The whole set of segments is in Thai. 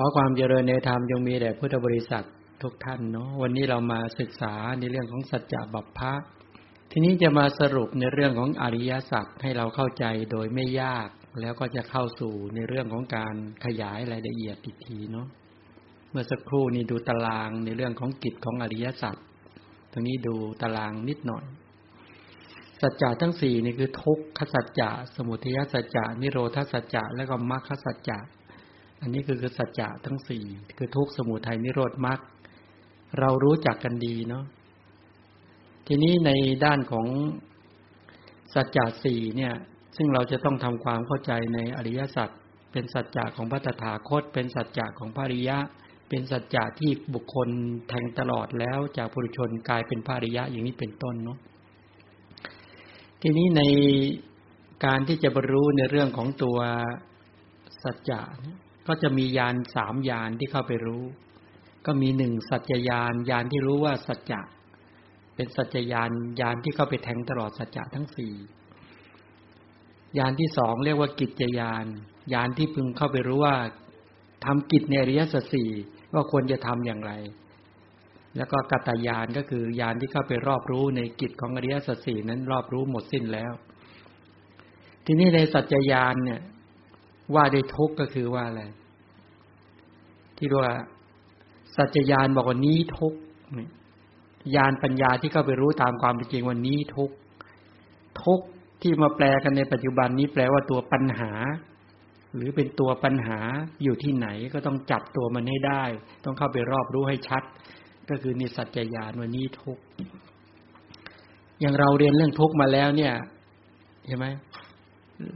ขอความเจริญในธรรมยังมีแด่พุทธบริษัททุกท่านเนาะวันนี้เรามาศึกษาในเรื่องของสัจจะบัพพะทีนี้จะมาสรุปในเรื่องของอริยสัจให้เราเข้าใจโดยไม่ยาก แล้วก็จะเข้าสู่ในเรื่องของการขยายรายละเอียดอีกทีเนาะเมื่อสักครู่นี้ดูตารางในเรื่องของกิจของอริยสัจตรงนี้ดูตารางนิดหน่อย สัจจะทั้งสี่นี่คือทุกขสัจจะสมุทัยสัจจะนิโรธสัจจะและก็มรรคสัจจะ อันนี้คือคือสัจจะทั้งสี่คือทุกสมุทัยนิโรธมรรคเรารู้จักกันดีเนาะทีนี้ในด้านของสัจจะสี่เนี่ย ซึ่งเราจะต้องทำความเข้าใจในอริยสัจเป็นสัจจะของพระตถาคต เป็นสัจจะของพระริยะ เป็นสัจจะที่บุคคลแทงตลอดแล้วจากปุถุชนกลายเป็นพระริยะอย่างนี้เป็นต้นเนาะทีนี้ในการที่จะบรรลุในเรื่องของตัวสัจจะเนี่ย ก็จะมียานสามยานที่เข้าไปรู้ ก็มีหนึ่งสัจจยานยานที่รู้ว่าสัจจะเป็นสัจจยานยานที่เข้าไปแทงตลอดสัจจะทั้งสี่ยานที่สองเรียกว่ากิจยานยานที่พึงเข้าไปรู้ว่าทำกิจในอริยสัจสี่ว่าควรจะทำอย่างไร แล้วก็กัตยานก็คือยานที่เข้าไปรอบรู้ในกิจของอริยสัจสี่นั้นรอบรู้หมดสิ้นแล้ว ทีนี้ในสัจจยานเนี่ยว่าได้ทุกข์ก็คือว่าอะไร ที่ว่า สัจจญาณบอกว่านี้ทุกข์ญาณปัญญาที่เข้าไปรู้ตามความเป็นจริงวันนี้ทุกทุกที่มาแปลกันในปัจจุบันนี้แปลว่าตัวปัญหา หรือเป็นตัวปัญหาอยู่ที่ไหนก็ต้องจับตัวมันให้ได้ ต้องเข้าไปรอบรู้ให้ชัด ก็คือนิสัจจญาณวันนี้ทุกอย่างเราเรียนเรื่องทุกมาแล้วเนี่ยเห็นไหม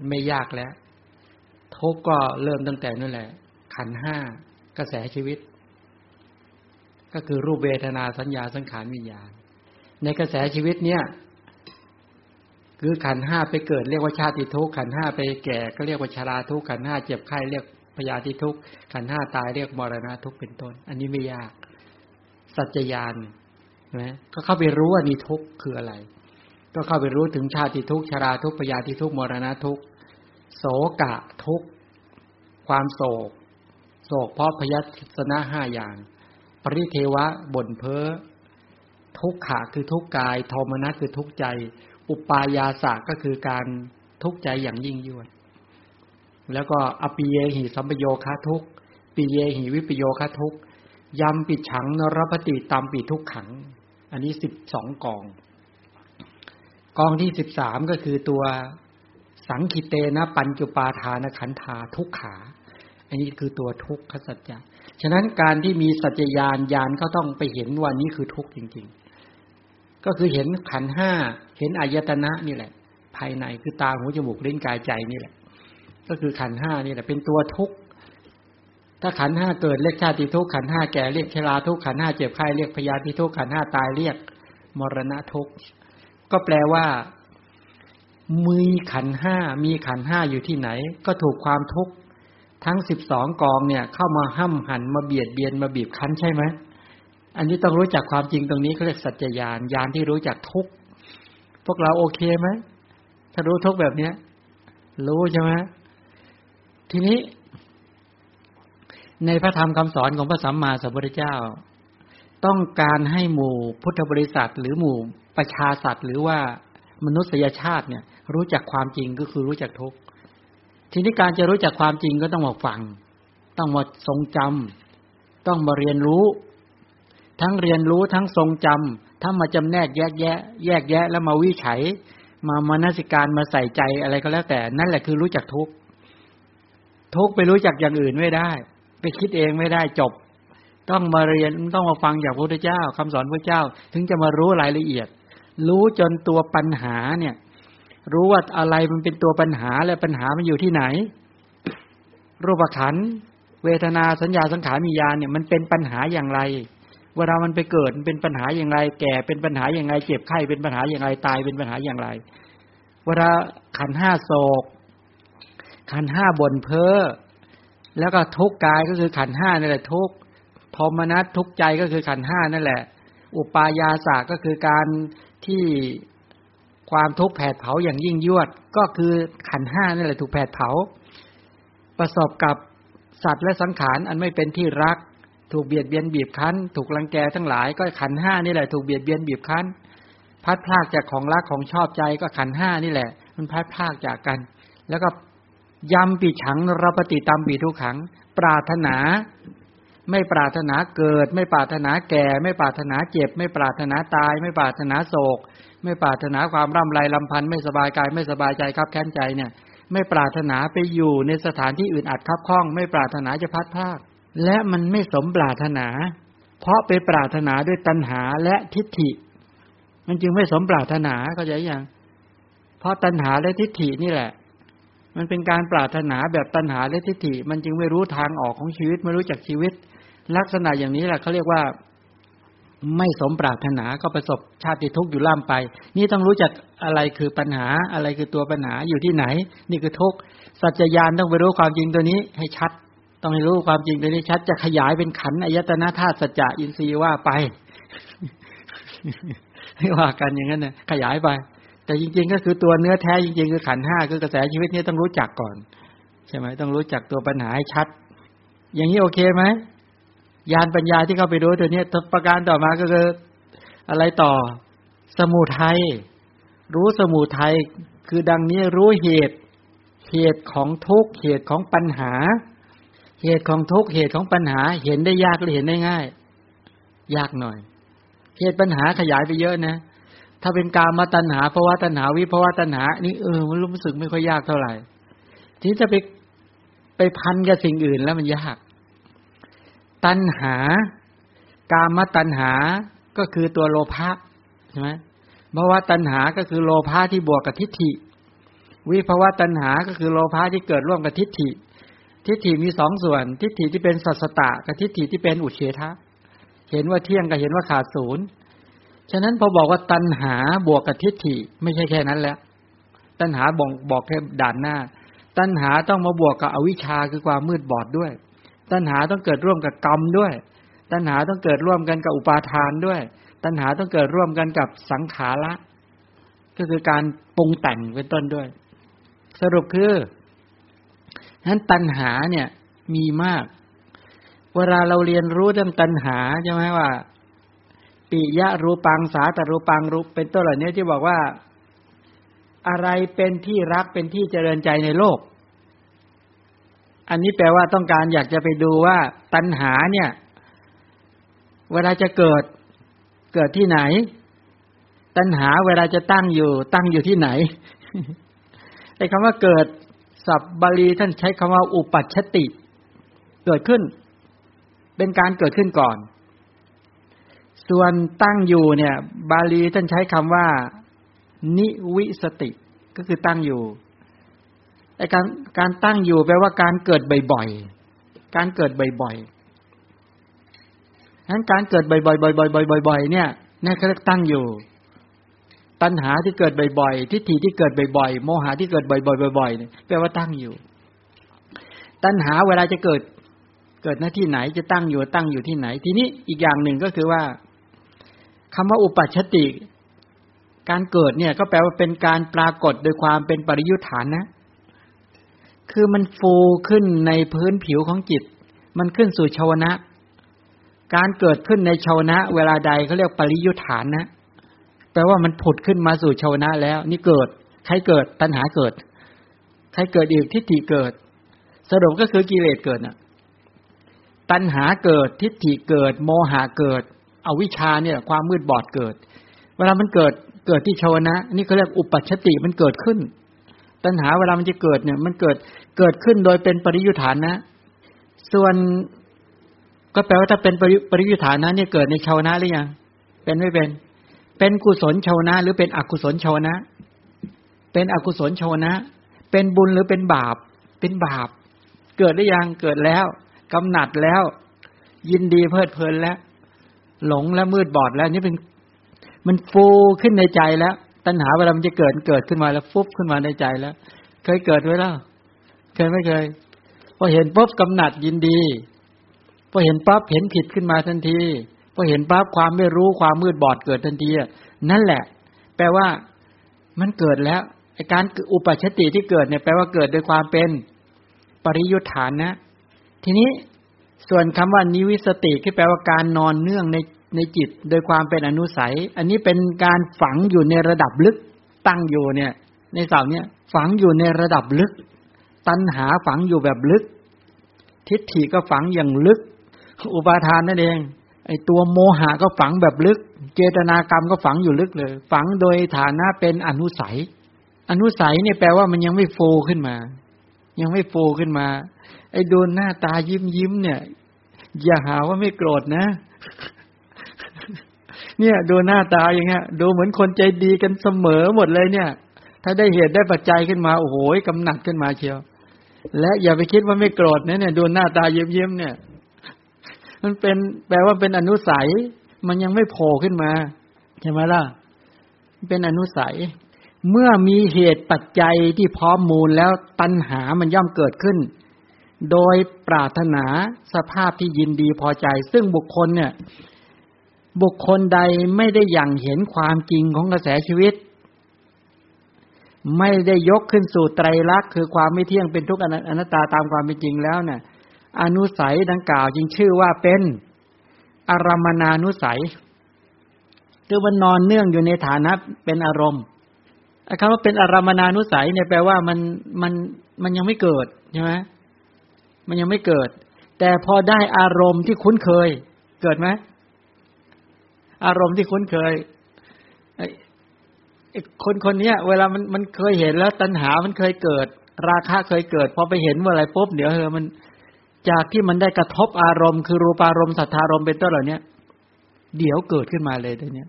ไม่ยากแล้วทุกก็เริ่มตั้งแต่นั่นแหละ ขันห้า กระแสชีวิต ก็คือรูปเวทนาสัญญาสังขารวิญญาณ ในกระแสชีวิตเนี่ย คือขันห้าไปเกิดเรียกว่าชาติทุกขันห้าไปแก่ก็เรียกว่าชาราทุกขันห้าเจ็บไข้เรียกพยาธิทุกขันห้าตายเรียกมรณะทุกเป็นต้น อันนี้ไม่ยาก สัจจญาณนะก็เข้าไปรู้ว่านี่ทุกคืออะไร ก็เข้าไปรู้ถึงชาติทุกชาราทุกพยาธิทุกมรณะทุกโศกะทุกความโศก ศกเพราะพยัสนะห้าอย่าง ปริเทวะบ่นเพ้อ ทุกขะคือทุกกาย โทมนัสคือทุกใจ อุปายาสะก็คือการทุกใจอย่างยิ่งยวด แล้วก็อปิเยหิสัมปโยคะทุกปิเยหิวิปโยคะทุกยำปิดฉังนรปฏิตามปิทุกขัง อันนี้สิบสองกอง กองที่สิบสามก็คือตัวสังคิเตนะปัญจุปาทานขันธาทุกขา อันนี้คือตัวทุกขสัจจะฉะนั้นการที่มีสัจจญาณญาณก็ต้องไปเห็นว่านี้คือทุกข์จริง ๆ ก็คือเห็นขันห้าเห็นอายตนะนี่แหละ ภายในคือตาหูจมูกลิ้นกายใจนี่แหละ ก็คือขันห้านี่แหละ เป็นตัวทุกข์ถ้าขันห้าเกิดเรียกชาติทุกข์ขันห้าแก่เรียกชราทุกข์ขันห้าเจ็บไข้เรียกพยาธิทุกข์ขันห้าตายเรียกมรณะทุกข์ก็แปลว่ามีขันห้ามีขันห้าอยู่ที่ไหน ก็ถูกความทุกข์ ทั้งสิบสองกองเนี่ย เข้ามาห้ำหันมาเบียดเบียนมาบีบคั้นใช่ไหมอันนี้ต้องรู้จักความจริงตรงนี้เขาเรียกสัจจญาณญาณที่รู้จักทุกพวกเราโอเคไหมถ้ารู้ทุกแบบเนี้ย รู้ใช่ไหมทีนี้ ในพระธรรมคำสอนของพระสัมมาสัมพุทธเจ้า ต้องการให้หมู่พุทธบริษัท หรือหมู่ประชาสัตว์หรือว่ามนุษยชาติเนี่ย รู้จักความจริงก็คือรู้จักทุก ทีนี้การจะรู้จักความจริงก็ต้องมาฟัง ต้องมาทรงจำต้องมาเรียนรู้ ทั้งเรียนรู้ทั้งทรงจำทั้งมาจำแนกแยกแยะ แยกแยะ แล้วมาวิจัย มามานสิการมาใส่ใจอะไรก็แล้วแต่ นั่นแหละคือรู้จักทุกทุกไปรู้จักอย่างอื่นไม่ได้ ไปคิดเองไม่ได้จบ ต้องมาเรียนต้องมาฟังจากพระพุทธเจ้าคำสอนพระเจ้า ถึงจะมารู้รายละเอียด รู้จนตัวปัญหาเนี่ย รู้ว่าอะไรมันเป็นตัวปัญหาและปัญหามันอยู่ที่ไหน รูปขันเวทนาสัญญาสังขารมีญาณเนี่ยมันเป็นปัญหาอย่างไร เวลามันไปเกิดเป็นปัญหาอย่างไร แก่เป็นปัญหาอย่างไร เจ็บไข้เป็นปัญหาอย่างไรตายเป็นปัญหาอย่างไร เวลาขันห้าโศก ขันห้าบ่นเพ้อแล้วก็ทุกกายก็คือขันห้านั่นแหละทุกทมนัสทุกใจก็คือขันห้านั่นแหละ อุปายาสาก็คือการที่ ความทุกข์แผดเผาอย่างยิ่งยวด ก็คือขันห้านั่แหละถูกแผดเผา ประสบกับสัตว์และสังขารอันไม่เป็นที่รัก ถูกเบียดเบียนบีบคั้น ถูกรังแกทั้งหลายก็ขันห้านี่แหละถูกเบียดเบียนบีบคั้น พัดพลากจากของรักของชอบใจก็ขันห้านี่แหละ มันพัดพลากจากกัน แล้วก็ยำปีฉังรปฏิตามปีทุกขัง ปรารถนา ไม่ปรารถนาเกิด ไม่ปรารถนาแก่ ไม่ปรารถนาเจ็บ ไม่ปรารถนาตาย ไม่ปรารถนาโศก ไม่ปรารถนาความร่ำไรลำพันธ์ไม่สบายกายไม่สบายใจครับแค้นใจเนี่ย ไม่ปรารถนาไปอยู่ในสถานที่อื่นอัดคับข้อง ไม่ปรารถนาจะพัดพลากและมันไม่สมปรารถนา เพราะไปปรารถนาด้วยตัณหาและทิฏฐิ มันจึงไม่สมปรารถนาเข้าใจยังเพราะตัณหาและทิฏฐินี่แหละ มันเป็นการปรารถนาแบบตัณหาและทิฏฐิ มันจึงไม่รู้ทางออกของชีวิตไม่รู้จักชีวิต ลักษณะอย่างนี้แหละเขาเรียกว่า ไม่สมปรารถนาก็ประสบชาติทุกข์อยู่ล่ำไป นี่ต้องรู้จักอะไรคือปัญหาอะไรคือตัวปัญหาอยู่ที่ไหน นี่คือทุกข์สัจจญาณต้องไปรู้ความจริงตัวนี้ให้ชัด ต้องให้รู้ความจริงตัวนี้ชัดจะขยายเป็นขันอายตนะธาตุสัจจะอินทรีย์ว่าไปให้ว่ากันอย่างนั้นนะขยายไป แต่จริง ๆ ก็คือตัวเนื้อแท้จริง ๆ คือขันห้าคือกระแสชีวิตนี้ต้องรู้จักก่อน ใช่ไหมต้องรู้จักตัวปัญหาให้ชัด อย่างนี้โอเคไหม ยานปัญญาที่เข้าไปรู้ตัวนี้ประการต่อมาก็คืออะไรต่อ สมุทัยรู้สมุทัยคือดังนี้รู้เหตุ เหตุของทุกเหตุของปัญหา เหตุของทุกเหตุของปัญหา เห็นได้ยากหรือเห็นได้ง่าย ยากหน่อย เหตุปัญหาขยายไปเยอะนะ ถ้าเป็นการมาตัณหาภาวะตัณหาวิภาวะตัณหา นี่เออมันรู้สึกไม่ค่อยยากเท่าไหร่ ที่จะไปไปพันกับสิ่งอื่นแล้วมันยาก ตัณหา กามตัณหาก็คือตัวโลภะใช่ไหมภาวะตัณหาก็คือโลภะที่บวกกับทิฏฐิ วิภาวะตัณหาก็คือโลภะที่เกิดร่วมกับทิฏฐิ ทิฏฐิมีสองส่วน ทิฏฐิที่เป็นสัสตะกับทิฏฐิที่เป็นอุเฉทะ เห็นว่าเที่ยงกับเห็นว่าขาดศูนย์ฉะนั้นพอบอกว่าตัณหาบวกกับทิฏฐิไม่ใช่แค่นั้นแล้ว ตัณหาบอกบอกแค่ด่านหน้า ตัณหาต้องมาบวกกับอวิชชาคือความมืดบอดด้วย ตัณหาต้องเกิดร่วมกับกรรมด้วย ตัณหาต้องเกิดร่วมกันกับอุปาทานด้วย ตัณหาต้องเกิดร่วมกันกับสังขาระก็คือการปรุงแต่งเป็นต้นด้วย สรุปคือนั้นตัณหาเนี่ยมีมาก เวลาเราเรียนรู้เรื่องตัณหาใช่ไหมว่า ปิยะรูปังสาตรูปังรูปเป็นต้นเหล่านี้ที่บอกว่า อะไรเป็นที่รักเป็นที่เจริญใจในโลก อันนี้แปลว่าต้องการอยากจะไปดูว่าตัณหาเนี่ย เวลาจะเกิดเกิดที่ไหน ตัณหาเวลาจะตั้งอยู่ ตั้งอยู่ที่ไหนไอ้คำว่าเกิดสับบาลีท่านใช้คำว่าอุปัชติ เกิดขึ้น เป็นการเกิดขึ้นก่อน ส่วนตั้งอยู่เนี่ย บาลีท่านใช้คำว่า นิวิสติ ก็คือตั้งอยู่ ไอการการตั้งอยู่แปลว่าการเกิดบ่อยๆ การเกิดบ่อยๆนั้นการเกิดบ่อยๆบ่อยๆบ่อยๆเนี่ยนี่เขาเรียกตั้งอยู่ ตัณหาที่เกิดบ่อยๆ ทิฏฐิที่เกิดบ่อยๆ โมหะที่เกิดบ่อยๆบ่อยๆเนี่ยแปลว่าตั้งอยู่ ตัณหาเวลาจะเกิดเกิดหน้าที่ไหนจะตั้งอยู่ตั้งอยู่ที่ไหน ทีนี้อีกอย่างหนึ่งก็คือว่าคำว่าอุปัชติ การเกิดเนี่ยก็แปลว่าเป็นการปรากฏโดยความเป็นปริยุทธานนะ คือมันฟูขึ้นในพื้นผิวของจิต มันขึ้นสู่ชาวนะ การเกิดขึ้นในชาวนะ เวลาใดเขาเรียกปริยุทธานนะ แปลว่ามันผุดขึ้นมาสู่ชาวนะแล้ว นี่เกิด ใครเกิดตัณหาเกิด ใครเกิดอีกทิฏฐิเกิด สรุปก็คือกิเลสเกิดน่ะตัณหาเกิดทิฏฐิเกิด โมหะเกิด อวิชาเนี่ย ความมืดบอดเกิด เวลามันเกิดเกิดที่ชาวนะ นี่เขาเรียกอุปัชติมันเกิดขึ้น ตัณหาเวลามันจะเกิดเนี่ย มันเกิด เกิดขึ้นโดยเป็นปริยุทธานะ ส่วนก็แปลว่าถ้าเป็นปริยุทธานนะเนี่ยเกิดในชาวนะหรือยัง เป็นไม่เป็น เป็นกุศลชาวนะ หรือเป็นอกุศลชาวนะ เป็นอกุศลชาวนะ เป็นบุญหรือเป็นบาป เป็นบาป เกิดหรือยัง เกิดแล้ว กำหนัดแล้ว ยินดีเพลิดเพลินแล้ว หลงและมืดบอดแล้วนี่เป็น มันฟูขึ้นในใจแล้ว ตัณหาเวลามันจะเกิดเกิดขึ้นมาแล้วฟุบขึ้นมาในใจแล้ว เคยเกิดไว้แล้ว เคยไม่เคยพอเห็นปุ๊บกำหนัดยินดีพอเห็นปั๊บเห็นผิดขึ้นมาทันทีพอเห็นปั๊บความไม่รู้ความมืดบอดเกิดทันทีนั่นแหละ แปลว่ามันเกิดแล้วไอการอุปชติที่เกิดเนี่ยแปลว่าเกิดโดยความเป็นปริยุทธานนะ ทีนี้ส่วนคำว่านิวิสติที่แปลว่าการนอนเนื่องในในจิต โดยความเป็นอนุสัย อันนี้เป็นการฝังอยู่ในระดับลึกตั้งอยู่เนี่ย ในเสาเนี่ยฝังอยู่ในระดับลึก ตัณหาฝังอยู่แบบลึก ทิฏฐิก็ฝังอย่างลึก อุปาทานนั่นเอง ไอตัวโมหะก็ฝังแบบลึก เจตนากรรมก็ฝังอยู่ลึกเลย ฝังโดยฐานะเป็นอนุสัย อนุสัยเนี่ยแปลว่ามันยังไม่โฟขึ้นมา ยังไม่โฟขึ้นมา ไอ้ดูหน้าตายิ้มยิ้มเนี่ย อย่าหาว่าไม่โกรธนะเนี่ยดูหน้าตาอย่างเงี้ย ดูเหมือนคนใจดีกันเสมอหมดเลยเนี่ย ถ้าได้เหตุได้ปัจจัยขึ้นมา โอ้โหกำหนัดขึ้นมาเชียว และอย่าไปคิดว่าไม่โกรธเนะเนี่ยดูหน้าตาเยิ้มๆเนี่ย มันเป็นแปลว่าเป็นอนุสัย มันยังไม่โผล่ขึ้นมาใช่ไหมล่ะเป็นอนุสัย เมื่อมีเหตุปัจจัยที่พร้อมมูลแล้วตัณหามันย่อมเกิดขึ้น โดยปรารถนาสภาพที่ยินดีพอใจ ซึ่งบุคคลเนี่ย บุคคลใดไม่ได้อย่างเห็นความจริงของกระแสชีวิต ไม่ได้ยกขึ้นสู่ไตรลักษณ์คือความไม่เที่ยงเป็นทุกข์อนัตตาตามความเป็นจริงแล้วเนี่ยอนุสัยดังกล่าวจึงชื่อว่าเป็นอารมณานุสัย คือมันนอนเนื่องอยู่ในฐานะเป็นอารมณ์คำว่าเป็นอารมณานุสัยเนี่ยแปลว่ามันมันมันยังไม่เกิดใช่ไหมมันยังไม่เกิด แต่พอได้อารมณ์ที่คุ้นเคย เกิดไหมอารมณ์ที่คุ้นเคย คนคนนี้เวลามันมันเคยเห็นแล้วตัณหามันเคยเกิด ราคะเคยเกิดพอไปเห็นเมื่อไรปุ๊บเดี๋ยวเออมันจากที่มันได้กระทบอารมณ์ คือรูปารมณ์สัทธารมณ์เป็นต้นเหล่านี้เดี๋ยวเกิดขึ้นมาเลยเดี๋ยวนี้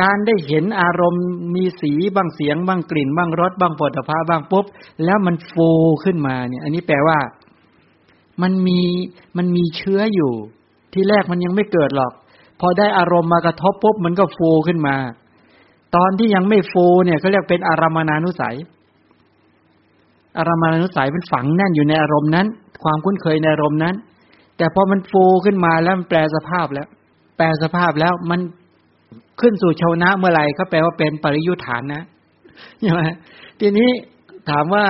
การได้เห็นอารมณ์มีสีบ้างเสียงบ้างกลิ่นบ้างรสบ้างปวดภาบ้างปุ๊บแล้วมันโฟขึ้นมาเนี่ย อันนี้แปลว่า มันมีมันมีเชื้ออยู่ ที่แรกมันยังไม่เกิดหรอก พอได้อารมณ์มากระทบปุ๊บมันก็โฟขึ้นมา ตอนที่ยังไม่โฟเนี่ยเขาเรียกเป็นอารมณานุสัย อารมณานุสัยมันฝังแน่นอยู่ในอารมณ์นั้น ความคุ้นเคยในอารมณ์นั้น แต่พอมันโฟขึ้นมาแล้วมันแปลสภาพแล้ว แปลสภาพแล้วมันขึ้นสู่ชาวนะเมื่อไหร่ก็แปลว่าเป็นปริยุทธานนะใช่ไหมทีนี้ถามว่า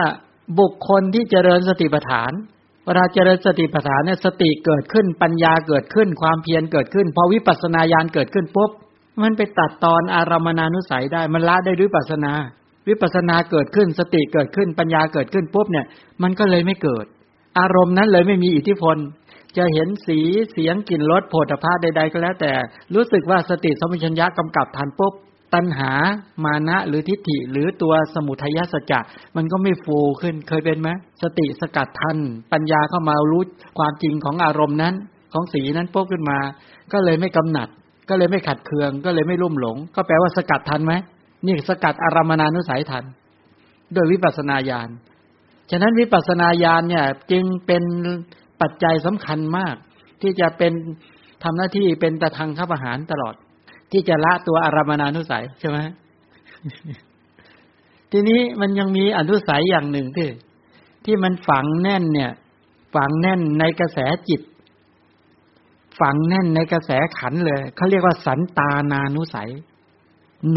บุคคลที่เจริญสติปัฏฐานเวลาเจริญสติปัฏฐานเนี่ยสติเกิดขึ้นปัญญาเกิดขึ้น ความเพียรเกิดขึ้น พอวิปัสสนาญาณเกิดขึ้นปุ๊บ มันไปตัดตอนอารมณานุสัยได้ มันละได้ด้วยปัสนา วิปัสนาเกิดขึ้นสติเกิดขึ้นปัญญาเกิดขึ้นปุ๊บเนี่ย มันก็เลยไม่เกิด อารมณ์นั้นเลยไม่มีอิทธิพล จะเห็นสีเสียงกลิ่นรสโผฏฐาใดๆก็แล้ว แต่รู้สึกว่าสติสมัชัญญะกำกับทันปุ๊บตัณหามานะหรือทิฏฐิหรือตัวสมุทัยสัจจะมันก็ไม่ฟูขึ้นเคยเป็นไหมสติสกัดทัน ปัญญาเข้ามารู้ความจริงของอารมณ์นั้น ของสีนั้นปุ๊บขึ้นมา ก็เลยไม่กำหนัด ก็เลยไม่ขัดเคือง ก็เลยไม่รุ่มหลง ก็แปลว่าสกัดทันไหมนี่สกัดอารมณานุสัยทันโดยวิปัสนาญาณฉะนั้นวิปัสนาญาณเนี่ย จึงเป็นปัจจัยสำคัญมาก ที่จะเป็นทำหน้าที่เป็นตะทางข้าอาหารตลอด ที่จะละตัวอารมณานุสัยใช่ไหมทีนี้มันยังมีอนุสัยอย่างหนึ่งที่ที่มันฝังแน่นเนี่ย ฝังแน่นในกระแสจิต ฝังแน่นในกระแสขันเลยเขาเรียกว่าสันตานานุสัย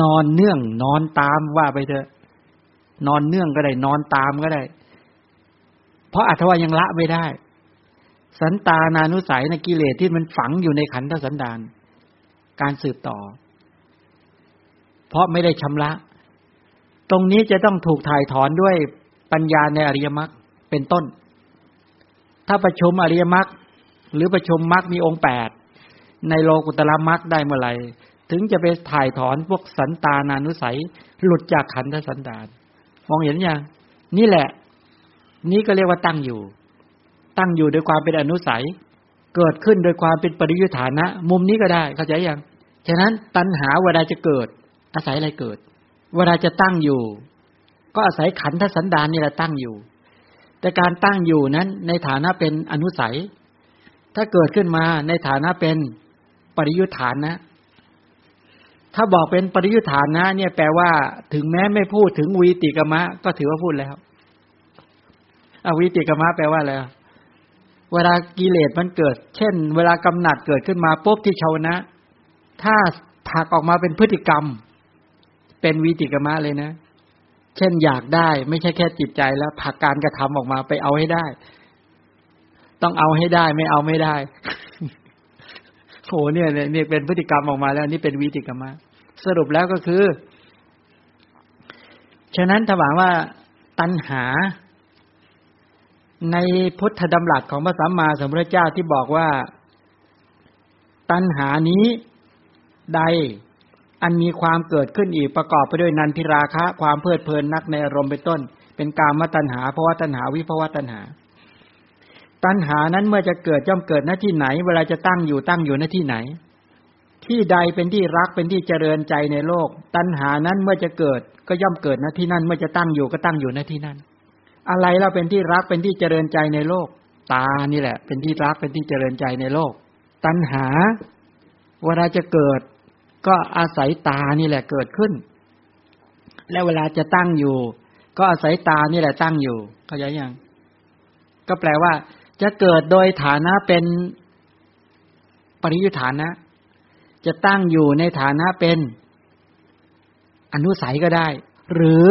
นอนเนื่อง นอนตามว่าไปเถอะ นอนเนื่องก็ได้ นอนตามก็ได้ เพราะอัตวายังละไม่ได้ สันตานานุสัยในกิเลสที่มันฝังอยู่ในขันธสันดาน การสืบต่อ เพราะไม่ได้ชำระ ตรงนี้จะต้องถูกถ่ายถอนด้วยปัญญาในอริยมรรคเป็นต้น ถ้าประชุมอริยมรรค หรือประชมมรรคมีองค์แปดในโลกุตละมรรคได้เมื่อไหร่ถึงจะไปถ่ายถอนพวกสันตานานุสัย หลุดจากขันธสันดานมองเห็นยังนี่แหละ นี่ก็เรียกว่าตั้งอยู่ ตั้งอยู่โดยความเป็นอนุสัย เกิดขึ้นโดยความเป็นปริยุทธานะ มุมนี้ก็ได้เข้าใจยังฉะนั้นตัณหาเวลาจะเกิด อาศัยอะไรเกิด เวลาจะตั้งอยู่ ก็อาศัยขันธสันดานนี่แหละตั้งอยู่ แต่การตั้งอยู่นั้นในฐานะเป็นอนุสัย ถ้าเกิดขึ้นมาในฐานะเป็นปริยุทธานนะ ถ้าบอกเป็นปริยุทธานนะ เนี่ยแปลว่า ถึงแม้ไม่พูดถึงวีติกมะ ก็ถือว่าพูดแล้วอวิติกมะแปลว่าอะไรเวลากิเลสมันเกิด เช่น เวลากำหนัดเกิดขึ้นมาปุ๊บที่ชาวนะ ถ้าผักออกมาเป็นพฤติกรรม เป็นวิติกมะเลยนะ เช่นอยากได้ ไม่ใช่แค่จิตใจแล้วผักการกระทำออกมาไปเอาให้ได้ ต้องเอาให้ได้ไม่เอาไม่ได้โหเนี่ยเนี่ยเป็นพฤติกรรมออกมาแล้วนี่เป็นวิติกรรมสรุปแล้วก็คือ ฉะนั้นถ้าหวังว่าตัณหา ในพุทธดำรัสของพระสัมมาสัมพุทธเจ้าที่บอกว่า ตัณหานี้ใดอันมีความเกิดขึ้นอีกประกอบไปด้วยนันทิราคะ ความเพลิดเพลินนักในอารมณ์เป็นต้น เป็นการมตัณหาภาะวะตัณหาวิภาวะตัณหา ตัณหานั้นเมื่อจะเกิดย่อมเกิดหน้าที่ไหน เวลาจะตั้งอยู่ตั้งอยู่หน้าที่ไหน ที่ใดเป็นที่รักเป็นที่เจริญใจในโลก ตัณหานั้นเมื่อจะเกิดก็ย่อมเกิดหน้าที่นั่น เมื่อจะตั้งอยู่ก็ตั้งอยู่หน้าที่นั่น อะไรเราเป็นที่รักเป็นที่เจริญใจในโลก ตานี่แหละ เป็นที่รักเป็นที่เจริญใจในโลก ตัณหา เวลาจะเกิด ก็อาศัยตานี่แหละเกิดขึ้น และเวลาจะตั้งอยู่ ก็อาศัยตานี่แหละตั้งอยู่ เข้าใจยังก็แปลว่า จะเกิดโดยฐานะเป็นปริยุฐานะ จะตั้งอยู่ในฐานะเป็นอนุสัยก็ได้ หรือ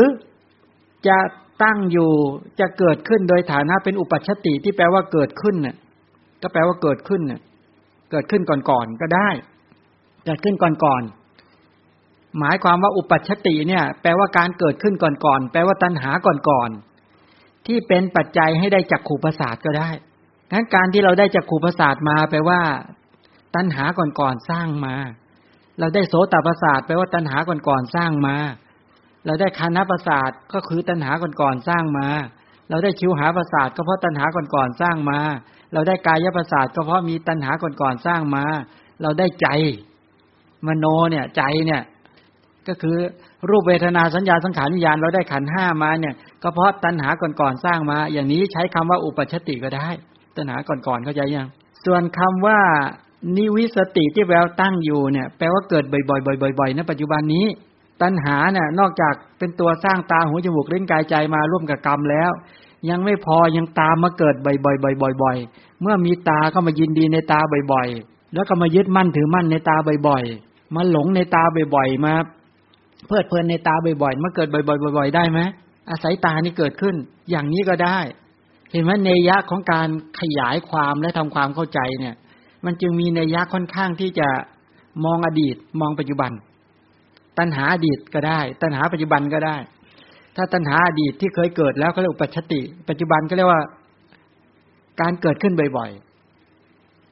จะตั้งอยู่จะเกิดขึ้นโดยฐานะเป็นอุปัชติที่แปลว่าเกิดขึ้นเนี่ยก็แปลว่าเกิดขึ้นเนี่ยเกิดขึ้นก่อนๆก็ได้ เกิดขึ้นก่อนๆหมายความว่าอุปัชติเนี่ย แปลว่าการเกิดขึ้นก่อนๆแปลว่าตัณหาก่อนๆที่เป็นปัจจัยให้ได้จักขู่ประสาทก็ได้ ทั้นการที่เราได้จักขู่ประสาทมาแปลว่า ตัณหาก่อนๆสร้างมา เราได้โสตประสาทแปลว่าตัณหาก่อนๆสร้างมา เราได้คานาประสาทก็คือตัณหาก่อนๆสร้างมา เราได้ชิวหาประสาทก็เพราะตัณหาก่อนๆสร้างมา เราได้กายประสาทก็เพราะมีตัณหาก่อนๆสร้างมา เราได้ใจ มโนเนี่ย ใจเนี่ย ก็คือรูปเวทนาสัญญาสังขารวิญญาณเราได้ขันห้ามาเนี่ย ก็เพราะตัณหาก่อนๆสร้างมา อย่างนี้ใช้คำว่าอุปชติก็ได้ ตัณหาก่อนๆเข้าใจยังส่วนคำว่านิวิสติที่แววตั้งอยู่เนี่ย แปลว่าเกิดบ่อยๆบ่อยๆในปัจจุบันนี้ ตัณหาเนี่ยนอกจากเป็นตัวสร้างตาหูจมูกลิ้นกายใจมาร่วมกับกรรมแล้ว ยังไม่พอยังตามมาเกิดบ่อยๆบ่อยๆเมื่อมีตาก็มายินดีในตาบ่อยๆ แล้วก็มายึดมั่นถือมั่นในตาบ่อยๆ มาหลงในตาบ่อยๆมาเพลิดเพลินในตาบ่อยๆมาเกิดบ่อยๆบ่อยๆได้ไหมอาศัยตานี่เกิดขึ้น อย่างนี้ก็ได้ เห็นไหมเนยยะของการขยายความและทำความเข้าใจเนี่ย มันจึงมีเนยยะค่อนข้างที่จะมองอดีตมองปัจจุบัน ตัณหาอดีตก็ได้ ตัณหาปัจจุบันก็ได้ ถ้าตัณหาอดีตที่เคยเกิดแล้วก็เรียกอุปชติ ปัจจุบันก็เรียกว่าการเกิดขึ้นบ่อย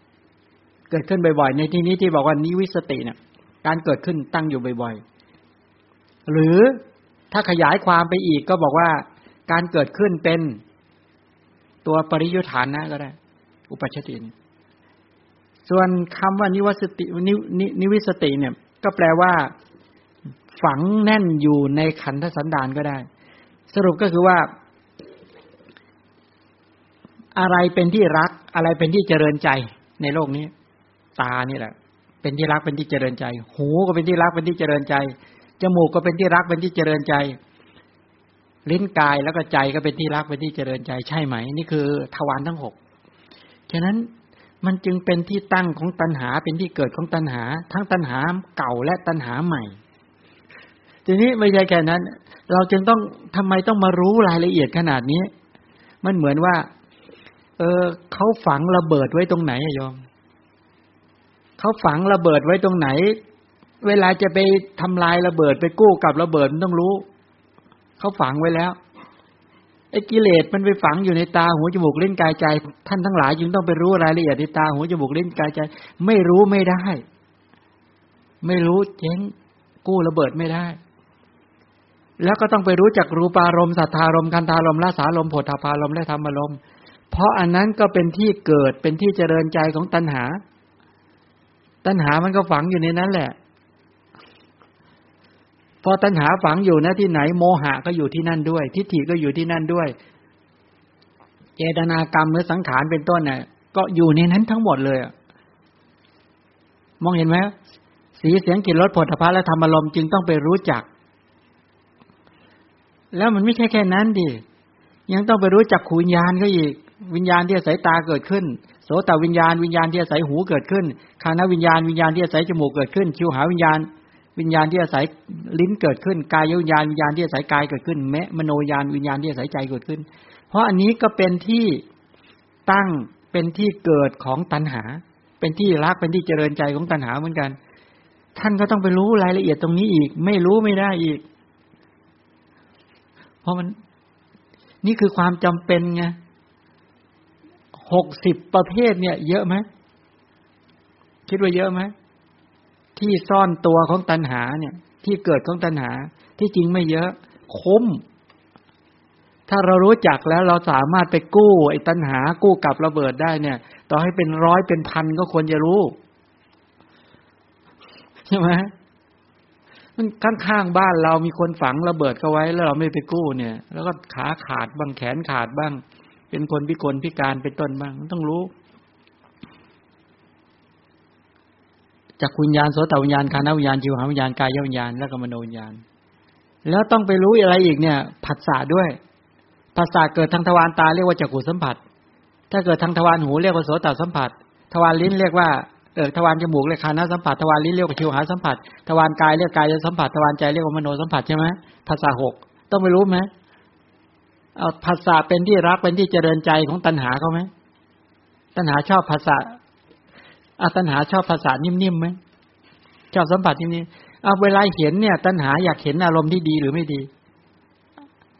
ๆ เกิดขึ้นบ่อยๆ ในที่นี้ที่บอกว่านิวิสติเนี่ย การเกิดขึ้นตั้งอยู่บ่อยๆ หรือถ้าขยายความไปอีกก็บอกว่าการเกิดขึ้นเป็น ตัวปริยุทธานะก็ได้ อุปปัชชติ ส่วนคำว่านิวสตินินนิวิสติเนี่ย ก็แปลว่า ฝังแน่นอยู่ในขันธสันดานก็ได้ สรุปก็คือว่า อะไรเป็นที่รัก อะไรเป็นที่เจริญใจในโลกนี้ ตานี่แหละ เป็นที่รักเป็นที่เจริญใจ หูก็เป็นที่รักเป็นที่เจริญใจจมูกก็เป็นที่รักเป็นที่เจริญใจ ลิ้นกายแล้วก็ใจก็เป็นที่รักเป็นที่เจริญใจใช่ไหม นี่คือทวารทั้งหกฉะนั้นมันจึงเป็นที่ตั้งของตัณหาเป็นที่เกิดของตัณหา ทั้งตัณหาเก่าและตัณหาใหม่ ทีนี้ไม่ใช่แค่นั้น เราจึงต้องทำไมต้องมารู้รายละเอียดขนาดนี้ มันเหมือนว่า เออเขาฝังระเบิดไว้ตรงไหนอะยอมเขาฝังระเบิดไว้ตรงไหน เวลาจะไปทำลายระเบิดไปกู้กับระเบิดมันต้องรู้ เขาฝังไว้แล้วไอ้กิเลสมันไปฝังอยู่ในตาหูจมูกเล่นกายใจ ท่านทั้งหลายจึงต้องไปรู้รายละเอียดในตาหูจมูกเล่นกายใจ ไม่รู้ไม่ได้ ไม่รู้เจ๊งกู้ระเบิดไม่ได้ แล้วก็ต้องไปรู้จักรูปารมณ์สัทธารมณ์คันธารมณ์ละสารมณ์โผฏฐพารมณ์และธรรมารมณ์เพราะอันนั้นก็เป็นที่เกิดเป็นที่เจริญใจของตัณหา ตัณหามันก็ฝังอยู่ในนั้นแหละ อตัณหาฝังอยู่นะที่ไหนโมหะก็อยู่ที่นั่นด้วย ทิฏฐิก็อยู่ที่นั่นด้วย เจตนากรรมหรือสังขารเป็นต้นเนี่ยก็อยู่ในนั้นทั้งหมดเลยมองเห็นไหมสีเสียงกลิ่นรสผลิภัณฑ์และธรรมอารมณ์จึงต้องไปรู้จัก แล้วมันไม่ใช่แค่นั้นดิยังต้องไปรู้จักขูญญาณก็อีก วิญญาณที่อาศัยตาเกิดขึ้น โสตวิญญาณวิญญาณที่อาศัยหูเกิดขึ้นคานวิญญาณวิญญาณที่อาศัยจมูกเกิดขึ้น ชิวหาวิญญาณ วิญญาณที่อาศัยลิ้นเกิดขึ้น กายวิญญาณวิญญาณที่อาศัยกายเกิดขึ้นแมมโนญาณวิญญาณที่อาศัยใจเกิดขึ้น เพราะอันนี้ก็เป็นที่ตั้งเป็นที่เกิดของตัณหา เป็นที่รักเป็นที่เจริญใจของตัณหาเหมือนกัน ท่านก็ต้องไปรู้รายละเอียดตรงนี้อีก ไม่รู้ไม่ได้อีก เพราะมันนี่คือความจำเป็นไงหกสิบประเภทเนี่ย เยอะไหมคิดว่าเยอะไหม ที่ซ่อนตัวของตัณหาเนี่ย ที่เกิดของตัณหา ที่จริงไม่เยอะ คุ้ม ถ้าเรารู้จักแล้วเราสามารถไปกู้ไอ้ตัณหา กู้กับระเบิดได้เนี่ย ต่อให้เป็นร้อยเป็นพันก็ควรจะรู้ใช่ไหมมันข้างๆบ้านเรามีคนฝังระเบิดเขาไว้ แล้วเราไม่ไปกู้เนี่ย แล้วก็ขาขาดบ้างแขนขาดบ้าง เป็นคนพิกลพิการเป็นต้นบ้างต้องรู้ จากวิญญาณโสตวิญญาณคานาวิญญาณจิวหาวิญญาณกายวิญญาณแล้วก็มโนวิญญาณ แล้วต้องไปรู้อะไรอีกเนี่ย ผัสสะด้วยภาษาเกิดทางทวารตาเรียกว่าจักขุสัมผัส ถ้าเกิดทางทวารหูเรียกว่าโสตสัมผัส ทวารลิ้นเรียกว่าเออทวารจมูกเรียกคานาสัมผัสทวารลิ้นเรียกว่าชิวหาสัมผัสทวารกายเรียกกายสัมผัสทวารใจเรียกว่ามโนสัมผัสใช่ไหมภาษาหกต้องไปรู้ไหมเอาภาษาเป็นที่รักเป็นที่เจริญใจของตัณหาเขาไหมตัณหาชอบภาษา อาตัณหาชอบภาษานิ่มๆไหมชอบสัมผัสนิ่มๆเอาเวลาเห็นเนี่ย ตัณหาอยากเห็นอารมณ์ที่ดีหรือไม่ดี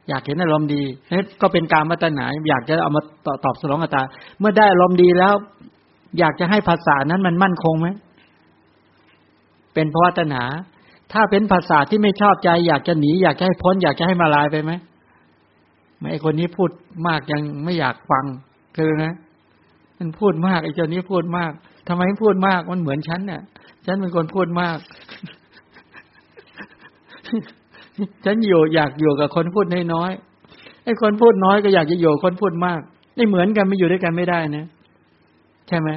อยากเห็นอารมณ์ดีนี่ก็เป็นการมัตนาอยากจะเอามาตอบสนองอัตตาเมื่อได้อารมณ์ดีแล้ว อยากจะให้ภาษานั้นมันมั่นคงไหมเป็นเพราะตัณหา ถ้าเป็นภาษาที่ไม่ชอบใจอยากจะหนี อยากจะให้พ้น อยากจะให้มาลายไปไหมไม่ไอคนนี้พูดมากยังไม่อยากฟังคือนะ มันพูดมากไอ้เจ้านี้พูดมาก ทำไมพูดมากมันเหมือนฉันเนี่ยฉันเป็นคนพูดมาก ฉันอยู่อยากอยู่กับคนพูดน้อยไอ้คนพูดน้อยก็อยากจะอยู่คนพูดมากไม่เหมือนกันไม่อยู่ด้วยกันไม่ได้นะใช่ไหม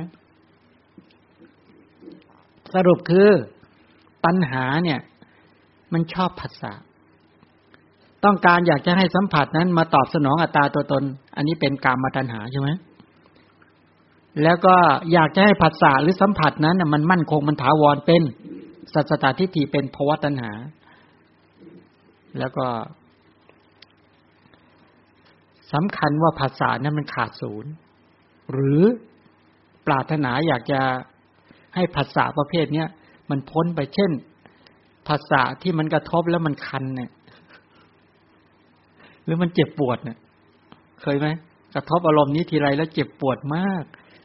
สรุปคือปัญหาเนี่ย มันชอบภาษาต้องการอยากจะให้สัมผัสนั้นมาตอบสนองอัตราตัวตน อันนี้เป็นกรรมมาตัญหาใช่ไหม แล้วก็อยากจะให้ผัสสะหรือสัมผัสนั้นมันมั่นคงมันถาวรเป็นสัจตทิฏฐิเป็นภวตัญหา แล้วก็สำคัญว่าภาษานั้นมันขาดศูนย์ หรือปรารถนาอยากจะให้ภาษาประเภทเนี้ยมันพ้นไปเช่น ภาษาที่มันกระทบแล้วมันคันเนี่ย หรือมันเจ็บปวดเนี่ย เคยไหมกระทบอารมณ์นี้ทีไรแล้วเจ็บปวดมาก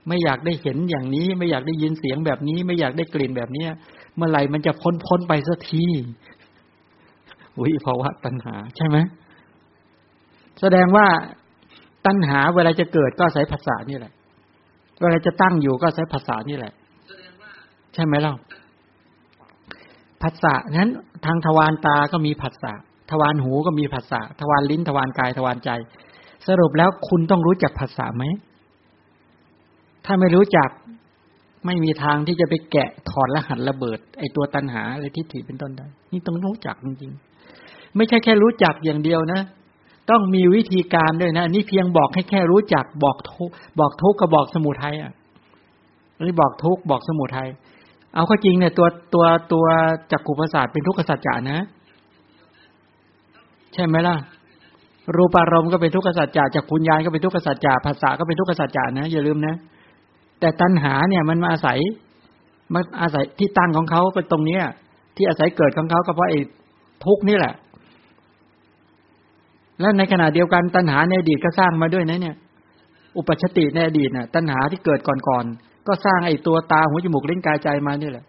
ไม่อยากได้เห็นอย่างนี้ ไม่อยากได้ยินเสียงแบบนี้ ไม่อยากได้กลิ่นแบบเนี้ย เมื่อไหร่มันจะพ้นพ้นไปสักทีวิภาวะตัณหา ใช่ไหมแสดงว่าตัณหาเวลาจะเกิดก็อาศัยภาษานี่แหละ เวลาจะตั้งอยู่ก็อาศัยภาษานี่แหละ ใช่ไหมล่ะภาษานั้น ทางทวารตาก็มีภาษาทวารหูก็มีภาษาทวารลิ้นทวารกายทวารใจ สรุปแล้วคุณต้องรู้จักภาษาไหม ถ้าไม่รู้จักไม่มีทางที่จะไปแกะถอดรหัสระเบิด ไอตัวตัณหาอะไรทิฏฐิเป็นต้นได้ นี่ต้องรู้จักจริงๆ ไม่ใช่แค่รู้จักอย่างเดียวนะ ต้องมีวิธีการด้วยนะ อันนี้เพียงบอกให้แค่รู้จักบอกทุกบอกทุกกับบอกสมุทัยอะนี่บอกทุกบอกสมุทัย เอาข้อจริงเนี่ยตัวตัวตัวจักขุประสาทเป็นทุกขสัจจะนะ ใช่ไหมล่ะ รูปารมณ์ก็เป็นทุกขสัจจะจักขุญญาณก็เป็นทุกขสัจจะภาษาก็เป็นทุกขสัจจะนะอย่าลืมนะ แต่ตัณหาเนี่ยมันมาอาศัยมาอาศัยที่ตั้งของเขาเป็นตรงเนี้ย ที่อาศัยเกิดของเขาก็เพราะไอ้ทุกนี่แหละ แล้วในขณะเดียวกันตัณหาในอดีตก็สร้างมาด้วยนะเนี่ย อุปชติในอดีตน่ะ ตัณหาที่เกิดก่อนๆก็สร้างไอ้ตัวตาหูจมูกเล่นกายใจมานี่แหละ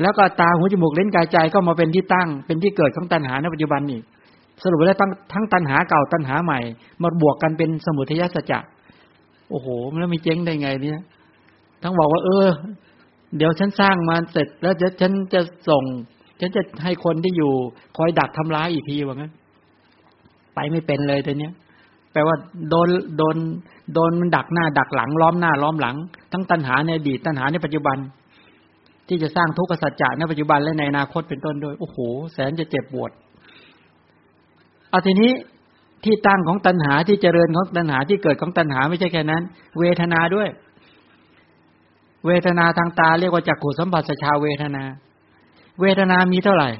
แล้วก็ตาหูจมูกเล่นกายใจก็มาเป็นที่ตั้ง เป็นที่เกิดของตัณหาในปัจจุบันนี่สรุปแล้วทั้งทั้งตัณหาเก่าตัณหาใหม่ มาบวกกันเป็นสมุทัยสัจจะ อ้โหแล้วมีเจ๊งได้ไงเนี่ยทั้งบอกว่า เออ เดี๋ยวฉันสร้างมาเสร็จแล้วจะฉันจะส่ง ฉันจะให้คนที่อยู่ คอยดักทำร้ายอีกทีว่างั้น ไปไม่เป็นเลยตัวเนี้ยแปลว่าโดนโดนโดนมันดักหน้า ดักหลัง ล้อมหน้า ล้อมหลัง ทั้งตัณหาในอดีตตัณหาในปัจจุบัน ที่จะสร้างทุกขสัจจะในปัจจุบันและในอนาคตเป็นต้นด้วย โอ้โห แสนจะเจ็บปวดเอาทีนี้ ที่ตั้งของตัณหาที่เจริญของตัณหาที่เกิดของตัณหาไม่ใช่แค่นั้น เวทนาด้วย เวทนาทางตาเรียกว่าจักขุสัมผัสชาเวทนา เวทนามีเท่าไหร่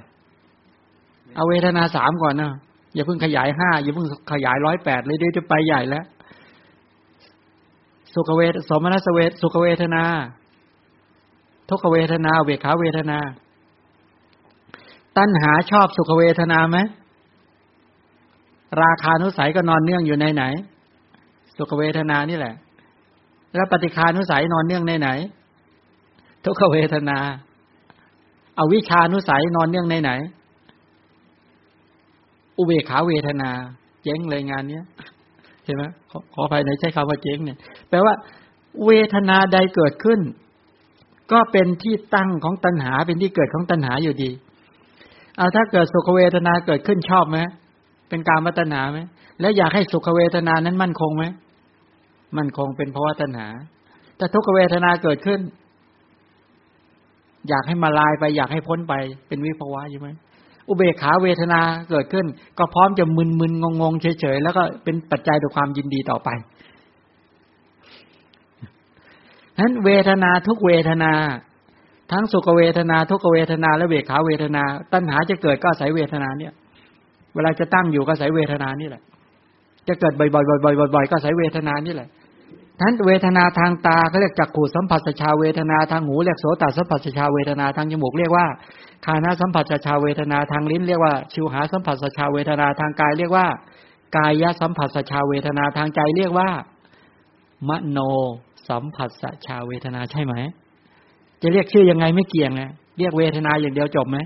เอาเวทนาสามก่อนเนาะอย่าเพิ่งขยายห้าอย่าเพิ่งขยายร้อยแปดเลยเดี๋ยวจะไปใหญ่แล้ว สุขเวทสมนัสเวทสุขเวทนาทุกเวทนา เวขาเวทนา ตัณหาชอบสุขเวทนาไหม ราคานุสัยก็นอนเนื่องอยู่ในไหน สุขเวทนานี่แหละ แล้วปฏิคานุสัยนอนเนื่องในไหน ทุกขเวทนาเอาวิชานุสัยนอนเนื่องในไหน อุเบขาเวทนา เจ๊งเลยงานเนี้ยใช่ไหมขอขอภายในใช้คำว่าเจ๊งเนี่ย แปลว่า เวทนาใดเกิดขึ้น ก็เป็นที่ตั้งของตัณหาเป็นที่เกิดของตัณหาอยู่ดี เอาถ้าเกิดสุขเวทนาเกิดขึ้นชอบไหม เป็นการมัตนาไหมแล้วอยากให้สุขเวทนานั้นมั่นคงไหมมั่นคงเป็นเพราะว่าตัณหาแต่ทุกเวทนาเกิดขึ้น อยากให้มาลายไป อยากให้พ้นไปเป็นวิภวะใช่ไหมอุเบกขาเวทนาเกิดขึ้น ก็พร้อมจะมึนมึนงงงเฉยๆแล้วก็เป็นปัจจัยต่อความยินดีต่อไปนั้นเวทนาทุกเวทนา ทั้งสุขเวทนา ทุกเวทนาและเวขาเวทนา ตัณหาจะเกิดก็อาศัยเวทนาเนี่ย เวลาจะตั้งอยู่ก็อายเวทนานี่แหละ จะเกิดบ่อยๆบ่อยๆก็อายเวทนานี่แหละทั้นเวทนาทางตาเขาเรียกจักขูสัมผัสชาเวทนาทางหูเรียกโสตสัมผัสชาเวทนาทางจมูกเรียกว่าคานาสัมผัสชาเวทนาทางลิ้นเรียกว่า ชิวหาสัมผัสชาเวทนาทางกายเรียกว่า กายสัมผัสชาเวทนาทางใจเรียกว่า มโนสัมผัสชาเวทนาใช่ไหม จะเรียกชื่อยังไงไม่เกี่ยงนะเรียกเวทนาอย่างเดียวจบไหม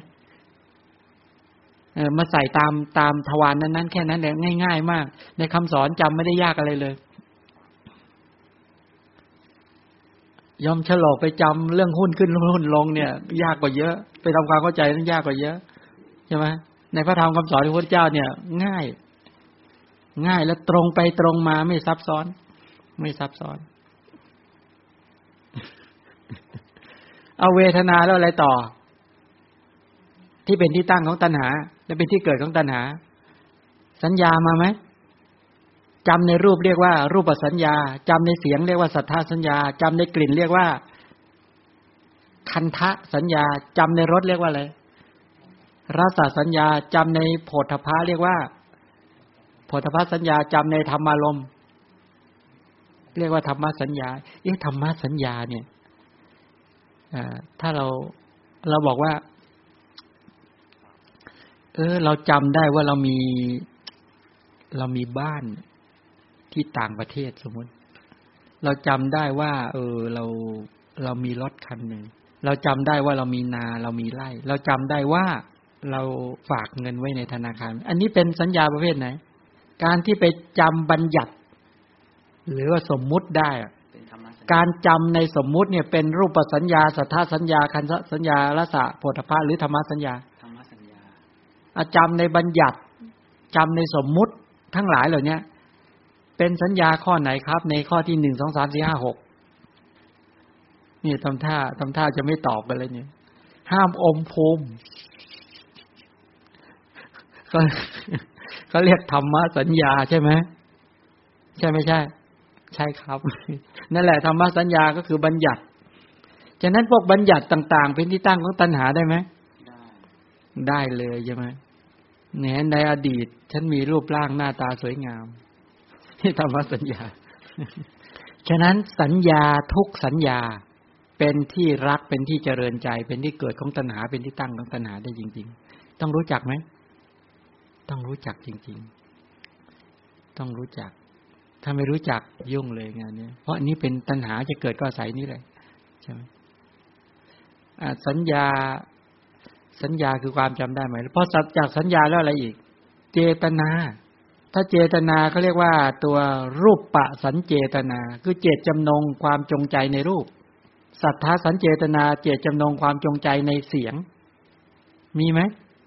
มาใส่ตามตามทวารนนั้นๆแค่นั้นเองง่าย ๆ มาก ในคำสอนจำไม่ได้ยากอะไรเลยยอมฉลอกไปจำเรื่องหุ้นขึ้นหุ้นลงเนี่ย ยากกว่าเยอะ ไปทำความเข้าใจนั้นยากกว่าเยอะใช่ไหมในพระธรรมคำสอนของพระเจ้าเนี่ย ง่าย ง่ายแล้วตรงไปตรงมาไม่ซับซ้อน ไม่ซับซ้อน เอาเวทนาแล้วอะไรต่อ ที่เป็นที่ตั้งของตัณหา และเป็นที่เกิดของตัณหา สัญญามาไหมจำในรูปเรียกว่า รูปสัญญาจำในเสียงเรียกว่าสัทธาสัญญาจำในกลิ่นเรียกว่า คันทะสัญญาจำในรสเรียกว่าอะไรรสสัญญาจำในโผฏฐะเรียกว่าโผฏฐะสัญญาจำในธรรมารมเรียกว่าธรรมสัญญาเอ๊ะธรรมสัญญาเนี่ยถ้าเราเราบอกว่า เออ เราจำได้ว่าเรามี เรามีบ้านที่ต่างประเทศสมมติ เราจำได้ว่า เออ เราเรามีรถคันหนึ่งเราจำได้ว่าเรามีนาเรามีไร่ เราจำได้ว่าเราฝากเงินไว้ในธนาคาร อันนี้เป็นสัญญาประเภทไหน การที่ไปจำบัญญัติ หรือว่าสมมุติได้การจำในสมมุติเนี่ยเป็นรูปสัญญาสัทธาสัญญาคันสัญญาละสะโพธพะหรือธรรมสัญญา จำในบัญญัติจำในสมมุติทั้งหลายเหล่านี้เป็นสัญญาข้อไหนครับ ในข้อที่หนึ่งสองสามสี่ห้าหกนี่ทำท่าทำท่าจะไม่ตอบกันเลยเนี่ยห้ามอมภูมิเขาเขาเรียกธรรมสัญญาใช่ไหมใช่ไม่ใช่ ใช่ครับ นั่นแหละธรรมสัญญาก็คือบัญญัติฉะนั้นพวกบัญญัติต่าง ๆ เป็นที่ตั้งของตัณหาได้ไหมได้ได้เลยใช่ไหม เนี่ยในอดีต ฉันมีรูปร่างหน้าตาสวยงามที่ธรรมสัญญา ฉะนั้นสัญญาทุกสัญญาเป็นที่รักเป็นที่เจริญใจ เป็นที่เกิดของตัณหาเป็นที่ตั้งของตัณหาได้จริง ๆ ต้องรู้จักไหมต้องรู้จักจริง ๆ ต้องรู้จัก ถ้าไม่รู้จักยุ่งเลยงานนี้เพราะอันนี้เป็นตัณหาจะเกิดก็อาศัยนี้เลยใช่ไหมสัญญา สัญญาคือความจำได้ไหมเพราะจากสัญญาแล้วอะไรอีก เจตนา ถ้าเจตนาเขาเรียกว่าตัวรูปปะสัญเจตนา คือเจตจำนงความจงใจในรูป สัทธาสัญเจตนา เจตจำนงความจงใจในเสียง มีไหม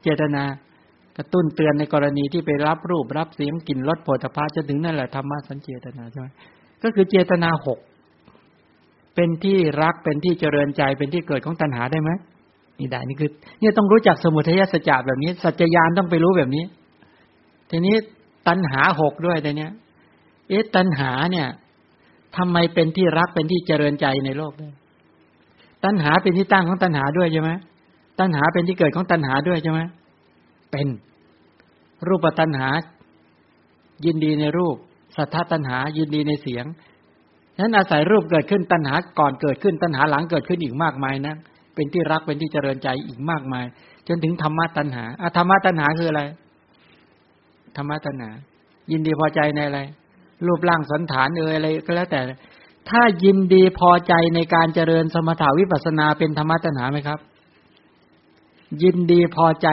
เจตนากระตุ้นเตือนในกรณีที่ไปรับรูปรับเสียงกลิ่นรสโผฏฐาจะถึงนั่นแหละธรรมะสัญเจตนาใช่ไหมก็คือเจตนาหกเป็นที่รักเป็นที่เจริญใจเป็นที่เกิดของตัณหาได้ไหม นี่ได้นี่คือ เนี่ยต้องรู้จักสมุทัยสัจจะแบบนี้ สัจจยานต้องไปรู้แบบนี้ ทีนี้ตัณหาหกด้วยแต่เนี้ย เอ๊ะตัณหาเนี่ยทำไมเป็นที่รักเป็นที่เจริญใจในโลกด้วยตัณหาเป็นที่ตั้งของตัณหาด้วยใช่ไหมตัณหาเป็นที่เกิดของตัณหาด้วยใช่ไหมเป็น รูปตัณหา ยินดีในรูป สัทธาตัณหา ยินดีในเสียงฉะนั้นอาศัยรูปเกิดขึ้นตัณหาก่อนเกิดขึ้นตัณหาหลังเกิดขึ้นอีกมากมายนะ เป็นที่รักเป็นที่เจริญใจอีกมากมาย จนถึงธรรมะตัณหาอะธรรมะตัณหาคืออะไรธรรมะตัณหา ยินดีพอใจในอะไร รูปร่างสันฐานเอ่ยอะไรก็แล้วแต่ ถ้ายินดีพอใจในการเจริญสมถาวิปัสนาเป็นธรรมะตัณหาไหมครับ ยินดีพอใจ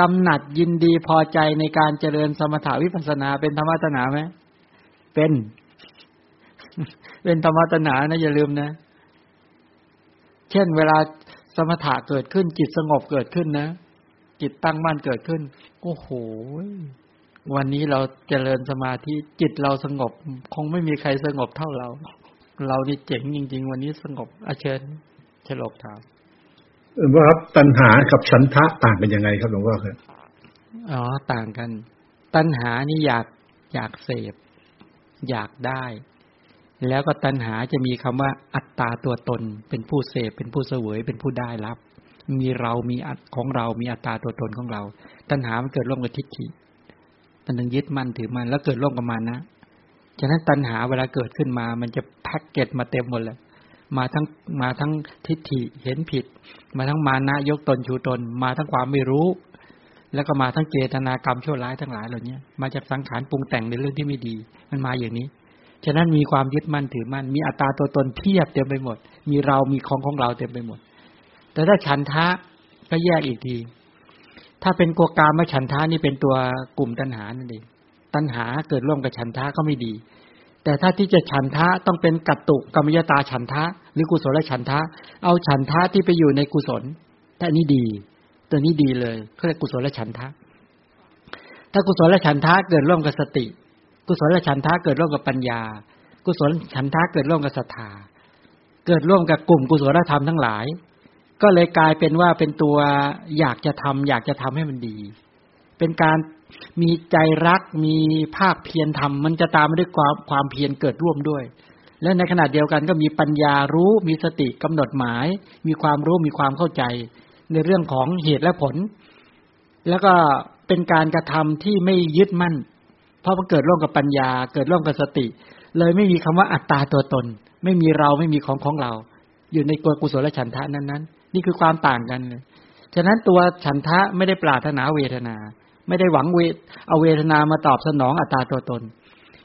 กำหนัดยินดีพอใจในการเจริญสมถาวิปัสนาเป็นธรรมะตัณหาไหมเป็น เป็นธรรมะตัณหานะอย่าลืมนะ เช่น เวลาสมถะเกิดขึ้น จิตสงบเกิดขึ้นนะ จิตตั้งมั่นเกิดขึ้นโอ้โหวันนี้เราเจริญสมาธิจิตเราสงบ คงไม่มีใครสงบเท่าเรา เรานี่เจ๋งจริง ๆ วันนี้สงบอาเชิญฉลกถามหลวงพ่อครับตัณหากับฉันทะต่างกันยังไงครับหลวงพ่อครับอ๋อต่างกัน ตัณหานี่อยากอยากเสพ อยากได้ แล้วก็ตัณหาจะมีคำว่าอัตตาตัวตน เป็นผู้เสพเป็นผู้เสวยเป็นผู้ได้รับ มีเรามีอัตของเรา มีอัตตาตัวตนของเรา ตัณหามันเกิดร่วมกับทิฏฐิมันถึงยึดมั่นถือมันแล้วเกิดร่วมกับมันนะฉะนั้นตัณหาเวลาเกิดขึ้นมา มันจะแพ็กเกจมาเต็มหมดเลยมาทั้งมาทั้งทิฏฐิเห็นผิด มาทั้งมานะยกตนชูตน มาทั้งความไม่รู้ แล้วก็มาทั้งเจตนากรรมชั่วร้ายทั้งหลายเหล่านี้มาจากสังขารปรุงแต่งในเรื่องที่ไม่ดี มันมาอย่างนี้ ฉะนั้นมีความยึดมั่นถือมั่น มีอัตราตัวตนเพียบเต็มไปหมด มีเรามีของของเราเต็มไปหมด แต่ถ้าฉันทะก็แยกอีกที ถ้าเป็นกัวกามฉันทะนี่เป็นตัวกลุ่มตัณหานั่นเองตัณหาเกิดร่วมกับฉันทะก็ไม่ดี แต่ถ้าที่จะฉันทะต้องเป็นกัตตุกรรมยตาฉันทะ หรือกุศลและฉันทะ เอาฉันทะที่ไปอยู่ในกุศลแต่นี้ดี ตัวนี้ดีเลยเขาเรียกกุศลและฉันทะ ถ้ากุศลและฉันทะเกิดร่วมกับสติ กุศลฉันทะเกิดร่วมกับปัญญา กุศลฉันทะเกิดร่วมกับศรัทธา เกิดร่วมกับกลุ่มกุศลธรรมทั้งหลาย ก็เลยกลายเป็นว่าเป็นตัวอยากจะทำอยากจะทำให้มันดี เป็นการมีใจรักมีภาคเพียรทำมันจะตามมาด้วยความความเพียรเกิดร่วมด้วย และในขณะเดียวกันก็มีปัญญารู้มีสติกำหนดหมาย มีความรู้มีความเข้าใจ ในเรื่องของเหตุและผล แล้วก็เป็นการกระทำที่ไม่ยึดมั่น เพราะมันเกิดร่วมกับปัญญา เกิดร่วมกับสติ เลยไม่มีคำว่าอัตตาตัวตน ไม่มีเราไม่มีของของเรา อยู่ในกุศลและฉันทะนั้นนั้นนี่คือความต่างกันเลยฉะนั้นตัวฉันทะไม่ได้ปรารถนาเวทนา ไม่ได้หวังเวทเอาเวทนามาตอบสนองอัตตาตัวตน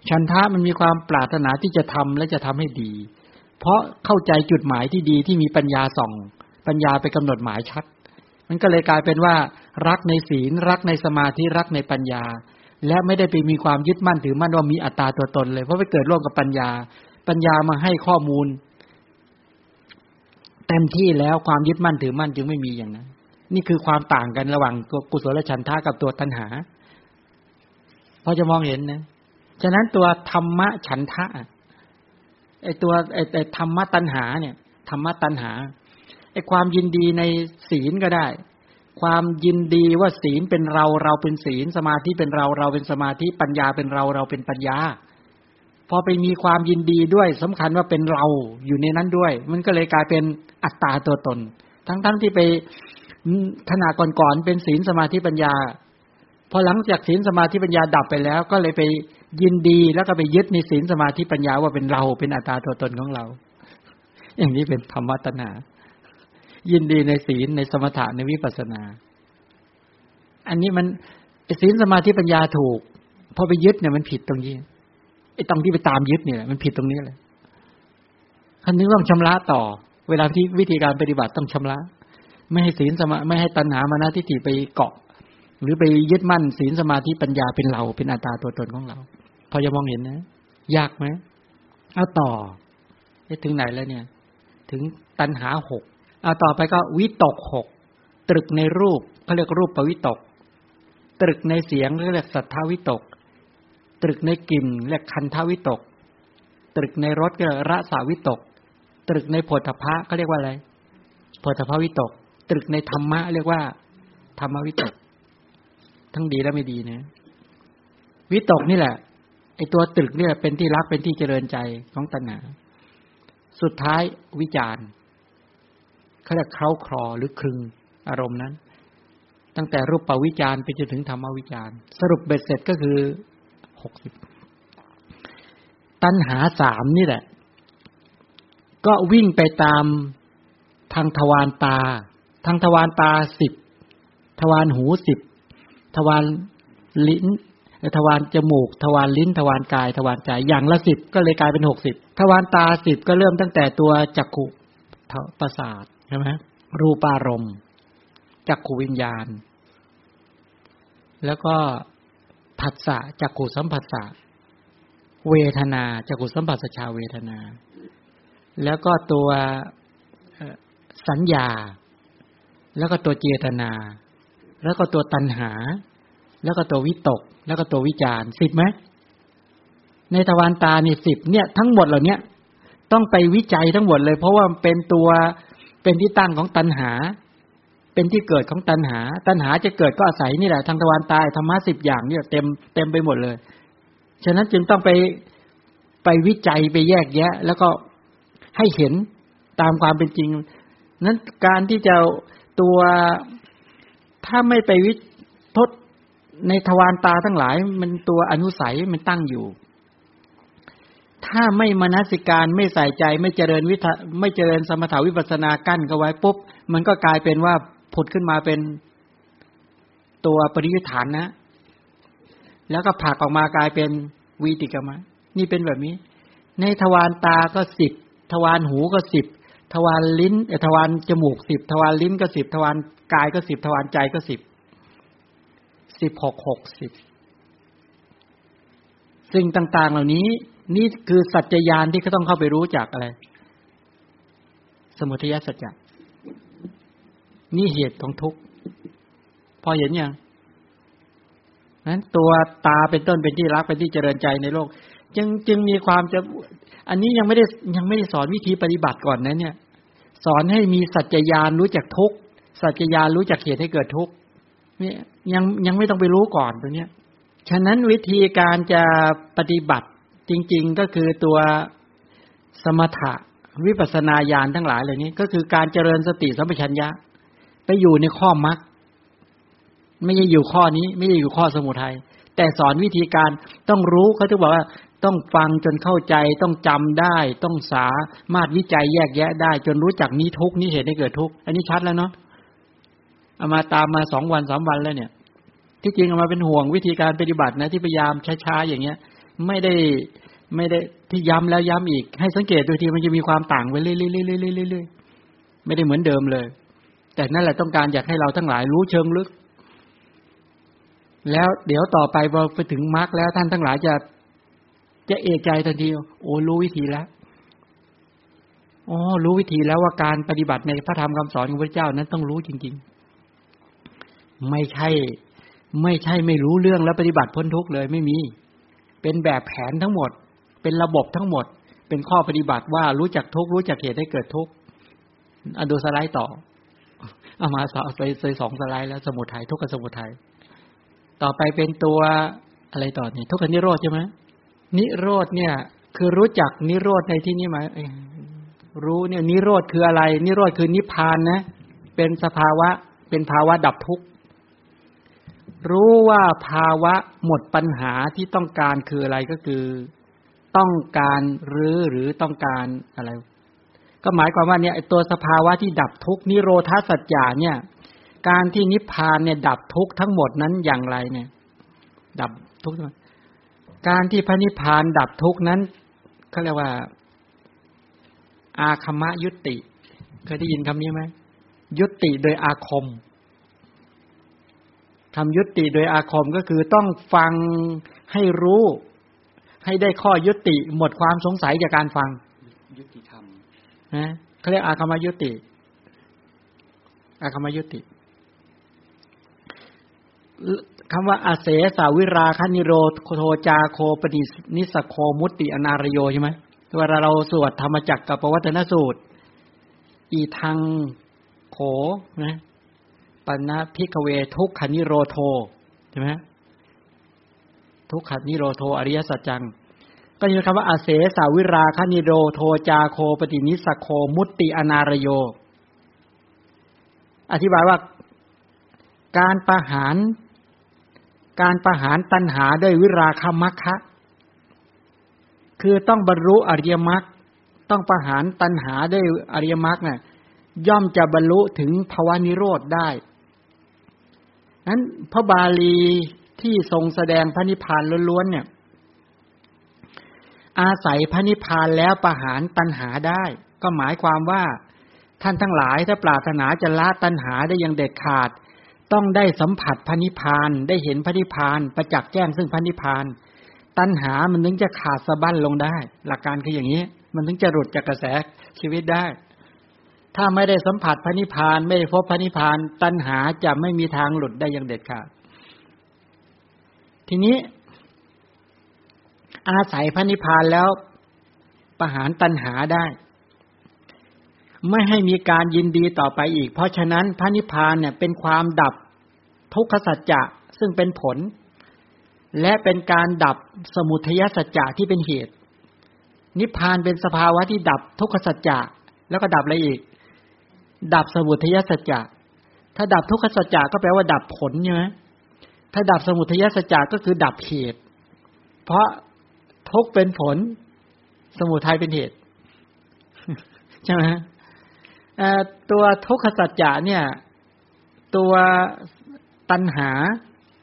ฉันทะมันมีความปรารถนาที่จะทำและจะทำให้ดี เพราะเข้าใจจุดหมายที่ดีที่มีปัญญาส่อง ปัญญาไปกำหนดหมายชัด มันก็เลยกลายเป็นว่า รักในศีล รักในสมาธิรักในปัญญา และไม่ได้ไปมีความยึดมั่นถือมั่นว่ามีอัตตาตัวตนเลย เพราะไปเกิดร่วมกับปัญญา ปัญญามาให้ข้อมูล เต็มที่แล้วความยึดมั่นถือมั่นจึงไม่มีอย่างนั้น นี่คือความต่างกันระหว่างกุศลฉันทะกับตัวตัณหาพอจะมองเห็นนะฉะนั้นตัวธรรมะฉันทะไอตัวไอไอธรรมะตัณหาเนี่ยธรรมะตัณหาไอความยินดีในศีลก็ได้ ความยินดีว่าศีลเป็นเราเราเป็นศีล สมาธิเป็นเราเราเป็นสมาธิปัญญาเป็นเราเราเป็นปัญญา พอไปมีความยินดีด้วยสำคัญว่าเป็นเราอยู่ในนั้นด้วย มันก็เลยกลายเป็นอัตตาตัวตน ทั้งๆทที่ไปขณะก่อนๆเป็นศีลสมาธิปัญญา พอหลังจากศีลสมาธิปัญญาดับไปแล้ว ก็เลยไปยินดีแล้วก็ไปยึดในศีลสมาธิปัญญาว่าเป็นเราเป็นอัตตาตัวตนของเรา อย่างนี้เป็นธรรมะตนา ยินดีในศีลในสมถะในวิปัสนา อันนี้มันศีลสมาธิปัญญาถูกพอไปยึดเนี่ยมันผิดตรงนี้ไอ้ตรงที่ไปตามยึดเนี่ยมันผิดตรงนี้เลยคันนึงต้องชำระต่อ เวลาที่วิธีการปฏิบัติต้องชำระ ไม่ให้ศีลสมาไม่ให้ตัณหามานะทิฏฐิไปเกาะ หรือไปยึดมั่นศีลสมาธิปัญญาเป็นเราเป็นอัตตาตัวตนของเรา พอจะมองเห็นนะ ยากไหมเอาต่อถึงไหนแล้วเนี่ย ถึงตัณหาหก เอาต่อไปก็วิตกหกตรึกในรูปเขาเรียกรูปปวิตก ตรึกในเสียงเรียกสัทธาวิตก ตรึกในกลิ่นเรียกคันทวิตก ตรึกในรสก็รสาวิตก ตรึกในโพธพะเขาเรียกว่าอะไรโพธพวิตก ตรึกในธรรมะเรียกว่า ธรรมวิตก ทั้งดีและไม่ดีนะวิตกนี่แหละไอตัวตรึกเนี่ยเป็นที่รักเป็นที่เจริญใจของตัณหา สุดท้ายวิจารณ์ เขาเรียกเคล้าคลอหรือคลึงอารมณ์นั้น ตั้งแต่รูปปวิจารไปจนถึงธรรมวิจารสรุปเบ็ดเสร็จก็คือหกสิบตัณหาสามนี่แหละ ก็วิ่งไปตามทางทวารตา ทางทวารตาสิบทวารหูสิบทวารลิ้นทวารจมูก ทวารลิ้น ทวารกาย ทวารใจอย่างละสิบก็เลยกลายเป็นหกสิบทวารตาสิบก็เริ่มตั้งแต่ตัวจักขุประสาท ใช่ไหมรูปารมณ์จักขูวิญญาณ แล้วก็ผัสสะจักขูสัมผัสสะเวทนาจักขูสัมผัสชาเวทนา แล้วก็ตัวสัญญา แล้วก็ตัวเจตนา แล้วก็ตัวตัณหา แล้วก็ตัววิตก แล้วก็ตัววิจารสิบไหมในทวารตานี่สิบเนี่ย ทั้งหมดเหล่านี้ต้องไปวิจัยทั้งหมดเลย เพราะว่าเป็นตัว เป็นที่ตั้งของตัณหา เป็นที่เกิดของตัณหา ตัณหาจะเกิดก็อาศัยนี่แหละทางตะวันตายธรรมะสิบอย่างเนี่ยเต็มเต็มไปหมดเลย ฉะนั้นจึงต้องไปไปวิจัยไปแยกแยะ แล้วก็ให้เห็นตามความเป็นจริง นั้นการที่จะตัวถ้าไม่ไปวิทดในทวารตาทั้งหลาย มันตัวอนุสัยมันตั้งอยู่ ถ้าไม่มนสิการไม่ใส่ใจไม่เจริญวิทไม่เจริญสมถาวิปัสนากั้นก็ไว้ปุ๊บ มันก็กลายเป็นว่าผุดขึ้นมาเป็นตัวปริยุทธานนะ แล้วก็ผักออกมากลายเป็นวีติกมะ นี่เป็นแบบนี้ ในทวารตาก็สิบทวารหูก็สิบทวารลิ้นทวารจมูกสิบทวารลิ้นก็สิบทวารกายก็สิบทวารใจก็สิบสิบหกหกสิบสิ่งต่าง ๆ เหล่านี้ นี่คือสัจจยานที่เขาต้องเข้าไปรู้จักอะไร สมุทัยสัจจะนี่เหตุของทุกข์พอเห็นยังนั้นตัวตาเป็นต้นเป็นที่รักเป็นที่เจริญใจในโลก จึงจึงมีความจะ อันนี้ยังไม่ได้ยังไม่ได้สอนวิธีปฏิบัติก่อนนะเนี่ย สอนให้มีสัจจญาณรู้จักทุกข์สัจจญาณรู้จักเหตุให้เกิดทุกข์นี่ยังยังไม่ต้องไปรู้ก่อนตรงเนี้ย ฉะนั้นวิธีการจะปฏิบัติ จริง ๆก็คือตัวสมถะวิปัสนาญาณทั้งหลายเหล่านี้ ก็คือการเจริญสติสัมปชัญญะ ไปอยู่ในข้อมรรคไม่ใช่อยู่ข้อนี้ ไม่ใช่อยู่ข้อสมุทัยแต่สอนวิธีการต้องรู้เขาจะบอกว่าต้องฟังจนเข้าใจต้องจำได้ ต้องสามารถวิจัยแยกแยะได้ จนรู้จักนี้ทุกนี้เหตุให้เกิดทุกอันนี้ชัดแล้วเนาะเอามาตามมาสองวันสามวันแล้วเนี่ย ที่จริงเอามาเป็นห่วงวิธีการปฏิบัตินะที่พยายามช้าๆอย่างเงี้ย ไม่ได้ไม่ได้ที่ย้ำแล้วย้ำอีก ให้สังเกตดูทีมันจะมีความต่างไปเรื่อยๆๆๆไม่ได้เหมือนเดิมเลย แต่นั่นแหละต้องการอยากให้เราทั้งหลายรู้เชิงลึก แล้วเดี๋ยวต่อไปพอไปถึงมารรคแล้วท่านทั้งหลายจะจะเอกใจทันทีโอ้รู้วิธีแล้วอ๋อรู้วิธีแล้วว่าการปฏิบัติในพระธรรมคำสอนของพระเจ้านั้นต้องรู้จริง ๆ ไม่ใช่ ไม่ใช่ไม่รู้เรื่องแล้วปฏิบัติพ้นทุกข์เลยไม่มี เป็นแบบแผนทั้งหมด เป็นระบบทั้งหมด เป็นข้อปฏิบัติว่ารู้จักทุกรู้จักเหตุให้เกิดทุกอดูสไลด์ต่อเอามาสอไปใส่สองสไลด์แล้วสมุทัยทุกขสมุทัยต่อไปเป็นตัวอะไรต่อเนี่ยทุกขนิโรธใช่ไหมนิโรธเนี่ย คือรู้จักนิโรธในที่นี้ไหมรู้เนี่ยนิโรธคืออะไร นิโรธคือนิพพานนะ เป็นสภาวะ เป็นภาวะดับทุกข์ รู้ว่าภาวะหมดปัญหาที่ต้องการคืออะไรก็คือ ต้องการหรือหรือต้องการอะไร ก็หมายความว่าเนี่ยตัวสภาวะที่ดับทุกนิโรธาสัจจาเนี่ย การที่นิพพานเนี่ย ดับทุกทั้งหมดนั้นอย่างไรเนี่ย ดับทุกการที่พระนิพพานดับทุกนั้นเขาเรียกว่า อาคมะยุติเคยได้ยินคำนี้ไหมยุติโดยอาคม ทำยุติโดยอาคมก็คือต้องฟังให้รู้ ให้ได้ข้อยุติหมดความสงสัยจากการฟัง ยุติธรรมนะเขาเรียกอาคมายุติ อาคมายุติคำว่าอาเสสาวิราคนิโรโทจาโคปนินิสโคมุตติอนารโยใช่ไหมเวลาเราสวดธรรมจักรกับปวัตนสูตร อีทางโขนะ ปัญนาพิกเวทุกขานิโรโทใช่ไหมทุกขานิโรโทอริยสัจจัง ก็คือคำว่าอเสสวิราคนิโรโธจาโคปฏินิสสัคโคมุตติอนาลโย อธิบายว่าการประหาร การประหารตัณหาด้วยวิราคมัคคะ คือต้องบรรลุอริยมรรคต้องประหารตัณหาด้วยอริยมรรคน่ะย่อมจะบรรลุถึงภาวะนิโรธได้ นั้นพระบาลีที่ทรงแสดงพระนิพพานล้วนๆเนี่ย อาศัยพระนิพพานแล้วประหารตัณหาได้ ก็หมายความว่าท่านทั้งหลายถ้าปรารถนาจะละตัณหาได้อย่างเด็ดขาด ต้องได้สัมผัสพระนิพพานได้เห็นพระนิพพานประจักษ์แจ้งซึ่งพระนิพพาน ตัณหามันถึงจะขาดสะบั้นลงได้ หลักการคืออย่างนี้ มันถึงจะหลุดจากกระแสชีวิตได้ ถ้าไม่ได้สัมผัสพระนิพพาน ไม่ได้พบพระนิพพาน ตัณหาจะไม่มีทางหลุดได้อย่างเด็ดขาด ทีนี้ อาศัยพระนิพพานแล้วประหารตัณหาได้ ไม่ให้มีการยินดีต่อไปอีก เพราะฉะนั้นพระนิพพานเนี่ยเป็นความดับทุกขสัจจะซึ่งเป็นผล และเป็นการดับสมุทัยสัจจะที่เป็นเหตุ นิพพานเป็นสภาวะที่ดับทุกขสัจจะแล้วก็ดับอะไรอีก ดับสมุทัยสัจจะถ้าดับทุกขสัจจะก็แปลว่าดับผลใช่ไหมถ้าดับสมุทัยสัจจะก็คือดับเหตุ เพราะทุกเป็นผล สมุทัยเป็นเหตุใช่ไหมตัวทุกขสัจจะเนี่ย ตัวตัณหา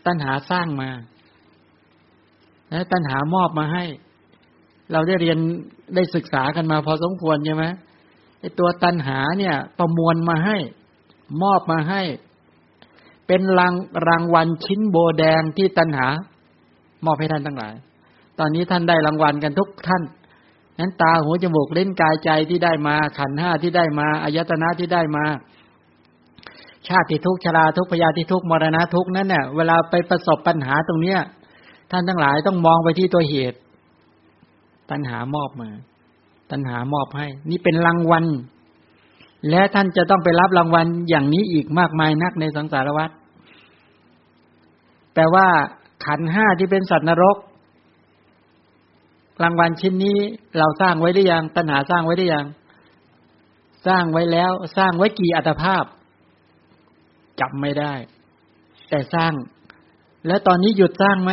ตัณหาสร้างมาตัณหามอบมาให้ เราได้เรียนได้ศึกษากันมาพอสมควรใช่ไหม ไอตัวตัณหาเนี่ย ประมวลมาให้ มอบมาให้ เป็นรางรางวัลชิ้นโบแดงที่ตัณหา มอบให้ท่านทั้งหลาย ตอนนี้ท่านได้รางวัลกันทุกท่านนั้นตาหูจมูกเล่นกายใจที่ได้มา ขันห้าที่ได้มาอายตนะที่ได้มา ชาติทุกชราทุกพยาธิทุกมรณะทุกนั้นเนี่ยเวลาไปประสบปัญหาตรงเนี้ย ท่านทั้งหลายต้องมองไปที่ตัวเหตุตัณหามอบมา ตัณหามอบให้ นี่เป็นรางวัล และท่านจะต้องไปรับรางวัลอย่างนี้อีกมากมายนักในสังสารวัฏแต่ว่า ขันห้าที่เป็นสัตว์นรก รางวัลชิ้นนี้เราสร้างไว้ได้ยัง ตัณหาสร้างไว้ได้ยัง สร้างไว้แล้ว สร้างไว้กี่อัตภาพจับไม่ได้ แต่สร้าง แล้วตอนนี้หยุดสร้างไหม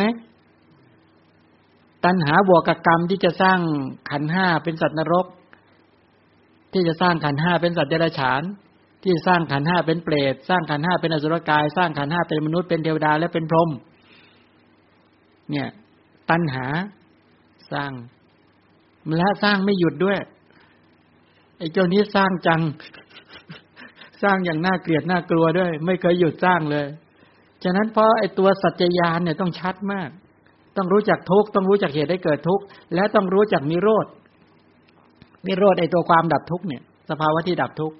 ตัณหาบวกกับกรรมที่จะสร้างขันห้าเป็นสัตว์นรก ที่จะสร้างขันห้าเป็นสัตว์เดรัจฉาน ที่สร้างขันห้าเป็นเปรตสร้างขันห้าเป็นอสุรกาย สร้างขันห้าเป็นมนุษย์เป็นเทวดาและเป็นพรหมเนี่ย ตัณหาสร้างและสร้างไม่หยุดด้วยไอ้เจ้านี้สร้างจัง สร้างอย่างน่าเกลียดน่ากลัวด้วย ไม่เคยหยุดสร้างเลยฉะนั้นเพราะไอ้ตัวสัจจญาณเนี่ยต้องชัดมาก ต้องรู้จักทุกต้องรู้จักเหตุให้เกิดทุกและต้องรู้จักนิโรธนิโรธไอตัวความดับทุกเนี่ย สภาวะที่ดับทุก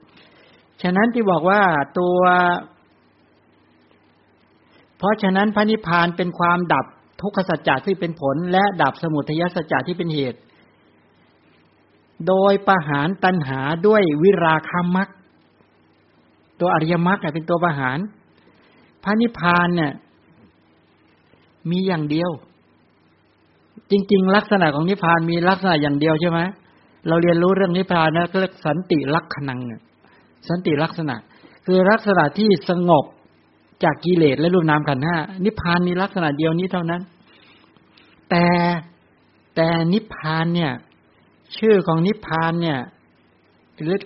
ฉะนั้นที่บอกว่าตัว เพราะฉะนั้นพระนิพพานเป็นความดับทุกขสัจจะที่เป็นผล และดับสมุทัยสัจจะที่เป็นเหตุ โดยประหารตัณหาด้วยวิราคามักตัวอริยมรรคเป็นตัวประหารพระนิพพานเนี่ยมีอย่างเดียว จริง ๆ ลักษณะของนิพพานมีลักษณะอย่างเดียวใช่ไหมเราเรียนรู้เรื่องนิพพานนะก็เรียกสันติลักษณังสันติลักษณะ คือลักษณะที่สงบจากกิเลสและรูปนามขันห้านิพพานมีลักษณะเดียวนี้เท่านั้น แต่แต่นิพพานเนี่ย ชื่อของนิพพานเนี่ยหรือ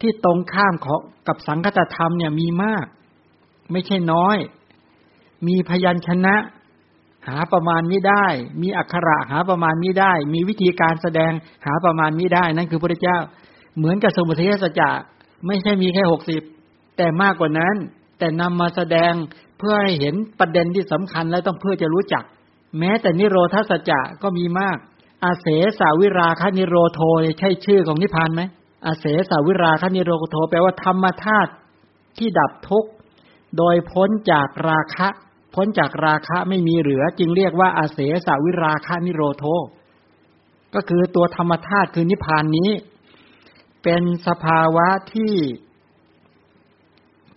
ที่ตรงข้ามของกับสังคตธรรมเนี่ยมีมาก ไม่ใช่น้อย มีพยัญชนะาประมาณนี้ได้ มีอักขระหาประมาณนี้ได้ มีวิธีการแสดงหาประมาณนี้ได้ นั่นคือพระเจ้า เหมือนกับสมุทัยสัจจะไม่ใช่มีแค่หกสิบแต่มากกว่านั้น แต่นำมาแสดงเพื่อให้เห็นประเด็นที่สำคัญและต้องเพื่อจะรู้จัก แม้แต่นิโรธาสัจจะก็มีมาก อาเสสาวิราคานิโรโทใช่ชื่อของนิพพานไหมอาเสสาวิราคานิโรโทแปลว่าธรรมธาตุที่ดับทุกข์โดยพ้นจากราคะ พ้นจากราคะไม่มีเหลือ จึงเรียกว่าอาเสสาวิราคานิโรโท ก็คือตัวธรรมธาตุคือนิพพานนี้ เป็นสภาวะที่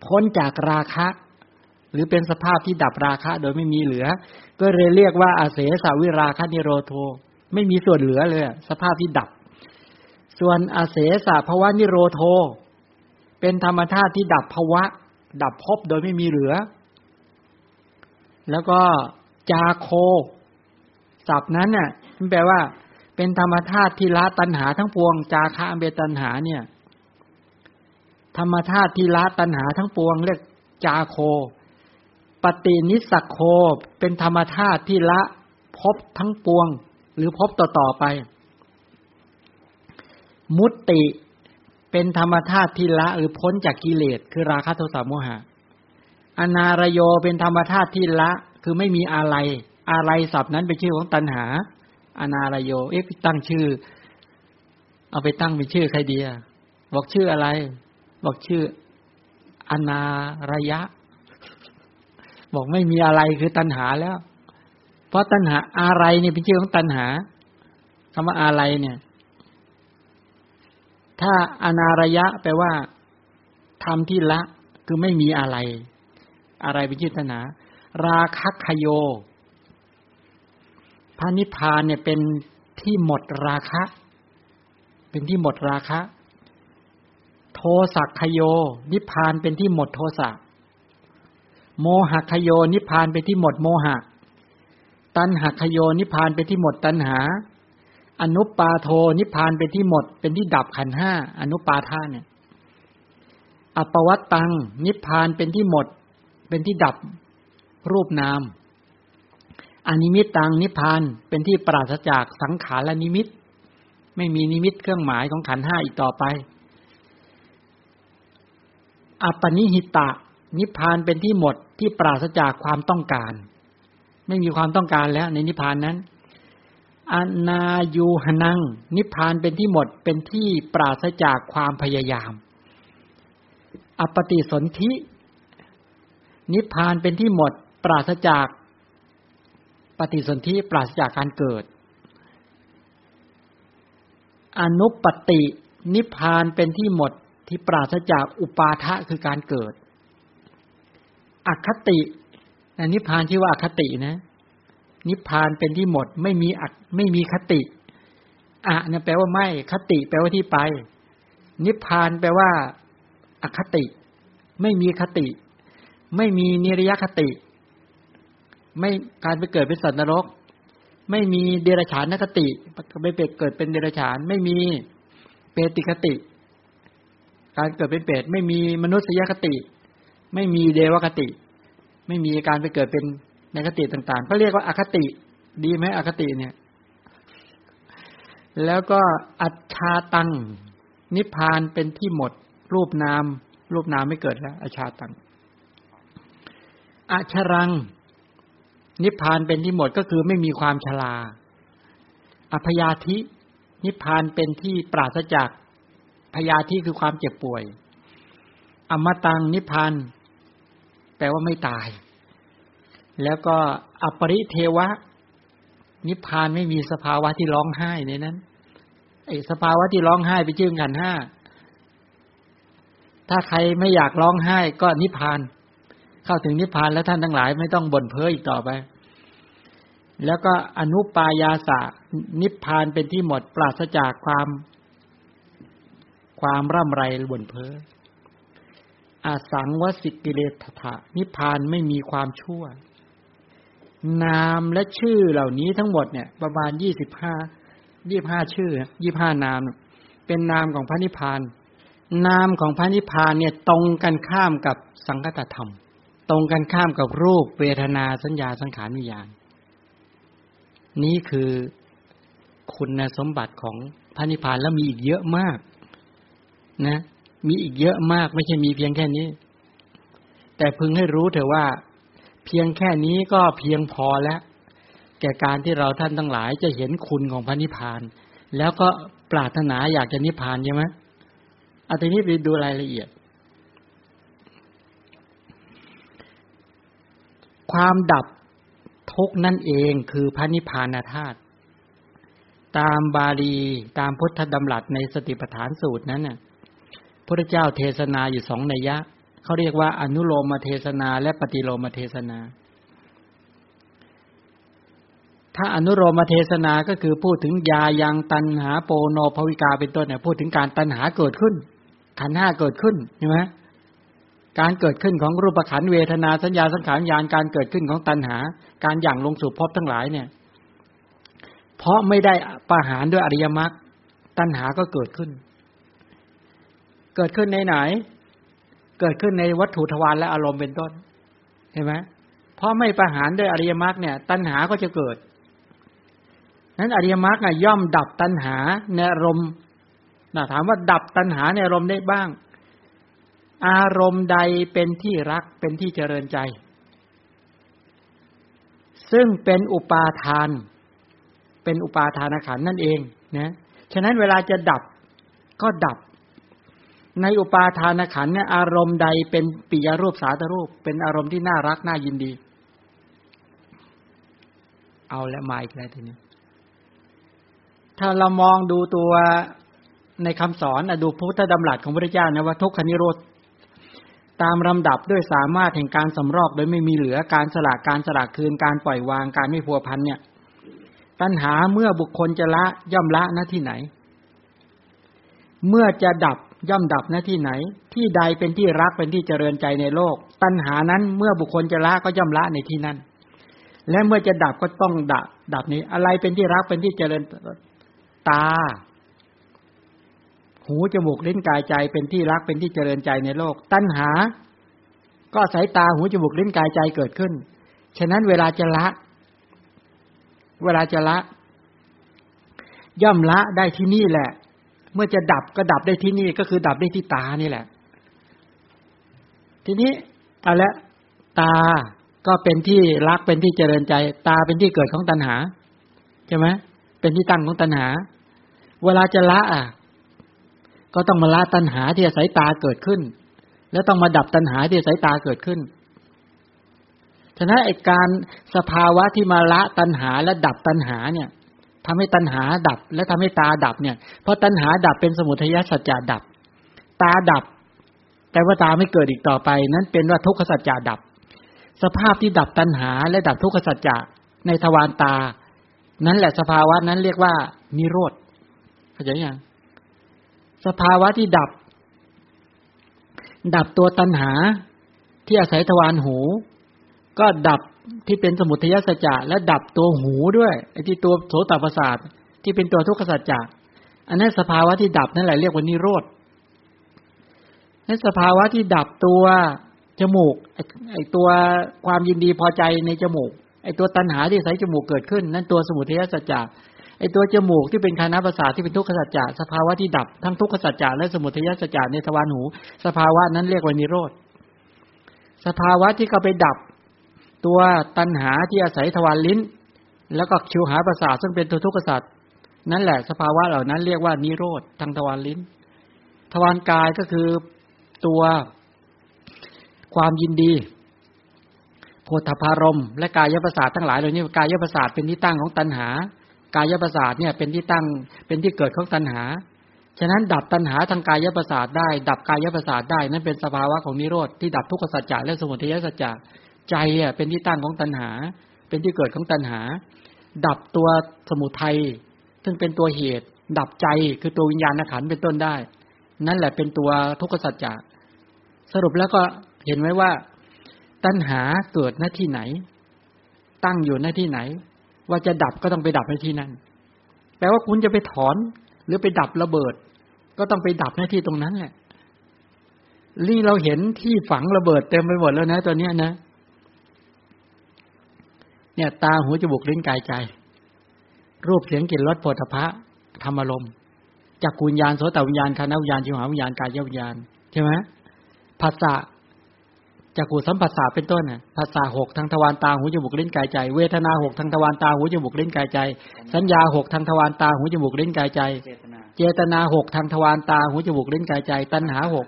พ้นจากราคะ หรือเป็นสภาพที่ดับราคะ โดยไม่มีเหลือ ก็เลยเรียกว่าอาเสสาวิราคานิโรโท ไม่มีส่วนเหลือเลย สภาพที่ดับ ส่วนอาเสสาภวะนิโรโท เป็นธรรมธาตุที่ดับภวะ ดับภพโดยไม่มีเหลือ แล้วก็จาโคศัพท์นั้นน่ะมันแปลว่า เป็นธรรมธาตุที่ละตัณหาทั้งปวง จาคะเบตัณหาเนี่ย ธรรมธาตุที่ละตัณหาทั้งปวง เรียกจาโค ปฏินิสักโคเป็นธรรมธาตุที่ละพบทั้งปวง หรือพบต่อๆไป มุตติเป็นธรรมธาตุที่ละหรือพ้นจากกิเลสคือราคะโทสะโมหะ อนารโยเป็นธรรมธาตุที่ละ คือไม่มีอะไร อะไรศัพท์นั้นเป็นชื่อของตัณหา อนารโย เอ๊ะตั้งชื่อ เอาไปตั้งเป็นชื่อใครดีอะบอกชื่ออะไร บอกชื่อ อนารยะ บอกไม่มีอะไรคือตัณหาแล้ว เพราะตัณหาอะไรเนี่ยเป็นชื่อของตัณหาคำว่าอะไรเนี่ย ถ้าอนารยะแปลว่าทำที่ละคือไม่มีอะไร อะไรเป็นจิตนา ราคัคโย พระนิพพานเนี่ยเป็นที่หมดราคะ เป็นที่หมดราคะ โทสักขโย นิพพานเป็นที่หมดโทสะโมหคโย นิพพานเป็นที่หมดโมหะ ตันหคโย นิพพานเป็นที่หมดตัณหา อนุปาโท นิพพานเป็นที่หมด เป็นที่ดับขันธ์ห้าอนุปาโทเนี่ยอปวัตตัง นิพพานเป็นที่หมด เป็นที่ดับรูปนาม อนิมิตตังนิพพานเป็นที่ปราศจากสังขารและนิมิต ไม่มีนิมิตเครื่องหมายของขันธ์ห้าอีกต่อไปอัปปณิหิตะ นิพพานเป็นที่หมดที่ปราศจากความต้องการ ไม่มีความต้องการแล้วในนิพานนั้นอนายูหนัง นิพพานเป็นที่หมดเป็นที่ปราศจากความพยายาม อปฏิสนธิ นิพพานเป็นที่หมดปราศจากปฏิสนธิปราศจากการเกิด อนุปติ นิพพานเป็นที่หมดที่ปราศจากอุปาทะคือการเกิด อคตินิพพานชื่ว่าอคตินะ นิพพานเป็นที่หมดไม่มีอักไม่มีคติอะเนี่ยแปลว่าไม่คติ แปลว่าที่ไป นิพพานแปลว่าอคติ ไม่มีคติ ไม่มีนิรยคติ ไม่การไปเกิดเป็นสัตว์นรก ไม่มีเดรัจฉานคติไม่เปเกิดเป็นเดรัจฉาน ไม่มีเปติคติ การเกิดเป็นเปรตไม่มีมนุษยคติ ไม่มีเดวคติ ไม่มีการไปเกิดเป็นในคติต่างๆก็เรียกว่าอาคติ ดีไหมอคติเนี่ย แล้วก็อัจฉาตัง นิพพานเป็นที่หมด รูปนาม รูปนามไม่เกิดแล้วอาชาตัง อชรัง นิพพานเป็นที่หมดก็คือไม่มีความชราอพยาธิ นิพพานเป็นที่ปราศจากพยาธิคือความเจ็บป่วย อมตังนิพพานแปลว่าไม่ตาย แล้วก็อปริเทวะ นิพพานไม่มีสภาวะที่ร้องไห้ในนั้นไอ้สภาวะที่ร้องไห้ไปชื่อกันห้า ถ้าใครไม่อยากร้องไห้ก็นิพพาน เข้าถึงนิพพานแล้วท่านทั้งหลายไม่ต้องบ่นเพ้ออีกต่อไป แล้วก็อนุปายาสะนิพพานเป็นที่หมดปราศจากความความร่ำไรบ่นเพ้ออาสังวสิกิเลสถะนิพพานไม่มีความชั่ว นามและชื่อเหล่านี้ทั้งหมดเนี่ย ประมาณยี่สิบห้ายี่บห้าชื่อยี่ห้านาม เป็นนามของพระนิพพาน นามของพระนิพพานเนี่ยตรงกันข้ามกับสังคตธรรม ตรงกันข้ามกับรูปเวทนาสัญญาสังขารวิญญาณ นี้คือคุณสมบัติของพระนิพพานแล้วมีอีกเยอะมาก นะ มีอีกเยอะมาก ไม่ใช่มีเพียงแค่นี้ แต่พึงให้รู้เถอะว่า เพียงแค่นี้ก็เพียงพอแล้ว แก่การที่เราท่านทั้งหลายจะเห็นคุณของพระนิพพาน แล้วก็ปรารถนาอยากจะนิพพานใช่ไหมเอาทีนี้ไปดูรายละเอียด ความดับทุกนั่นเองคือพระนิพพานธาตุตามบาลีตามพุทธดำรัสในสติปัฏฐานสูตรนั้นน่ะพระเจ้าเทศนาอยู่สองนัยยะเขาเรียกว่าอนุโลมเทศนาและปฏิโลมเทศนา ถ้าอนุโลมเทศนาก็คือพูดถึงยายังตันหาโปโนภวิกาเป็นต้นเนี่ยพูดถึงการตันหาเกิดขึ้นขันห้าเกิดขึ้นใช่ไหม การเกิดขึ้นของรูปขันเวทนาสัญญาสังขารญาณการเกิดขึ้นของตันหา การอย่างลงสู่พบทั้งหลายเนี่ย เพราะไม่ได้ประหารด้วยอริยมรรคตัณหาก็เกิดขึ้น เกิดขึ้นในไหน เกิดขึ้นในวัตถุทวารและอารมณ์เป็นต้น เห็นไหมเพราะไม่ประหารด้วยอริยมรรคเนี่ย ตัณหาก็จะเกิด นั้นอริยมรรคย่อมดับตัณหาในอารมณ์ถามว่าดับตัณหาในอารมณ์ได้บ้าง อารมณ์ใดเป็นที่รักเป็นที่เจริญใจ ซึ่งเป็นอุปาทาน เป็นอุปาทานขันนั่นเองนะฉะนั้นเวลาจะดับก็ดับ ในอุปาทานขันเนี่ยอารมณ์ใดเป็นปิยรูปสาตรูป เป็นอารมณ์ที่น่ารักน่ายินดี เอาแล้วมาอีกแล้วทีนี้ถ้าเรามองดูตัวในคำสอนดูพุทธดำรัสของพระเจ้านะว่าทุกขนิโรธ ตามลำดับด้วยสามารถแห่งการสำรอกโดยไม่มีเหลือการสละการสละคืนการปล่อยวางการไม่พัวพันเนี่ย ตัณหาเมื่อบุคคลจะละย่อมละหน้าที่ไหน เมื่อจะดับย่อมดับหน้าที่ไหน ที่ใดเป็นที่รักเป็นที่เจริญใจในโลก ตัณหานั้นเมื่อบุคคลจะละก็ย่อมละในที่นั้น และเมื่อจะดับก็ต้องดับ ดับนี้อะไรเป็นที่รักเป็นที่เจริญตา หูจมูกลิ้นกายใจเป็นที่รักเป็นที่เจริญใจในโลก ตัณหา ก็สายตาหูจมูกลิ้นกายใจเกิดขึ้น ฉะนั้นเวลาจะละ เวลาจะละ ย่อมละได้ที่นี่แหละ เมื่อจะดับก็ดับได้ที่นี่ก็คือดับได้ที่ตานี่แหละ ทีนี้เอาละตาก็เป็นที่รักเป็นที่เจริญใจ ตาเป็นที่เกิดของตัณหาใช่ไหมเป็นที่ตั้งของตัณหา เวลาจะละอะ ก็ต้องมาละตัณหาที่อาศัยตาเกิดขึ้น แล้วต้องมาดับตัณหาที่อาศัยตาเกิดขึ้น ฉะนั้นไอการสภาวะที่มาละตัณหาและดับตัณหาเนี่ยทำให้ตัณหาดับ และทำให้ตาดับเนี่ยเพราะตัณหาดับเป็นสมุทัยสัจจะดับ ตาดับ แต่ว่าตาไม่เกิดอีกต่อไป นั้นเป็นว่าทุกขสัจจะดับ สภาพที่ดับตัณหา และดับทุกขสัจจะในทวารตา นั้นแหละสภาวะนั้นเรียกว่านิโรธเข้าใจยัง สภาวะที่ดับ ดับตัวตัณหาที่อาศัยทวารหู ก็ดับที่เป็นสมุทัยสัจจะและดับตัวหูด้วยไอ้ที่ตัวโสตประสาทที่เป็นตัวทุกขสัจจะอันนั้นสภาวะที่ดับนั่นแหละเรียกว่านิโรธนั่นสภาวะที่ดับตัวจมูกไอ้ตัวความยินดีพอใจในจมูกไอ้ตัวตัณหาที่ใส่จมูกเกิดขึ้น นั่นตัวสมุทัยสัจจะ ไอตัวจมูกที่เป็นคานาประสาทที่เป็นทุกขสัจจะสภาวะที่ดับทั้งทุกขสัจจะและสมุทัยสัจจะในทวารหู สภาวะนั้นเรียกว่านิโรธสภาวะที่เขาไปดับ ตัวตัณหาที่อาศัยทวารลิ้น แล้วก็คิวหาประสาทซึ่งเป็นตัวทุกขสัตว์นั่นแหละสภาวะเหล่านั้นเรียกว่านิโรธทางทวารลิ้น ทวารกายก็คือตัวความยินดีโพธพารม และกายประสาททั้งหลายเหล่านี้กายประสาทเป็นที่ตั้งของตัณหา กายประสาทเนี่ยเป็นที่ตั้งเป็นที่เกิดของตัณหา ฉะนั้นดับตัณหาทางกายประสาทได้ ดับกายประสาทได้นั่นเป็นสภาวะของนิโรธที่ดับทุกขสัจจะและสมุทัยสัจจะใจอะเป็นที่ตั้งของตัณหา เป็นที่เกิดของตัณหา ดับตัวสมุทัยซึ่งเป็นตัวเหตุ ดับใจคือตัววิญญาณขันเป็นต้นได้ นั่นแหละเป็นตัวทุกขสัจจะสรุปแล้วก็เห็นไว้ว่า ตัณหาเกิดหน้าที่ไหน ตั้งอยู่หน้าที่ไหน ว่าจะดับก็ต้องไปดับในที่นั้น แปลว่าคุณจะไปถอน หรือไปดับระเบิด ก็ต้องไปดับหน้าที่ตรงนั้นแหละนี่เราเห็นที่ฝังระเบิดเต็มไปหมดแล้วนะตัวเนี้ยนะ เนี่ย ตาหูจมูกลิ้นกายใจ รูปเสียงกลิ่นรสโผฏฐะธรรมารมจากกุญญาณโสตวิญญาณคานวิญญาณจิวหาวิญญาณกายวิญญาณใช่ไหมภาษา จากขูสัมผัสสาเป็นต้นน่ะภาษาหกทางทวารตาหูจมูกลิ้นกายใจ เวทนาหกทางทวารตาหูจมูกลิ้นกายใจ สัญญาหกทางทวารตาหูจมูกลิ้นกายใจ เจตนาหกทางทวารตาหูจมูกลิ้นกายใจ ตัณหาหก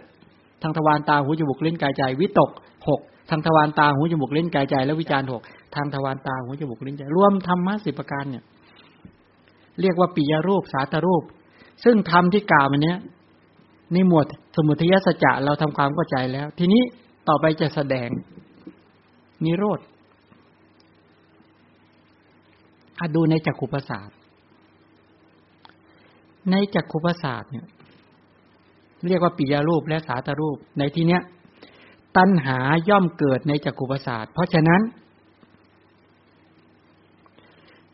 ทางทวารตาหูจมูกลิ้นกายใจ วิตกหกทางทวารตาหูจมูกลิ้นกายใจ และวิจารหกทางทวารตาหูจมูกลิ้นใจ รวมธรรมะสิบประการเนี่ย เรียกว่าปิยรูปสาตรูป ซึ่งธรรมที่กล่าวมาเนี้ยในหมวดสมุทัยสัจจะเราทำความเข้าใจแล้ว ทีนี้ ต่อไปจะแสดง นิโรธอาดูในจักขุปสาทในจักขุปสาทเนี่ย เรียกว่าปิยรูปและสาตรูป ในที่เนี้ย ตัณหาย่อมเกิดในจักขุปสาทเพราะฉะนั้น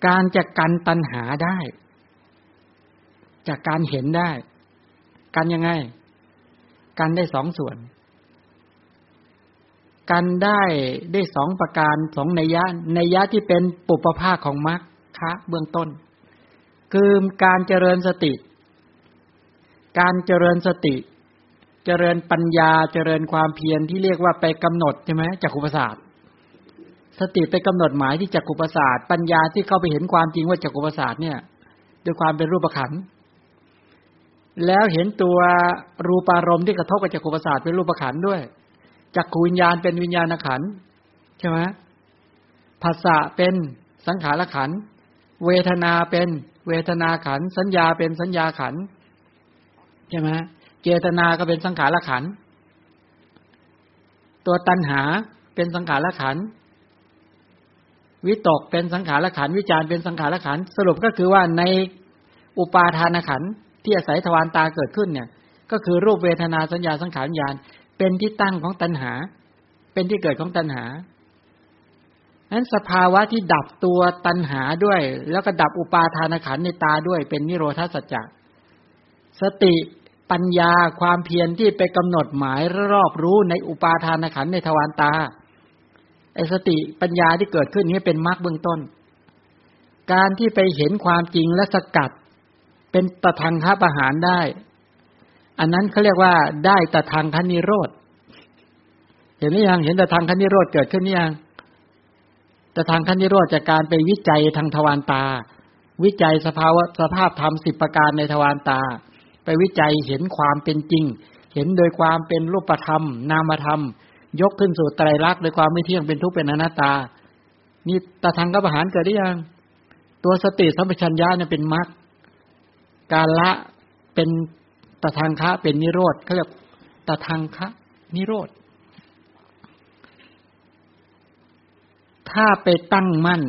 การจะกันตัณหาได้ จากการเห็นได้ กันยังไง กันได้สองส่วน กันได้ได้สองประการสองนัยยะนัยยะที่เป็นปุปภาคของมรรคะเบื้องต้น คือการเจริญสติ การเจริญสติ เจริญปัญญาเจริญความเพียรที่เรียกว่าไปกำหนดใช่ไหมจักขุปศาสตร์สติไปกำหนดหมายที่จักกุปศาสตร์ปัญญาที่เข้าไปเห็นความจริงว่าจักกุปศาสตร์เนี่ยด้วยความเป็นรูปขันแล้วเห็นตัวรูปารมณ์ที่กระทบกับจักกุปศาสตร์เป็นรูปขันด้วย จักขูวิญญาณเป็นวิญญาณขันใช่ไหมภาษาเป็นสังขารขัน เวทนาเป็นเวทนาขัน สัญญาเป็นสัญญาขันใช่ไหมเจตนาก็เป็นสังขารขัน ตัวตัณหาเป็นสังขารขัน วิตกเป็นสังขารขัน วิจารเป็นสังขารขัน สรุปก็คือว่าในอุปาทานขันที่อาศัยทวารตาเกิดขึ้นเนี่ย ก็คือรูปเวทนาสัญญาสังขารญาณ เป็นที่ตั้งของตัณหา เป็นที่เกิดของตัณหานั้นสภาวะที่ดับตัวตัณหาด้วย แล้วก็ดับอุปาทานขันในตาด้วย เป็นนิโรธาสัจจะสติปัญญาความเพียรที่ไปกำหนดหมายรอบรู้ในอุปาทานขันในทวารตาไอสติปัญญาที่เกิดขึ้นนี้เป็นมรรคเบื้องต้น การที่ไปเห็นความจริงและสกัด เป็นตะทางคัประหารได้ อันนั้นเขาเรียกว่าได้ตะทางคันิโรธ เห็นหรือยัง เห็นตะทางคันิโรธเกิดขึ้นหรือยังตะทางคันิโรธจากการไปวิจัยทางทวารตา วิจัยสภาวะสภาพธรรมสิบประการในทวารตา ไปวิจัยเห็นความเป็นจริง เห็นโดยความเป็นรูปธรรม นามธรรม ยกขึ้นสู่ไตรลักษณ์โดยความไม่เที่ยงเป็นทุกข์เป็นอนัตตา นี่ตาทางกับอาหารเกิดได้ยัง ตัวสติสัมปชัญญะเนี่ยเป็นมรรคการละเป็น ตทางคะเป็นนิโรธเขาเรียกตทางคะนิโรธ ถ้าไปตั้งมั่น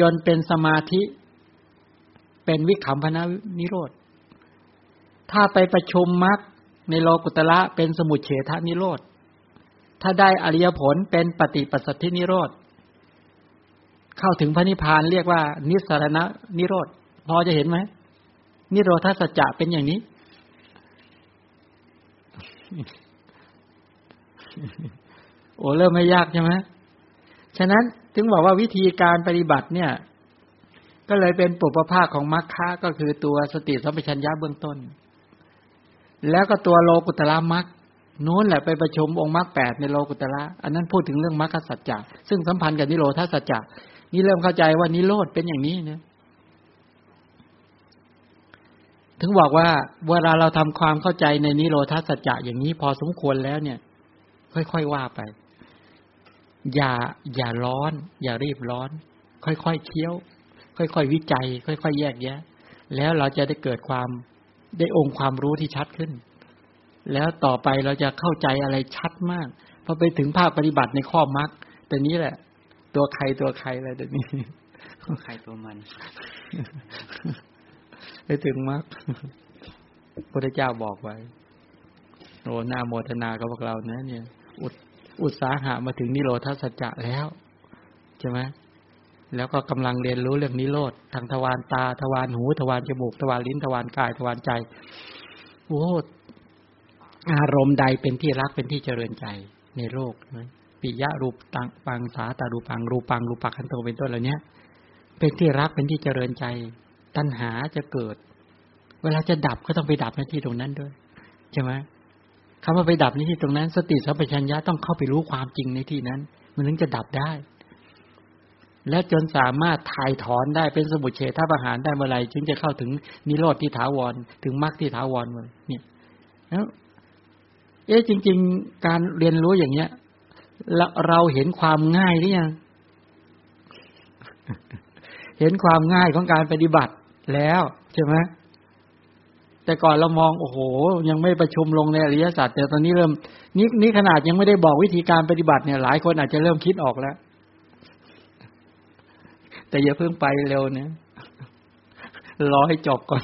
จนเป็นสมาธิ เป็นวิขำพนะนิโรธ ถ้าไปประชุมมรรคในโลกุตละเป็นสมุทเฉทนิโรธ ถ้าได้อริยผลเป็นปฏิปัสสธินิโรธ เข้าถึงพระนิพพานเรียกว่า นิสรณะนิโรธ พอจะเห็นไหมนิโรธาสัจจะเป็นอย่างนี้ โอ้เริ่มไม่ยากใช่ไหมฉะนั้นถึงบอกว่าวิธีการปฏิบัติเนี่ย ก็เลยเป็นปุปภาคของมรรคาก็คือตัวสติสัมปชัญญะเบื้องต้น แล้วก็ตัวโลกุตละมรรคนู้นแหละไปประชมองค์มรรคแปดในโลกุตระอันนั้นพูดถึงเรื่องมรรคสัจจะซึ่งสัมพันธ์กับนิโรธาสัจจะนี่เริ่มเข้าใจว่านิโรธเป็นอย่างนี้นะ ถึงบอกว่าเวลาเราทำความเข้าใจในนิโรธาสัจจะอย่างนี้พอสมควรแล้วเนี่ย ค่อยๆว่าไป อย่าอย่าร้อน อย่ารีบร้อน ค่อยๆเคี้ยว ค่อยๆวิจัย ค่อยๆแยกแยะ แล้วเราจะได้เกิดความได้องค์ความรู้ที่ชัดขึ้น แล้วต่อไปเราจะเข้าใจอะไรชัดมากพอไปถึงภาคปฏิบัติในข้อมรรคแต่นี้แหละ ตัวใครตัวใครอะไรเดี๋ยวนี้ใครตัวมัน ไปถึงมรรคพระเจ้าบอกไว้โอ้หน้าโมทนากับพวกเรานะเนี่ย อุดอุตสาหะมาถึงนิโรธาสัจจะแล้ว ใช่ไหมแล้วก็กำลังเรียนรู้เรื่องนิโรธทางทวารตาทวารหูทวารจมูกทวารลิ้นทวารกายทวารใจโอ้อารมณ์ใดเป็นที่รักเป็นที่เจริญใจในโลกนะปิยะรูปตังปังสาตารูปังรูปังรูปักขันโตเป็นต้นเหล่านี้เป็นที่รักเป็นที่เจริญใจ ตัณหาจะเกิด เวลาจะดับก็ต้องไปดับในที่ตรงนั้นด้วยใช่ไหมคำว่าไปดับในที่ตรงนั้น สติสัมปชัญญะต้องเข้าไปรู้ความจริงในที่นั้น มันถึงจะดับได้ และจนสามารถถ่ายถอนได้เป็นสมุทเฉทประหารได้เมื่อไรจึงจะเข้าถึงนิโรธที่ถาวร ถึงมรรคที่ถาวรเมื่อเนี่ยแล้วเอ๊ะจริง ๆ การเรียนรู้อย่างเนี้ยเราเห็นความง่ายหรือยังเห็นความง่ายของการปฏิบัติ แล้วใช่ไหมแต่ก่อนเรามองโอ้โห ยังไม่ประชุมลงในอริยสัจแต่ตอนนี้เริ่มนี้นี้ขนาดยังไม่ได้บอกวิธีการปฏิบัติเนี่ย หลายคนอาจจะเริ่มคิดออกแล้ว แต่อย่าเพิ่งไปเร็วเนี่ยรอให้จบก่อน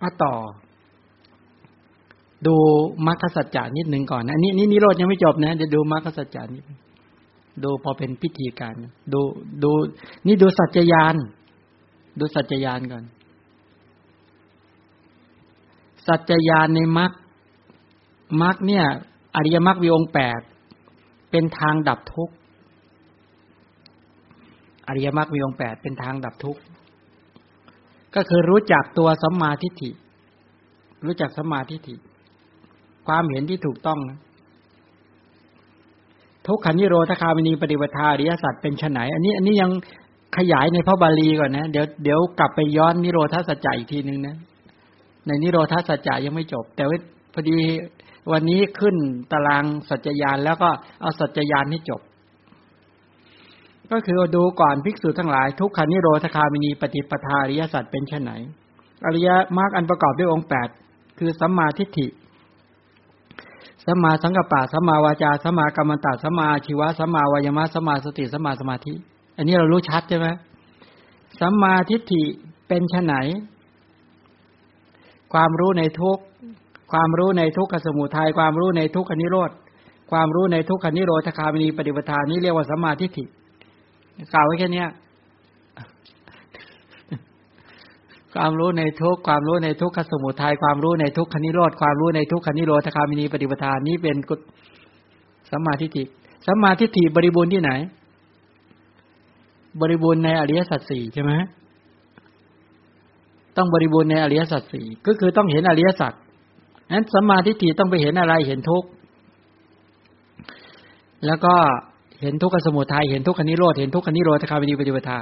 มาต่อ ดูมรรคสัจจานิดหนึ่งก่อนนะนี่นี่นิโรธยังไม่จบนะเดี๋ยวดูมรรคสัจจานิด ดูพอเป็นพิธีการ ดูดู นี่ดูสัจจยาน ดูสัจจยานก่อน สัจจยานในมรรคมรรคเนี่ย อริยมรรคมีองแปดเป็นทางดับทุกข์อริยมรรคมีองแปดเป็นทางดับทุกข์ก็คือรู้จักตัวสัมมาทิฏฐิ รู้จักสัมมาทิฏฐิ ความเห็นที่ถูกต้องนะ ทุกขันนิโรธคามินีปฏิปทาอริยสัจเป็นไนอันนี้อันนี้ยังขยายในพระบาลีก่อนนะ เดี๋ยวเดี๋ยวกลับไปย้อนนิโรธาสัจจะอีกทีหนึ่งนะ ในนิโรธาสัจจะยังไม่จบ แต่ว่าพอดีวันนี้ขึ้นตารางสัจจยานแล้วก็เอาสัจจยานให้จบ ก็คือดูก่อนภิกษุทั้งหลาย ทุกขานิโรธคามินีปฏิปทาอริยสัจเป็นไนอริยมรรคอันประกอบด้วยองค์แปดคือสัมมาทิฏฐิ สัมมาสังกัปปะสัมมาวาจาสัมมากรรมตะสัมมาชีวะสัมมาวายมะสัมมาสติสัมมาสมาธิ อันนี้เรารู้ชัดใช่ไหมสัมมาทิฏฐิเป็นชไหน ความรู้ในทุกความรู้ในทุกขสมุทัยความรู้ในทุกขนิโรธความรู้ในทุกขนิโรธคามินีปฏิปทานนี้เรียกว่าสัมมาทิฏฐิกล่าวไว้แค่นี้ ความรู้ในทุกความรู้ในทุกขสมุทัยความรู้ในทุกขนิโรธความรู้ในทุกขนิโรธคามินีปฏิปทานนี้เป็นกุศสัมมาทิฏฐิสัมมาทิฏฐิบริบูรณ์ที่ไหน บริบูรณ์ในอริยสัจสี่ใช่ไหมต้องบริบูรณ์ในอริยสัจสี่ก็คือต้องเห็นอริยสัจนั้นสัมมาทิฏฐิต้องไปเห็นอะไรเห็นทุกข์แล้วก็เห็นทุกขสมุทัยเห็นทุกขนิโรธเห็นทุกขนิโรธคามินีปฏิปทา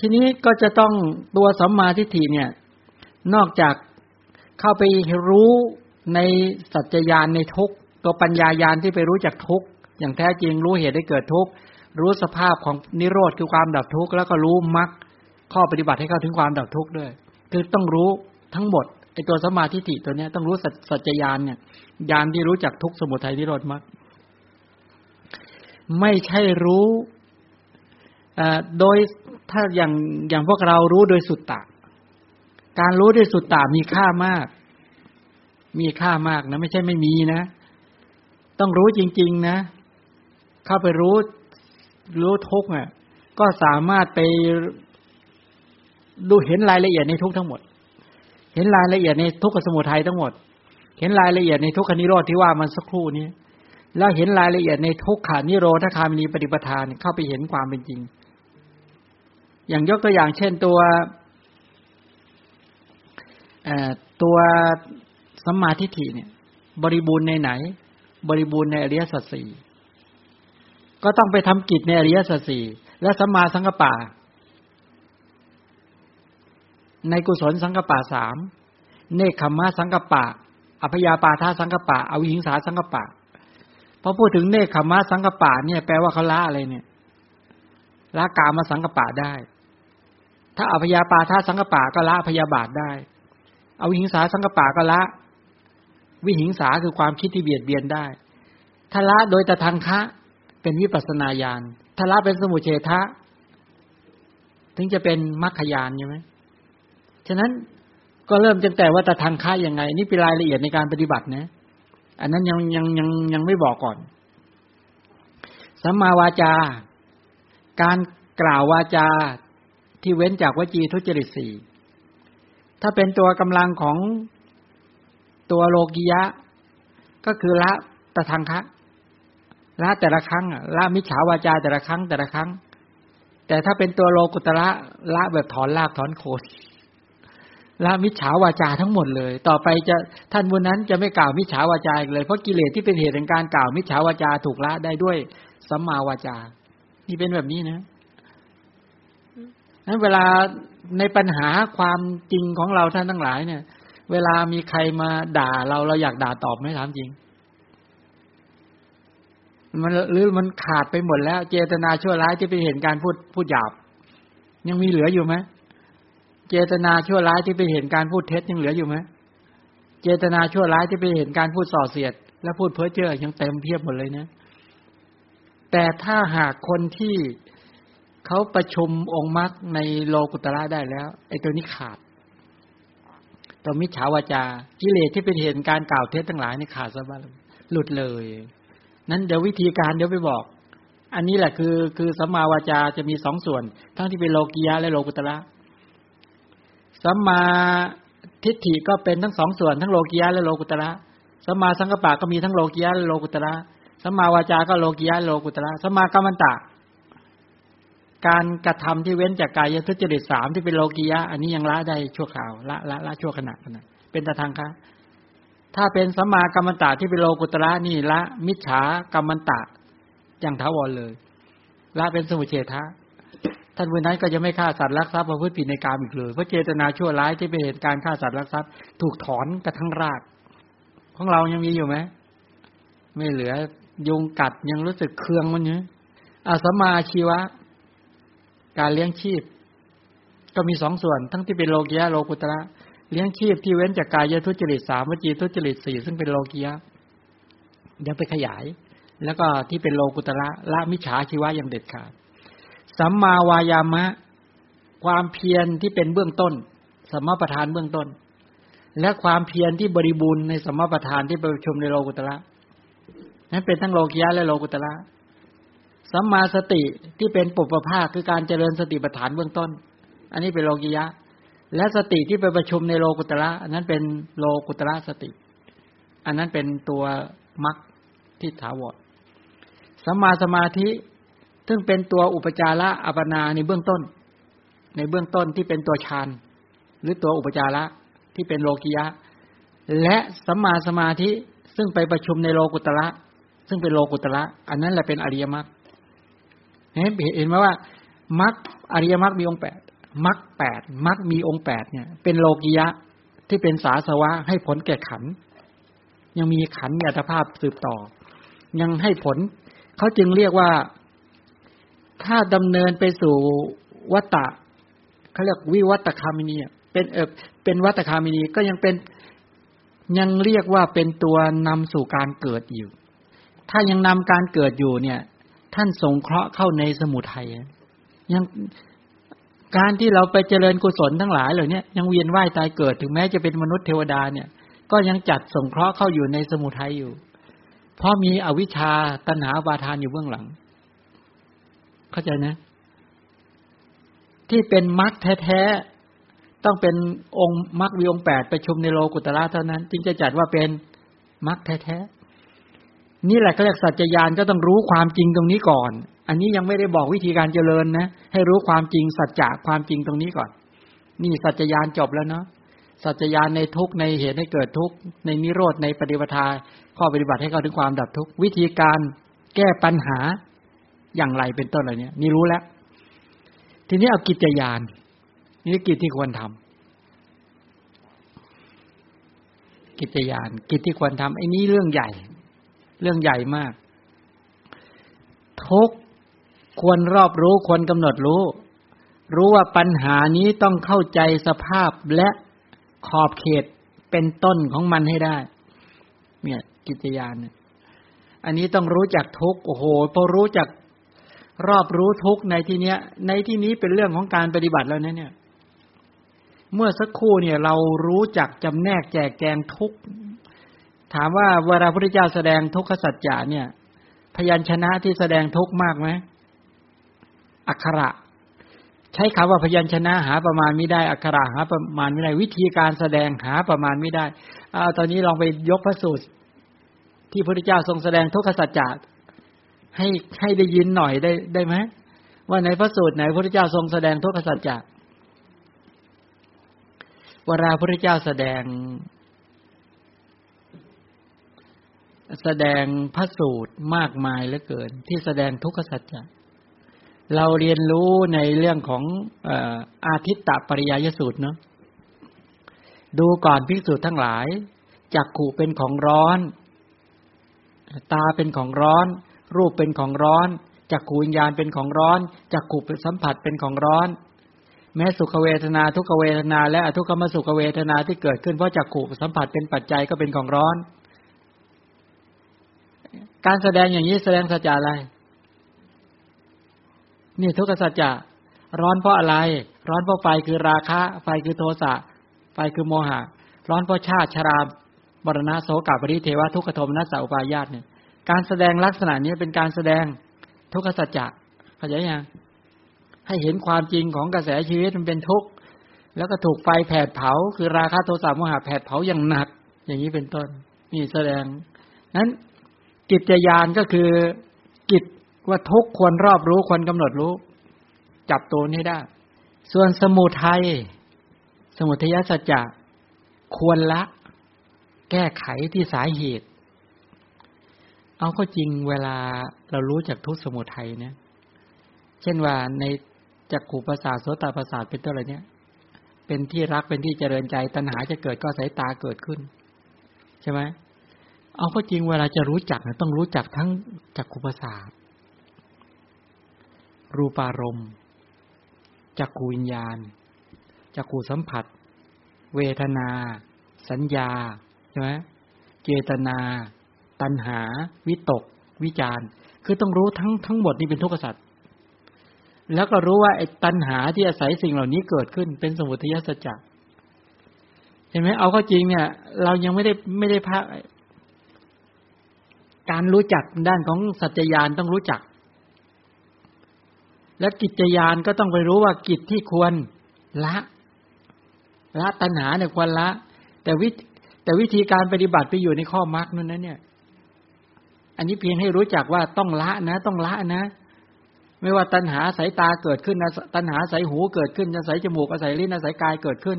ทีนี้ก็จะต้องตัวสัมมาทิฏฐิเนี่ย นอกจากเข้าไปรู้ในสัจจญาณในทุกตัวปัญญายาณที่ไปรู้จักทุกอย่างแท้จริงรู้เหตุได้เกิดทุกรู้สภาพของนิโรธคือความดับทุกข์แล้วก็รู้มรรคข้อปฏิบัติให้เข้าถึงความดับทุกข์ด้วย คือต้องรู้ทั้งหมดไอตัวสมาธิฏฐิตัวเนี้ยต้องรู้สัจจญาณเนี่ยญาณที่รู้จักทุกสมุทัยนิโรธมรรคไม่ใช่รู้โดย ถ้าอย่างอย่างพวกเรารู้โดยสุดตะ การรู้โดยสุดตะมีค่ามาก มีค่ามากนะไม่ใช่ไม่มีนะ ต้องรู้จริง ๆ นะ เข้าไปรู้รู้ทุกอะ ก็สามารถไปดูเห็นรายละเอียดในทุกทั้งหมด เห็นรายละเอียดในทุกขสมุทัยทั้งหมด เห็นรายละเอียดในทุกขนิโรธที่ว่ามันสักครู่นี้แล้วเห็นรายละเอียดในทุกขานิโรธคามินีปฏิปทานเข้าไปเห็นความเป็นจริง อย่างยกตัวอย่างเช่นตัวตัวสัมมาทิฏฐิเนี่ย บริบูรณ์ในไหน บริบูรณ์ในอริยสัจสี่ก็ต้องไปทำกิจในอริยสัจสี่และสัมมาสังกปะในกุศลสังกปะสามเนคขมะสังกปะอภยาปาทาสังกปะอวิหิงสาสังกปะพอพูดถึงเนคขมะสังกปะเนี่ยแปลว่าเขาละอะไรเนี่ยละกามาสังกปะได้ ถ้าอภยาปาทาสังกปะก็ละพยาบาทได้ เอาวิหิงสาสังกปะก็ละ วิหิงสาคือความคิดที่เบียดเบียนได้ถ้าละโดยตะทางคะเป็นวิปัสนาญาณถ้าละเป็นสมุเฉทะ ถึงจะเป็นมรรคญาณใช่ไหมฉะนั้นก็เริ่มตั้งแต่ว่าตะทางคะยังไง นี่เป็นรายละเอียดในการปฏิบัตินะ อันนั้นยังยังยังยังไม่บอกก่อนสัมมาวาจา การกล่าววาจา ที่เว้นจากวจีทุจริตสี่ถ้าเป็นตัวกำลังของตัวโลกิยะ ก็คือละตะทังคะละแต่ละครั้งละมิจฉาวาจาแต่ละครั้งแต่ละครั้ง แต่ถ้าเป็นตัวโลกุตระละแบบถอนลากถอนโคนละมิจฉาวาจาทั้งหมดเลย ต่อไปจะท่านบุญนั้นจะไม่กล่าวมิจฉาวาจาอีกเลยเพราะกิเลสที่เป็นเหตุแห่งการกล่าวมิจฉาวาจาถูกละได้ด้วยสัมมาวาจา นี่เป็นแบบนี้นะ นั้นเวลาในปัญหาความจริงของเราท่านทั้งหลายเนี่ย เวลามีใครมาด่าเราเราอยากด่าตอบไหมถามจริง มันหรือมันขาดไปหมดแล้ว เจตนาชั่วร้ายที่ไปเห็นการพูดพูดหยาบ ยังมีเหลืออยู่ไหมเจตนาชั่วร้ายที่ไปเห็นการพูดเท็จยังเหลืออยู่ไหมเจตนาชั่วร้ายที่ไปเห็นการพูดส่อเสียด และพูดเพ้อเจ้อยังเต็มเพียบหมดเลยนะแต่ถ้าหากคนที่ เขาประชุมองค์มรรคในโลกุตระได้แล้ว ไอ้ตัวนี้ขาดตัวมิจฉาวาจากิเลสที่เป็นเหตุการกล่าวเท็จทั้งหลายนี่ขาดซะบ้างหลุดเลย นั้นเดี๋ยววิธีการเดี๋ยวไปบอก อันนี้แหละคือ คือสัมมาวาจาจะมีสองส่วน ทั้งที่เป็นโลกียะและโลกุตระสัมมาทิฏฐิก็เป็นทั้งสองส่วน ทั้งโลกียะและโลกุตระสัมมาสังกปะก็มีทั้งโลกียะและโลกุตระสัมมาวาจาก็โลกียะโลกุตระสัมมากัมมันตะ การกระทำที่เว้นจากกายทุจริตสามที่เป็นโลกียะ อันนี้ยังละได้ชั่วคราวละละละชั่วขณะขณะเป็นตะทางคะถ้าเป็นสัมมากัมมันตะที่เป็นโลกุตระนี่ละ มิจฉากัมมันตะอย่างท้าวรเลยละเป็นสมุเฉทะท่านผู้นั้นก็จะไม่ฆ่าสัตว์รักทรัพย์ประพฤติผิดในกามอีกเลยเพราะเจตนาชั่วร้ายที่เป็นเหตุการฆ่าสัตว์รักทรัพย์ถูกถอนกระทั่งราก ของเรายังมีอยู่ไหมไม่เหลือยุงกัดยังรู้สึกเคืองมันอยู่อาสมาชีวะ การเลี้ยงชีพ ก็มีสองส่วน ทั้งที่เป็นโลกียะโลกุตระเลี้ยงชีพที่เว้นจากกายทุจริตสามวจีทุจริตสี่ซึ่งเป็นโลกียะเดี๋ยวไปขยาย แล้วก็ที่เป็นโลกุตระละมิจฉาชีวะอย่างเด็ดขาดสัมมาวายามะ ความเพียรที่เป็นเบื้องต้นสัมมาประธานเบื้องต้น และความเพียรที่บริบูรณ์ในสัมมาประธานที่ประชุมในโลกุตระนั้นเป็นทั้งโลกียะและโลกุตระ สัมมาสติที่เป็นปุปภาคคือการเจริญสติปัฏฐานเบื้องต้น อันนี้เป็นโลกียะ และสติที่ไปประชุมในโลกุตระอันนั้นเป็นโลกุตระสติ อันนั้นเป็นตัวมรรคที่ถาวรสัมมาสมาธิซึ่งเป็นตัวอุปจาระอัปนาในเบื้องต้น ในเบื้องต้นที่เป็นตัวฌานหรือตัวอุปจาระที่เป็นโลกิยะ และสัมมาสมาธิซึ่งไปประชุมในโลกุตระซึ่งเป็นโลกุตระอันนั้นแหละเป็นอริยมรรค เห็นเห็นไหมว่ามรรคอริยมรรคมีองค์แปดมรรคแปดมรรคมีองค์แปดเนี่ย เป็นโลกิยะที่เป็นสาสวะให้ผลแก่ขัน ยังมีขันอัตภาพสืบต่อ ยังให้ผล เขาจึงเรียกว่า ถ้าดำเนินไปสู่วัตตะเขาเรียกวิวัตคามินีเป็นเออเป็นวัตคามินีก็ยังเป็นยังเรียกว่าเป็นตัวนำสู่การเกิดอยู่ ถ้ายังนำการเกิดอยู่เนี่ย ท่านสงเคราะห์เข้าในสมุทัยยังการที่เราไปเจริญกุศลทั้งหลายเหล่านี้ยังเวียนว่ายตายเกิดถึงแม้จะเป็นมนุษย์เทวดาเนี่ย ก็ยังจัดสงเคราะห์เข้าอยู่ในสมุทัยอยู่ เพราะมีอวิชชาตัณหาวาทานอยู่เบื้องหลัง เข้าใจนะ ที่เป็นมรรคแท้ๆต้องเป็นองค์มรรควิองแปดประชุมในโลกุตระเท่านั้น จึงจะจัดว่าเป็นมรรคแท้ๆ นี่แหละเขาเรียกสัจจญาณก็ต้องรู้ความจริงตรงนี้ก่อน อันนี้ยังไม่ได้บอกวิธีการเจริญนะ ให้รู้ความจริงสัจจะความจริงตรงนี้ก่อน นี่สัจจญาณจบแล้วเนาะสัจจญาณในทุกในเหตุให้เกิดทุกในนิโรธในปฏิปทาข้อปฏิบัติให้เข้าถึงความดับทุกวิธีการแก้ปัญหาอย่างไรเป็นต้นอะไรเนี้ยนี่รู้แล้ว ทีนี้เอากิจยานนี่กิจที่ควรทำกิจยาน กิจที่ควรทำไอ้นี้เรื่องใหญ่ เรื่องใหญ่มาก ทุกควรรอบรู้ควรกำหนดรู้ รู้ว่าปัญหานี้ต้องเข้าใจสภาพและขอบเขตเป็นต้นของมันให้ได้ เนี่ย กิจยานเนี่ยอันนี้ต้องรู้จักทุกโอ้โหพอรู้จักรอบรู้ทุกในที่เนี้ย ในที่นี้เป็นเรื่องของการปฏิบัติแล้วนะเนี่ย เมื่อสักครู่เนี่ย เรารู้จักจำแนกแจกแจงทุก ถามว่าเวลาพระเจ้าแสดงทุกขสัจจะเนี่ย พยัญชนะที่แสดงทุกมากไหมอักขระ ใช้คำว่าพยัญชนะหาประมาณไม่ได้อักขระหาประมาณไม่ได้ วิธีการแสดงหาประมาณไม่ได้เอาตอนนี้ลองไปยกพระสูตร ที่พระเจ้าทรงแสดงทุกขสัจจะให้ให้ได้ยินหน่อยได้ได้ไหมว่าในพระสูตรไหนพระเจ้าทรงแสดงทุกขสัจจะเวลาพระเจ้าแสดง แสดงพระสูตรมากมายเหลือเกิน ที่แสดงทุกขสัจจะเราเรียนรู้ในเรื่องของอาทิตตปริยยสูตรเนาะดูก่อนภิกษุทั้งหลายจักขู่เป็นของร้อน ตาเป็นของร้อน รูปเป็นของร้อนจักขูวิญญาณเป็นของร้อนจักขูสัมผัสเป็นของร้อน แม้สุขเวทนาทุกขเวทนา และอทุกขมสุขเวทนาที่เกิดขึ้นเพราะจักขูสัมผัสเป็นปัจจัยก็เป็นของร้อน การแสดงอย่างนี้แสดงสัจจะอะไร นี่ทุกขสัจจะร้อนเพราะอะไร ร้อนเพราะไฟคือราคะ ไฟคือโทสะ ไฟคือโมหะ ร้อนเพราะชาติชราบรณะโสกปริเทวะทุกขโทมนัสสาอุปายาตเนี่ย การแสดงลักษณะนี้เป็นการแสดงทุกขสัจจะเข้าใจยังให้เห็นความจริงของกระแสชีวิตมันเป็นทุกข์แล้วก็ถูกไฟแผดเผา คือราคะโทสะโมหะแผดเผาอย่างหนัก อย่างนี้เป็นต้น นี่แสดงนั้น กิจยานก็คือกิจว่าทุกควรรอบรู้ควรกำหนดรู้ จับตัวนี้ได้ ส่วนสมุทัยสมุทัยสัจจะควรละ แก้ไขที่สาเหตุ เอาก็จริงเวลาเรารู้จากทุกสมุทัยเนี่ย เช่นว่าในจักขูประสาทโสตประสาทเป็นต้นอะไรเนี่ย เป็นที่รักเป็นที่เจริญใจตัณหาจะเกิดก็สายตาเกิดขึ้น ใช่ไหม เอาก็จริงเวลาจะรู้จักต้องรู้จักทั้งจักขูประสาทรูปารมณ์จักขูวิญญาณจักขูสัมผัส เวทนา สัญญาใช่ไหมเจตนา ตัณหา วิตก วิจารคือต้องรู้ทั้งทั้งหมดนี้เป็นทุกขสัตว์แล้วก็รู้ว่าไอ้ตัณหาที่อาศัยสิ่งเหล่านี้เกิดขึ้นเป็นสมุทัยสัจจะเห็นไหมเอาก็จริงเนี่ย เรายังไม่ได้ไม่ได้พัก การรู้จักด้านของสัจจญาณต้องรู้จัก และกิจยานก็ต้องไปรู้ว่ากิจที่ควรละละตัณหาเนี่ยควรละ แต่วิแต่วิธีการปฏิบัติไปอยู่ในข้อมรรคนั่นนะเนี่ย อันนี้เพียงให้รู้จักว่าต้องละนะ ต้องละนะ ไม่ว่าตัณหาสายตาเกิดขึ้นนะตัณหาสายหูเกิดขึ้นอาศัยจมูกอาศัยลิ้นอาศัยกายเกิดขึ้น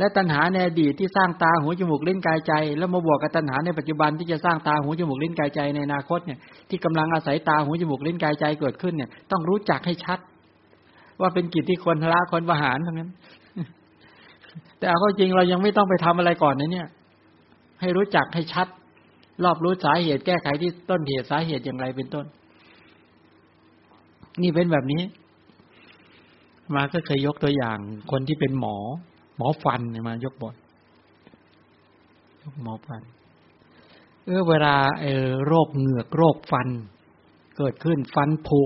และตัณหาในอดีตที่สร้างตาหูจมูกลิ้นกายใจ แล้วมาบวกกับตัณหาในปัจจุบันที่จะสร้างตาหูจมูกลิ้นกายใจในอนาคตเนี่ยที่กำลังอาศัยตาหูจมูกลิ้นกายใจเกิดขึ้นเนี่ย ต้องรู้จักให้ชัด ว่าเป็นกิจที่คนละคนประหารทั้งนั้น แต่เอาจริงเรายังไม่ต้องไปทำอะไรก่อนนะเนี่ย ให้รู้จักให้ชัด รอบรู้สาเหตุแก้ไขที่ต้นเหตุสาเหตุอย่างไรเป็นต้น นี่เป็นแบบนี้ มาก็เคยยกตัวอย่างคนที่เป็นหมอ มอฟันเนี่ยมายกบทยกหมอฟันเออเวลาเออโรคเหงือกโรคฟัน เกิดขึ้นฟันผุ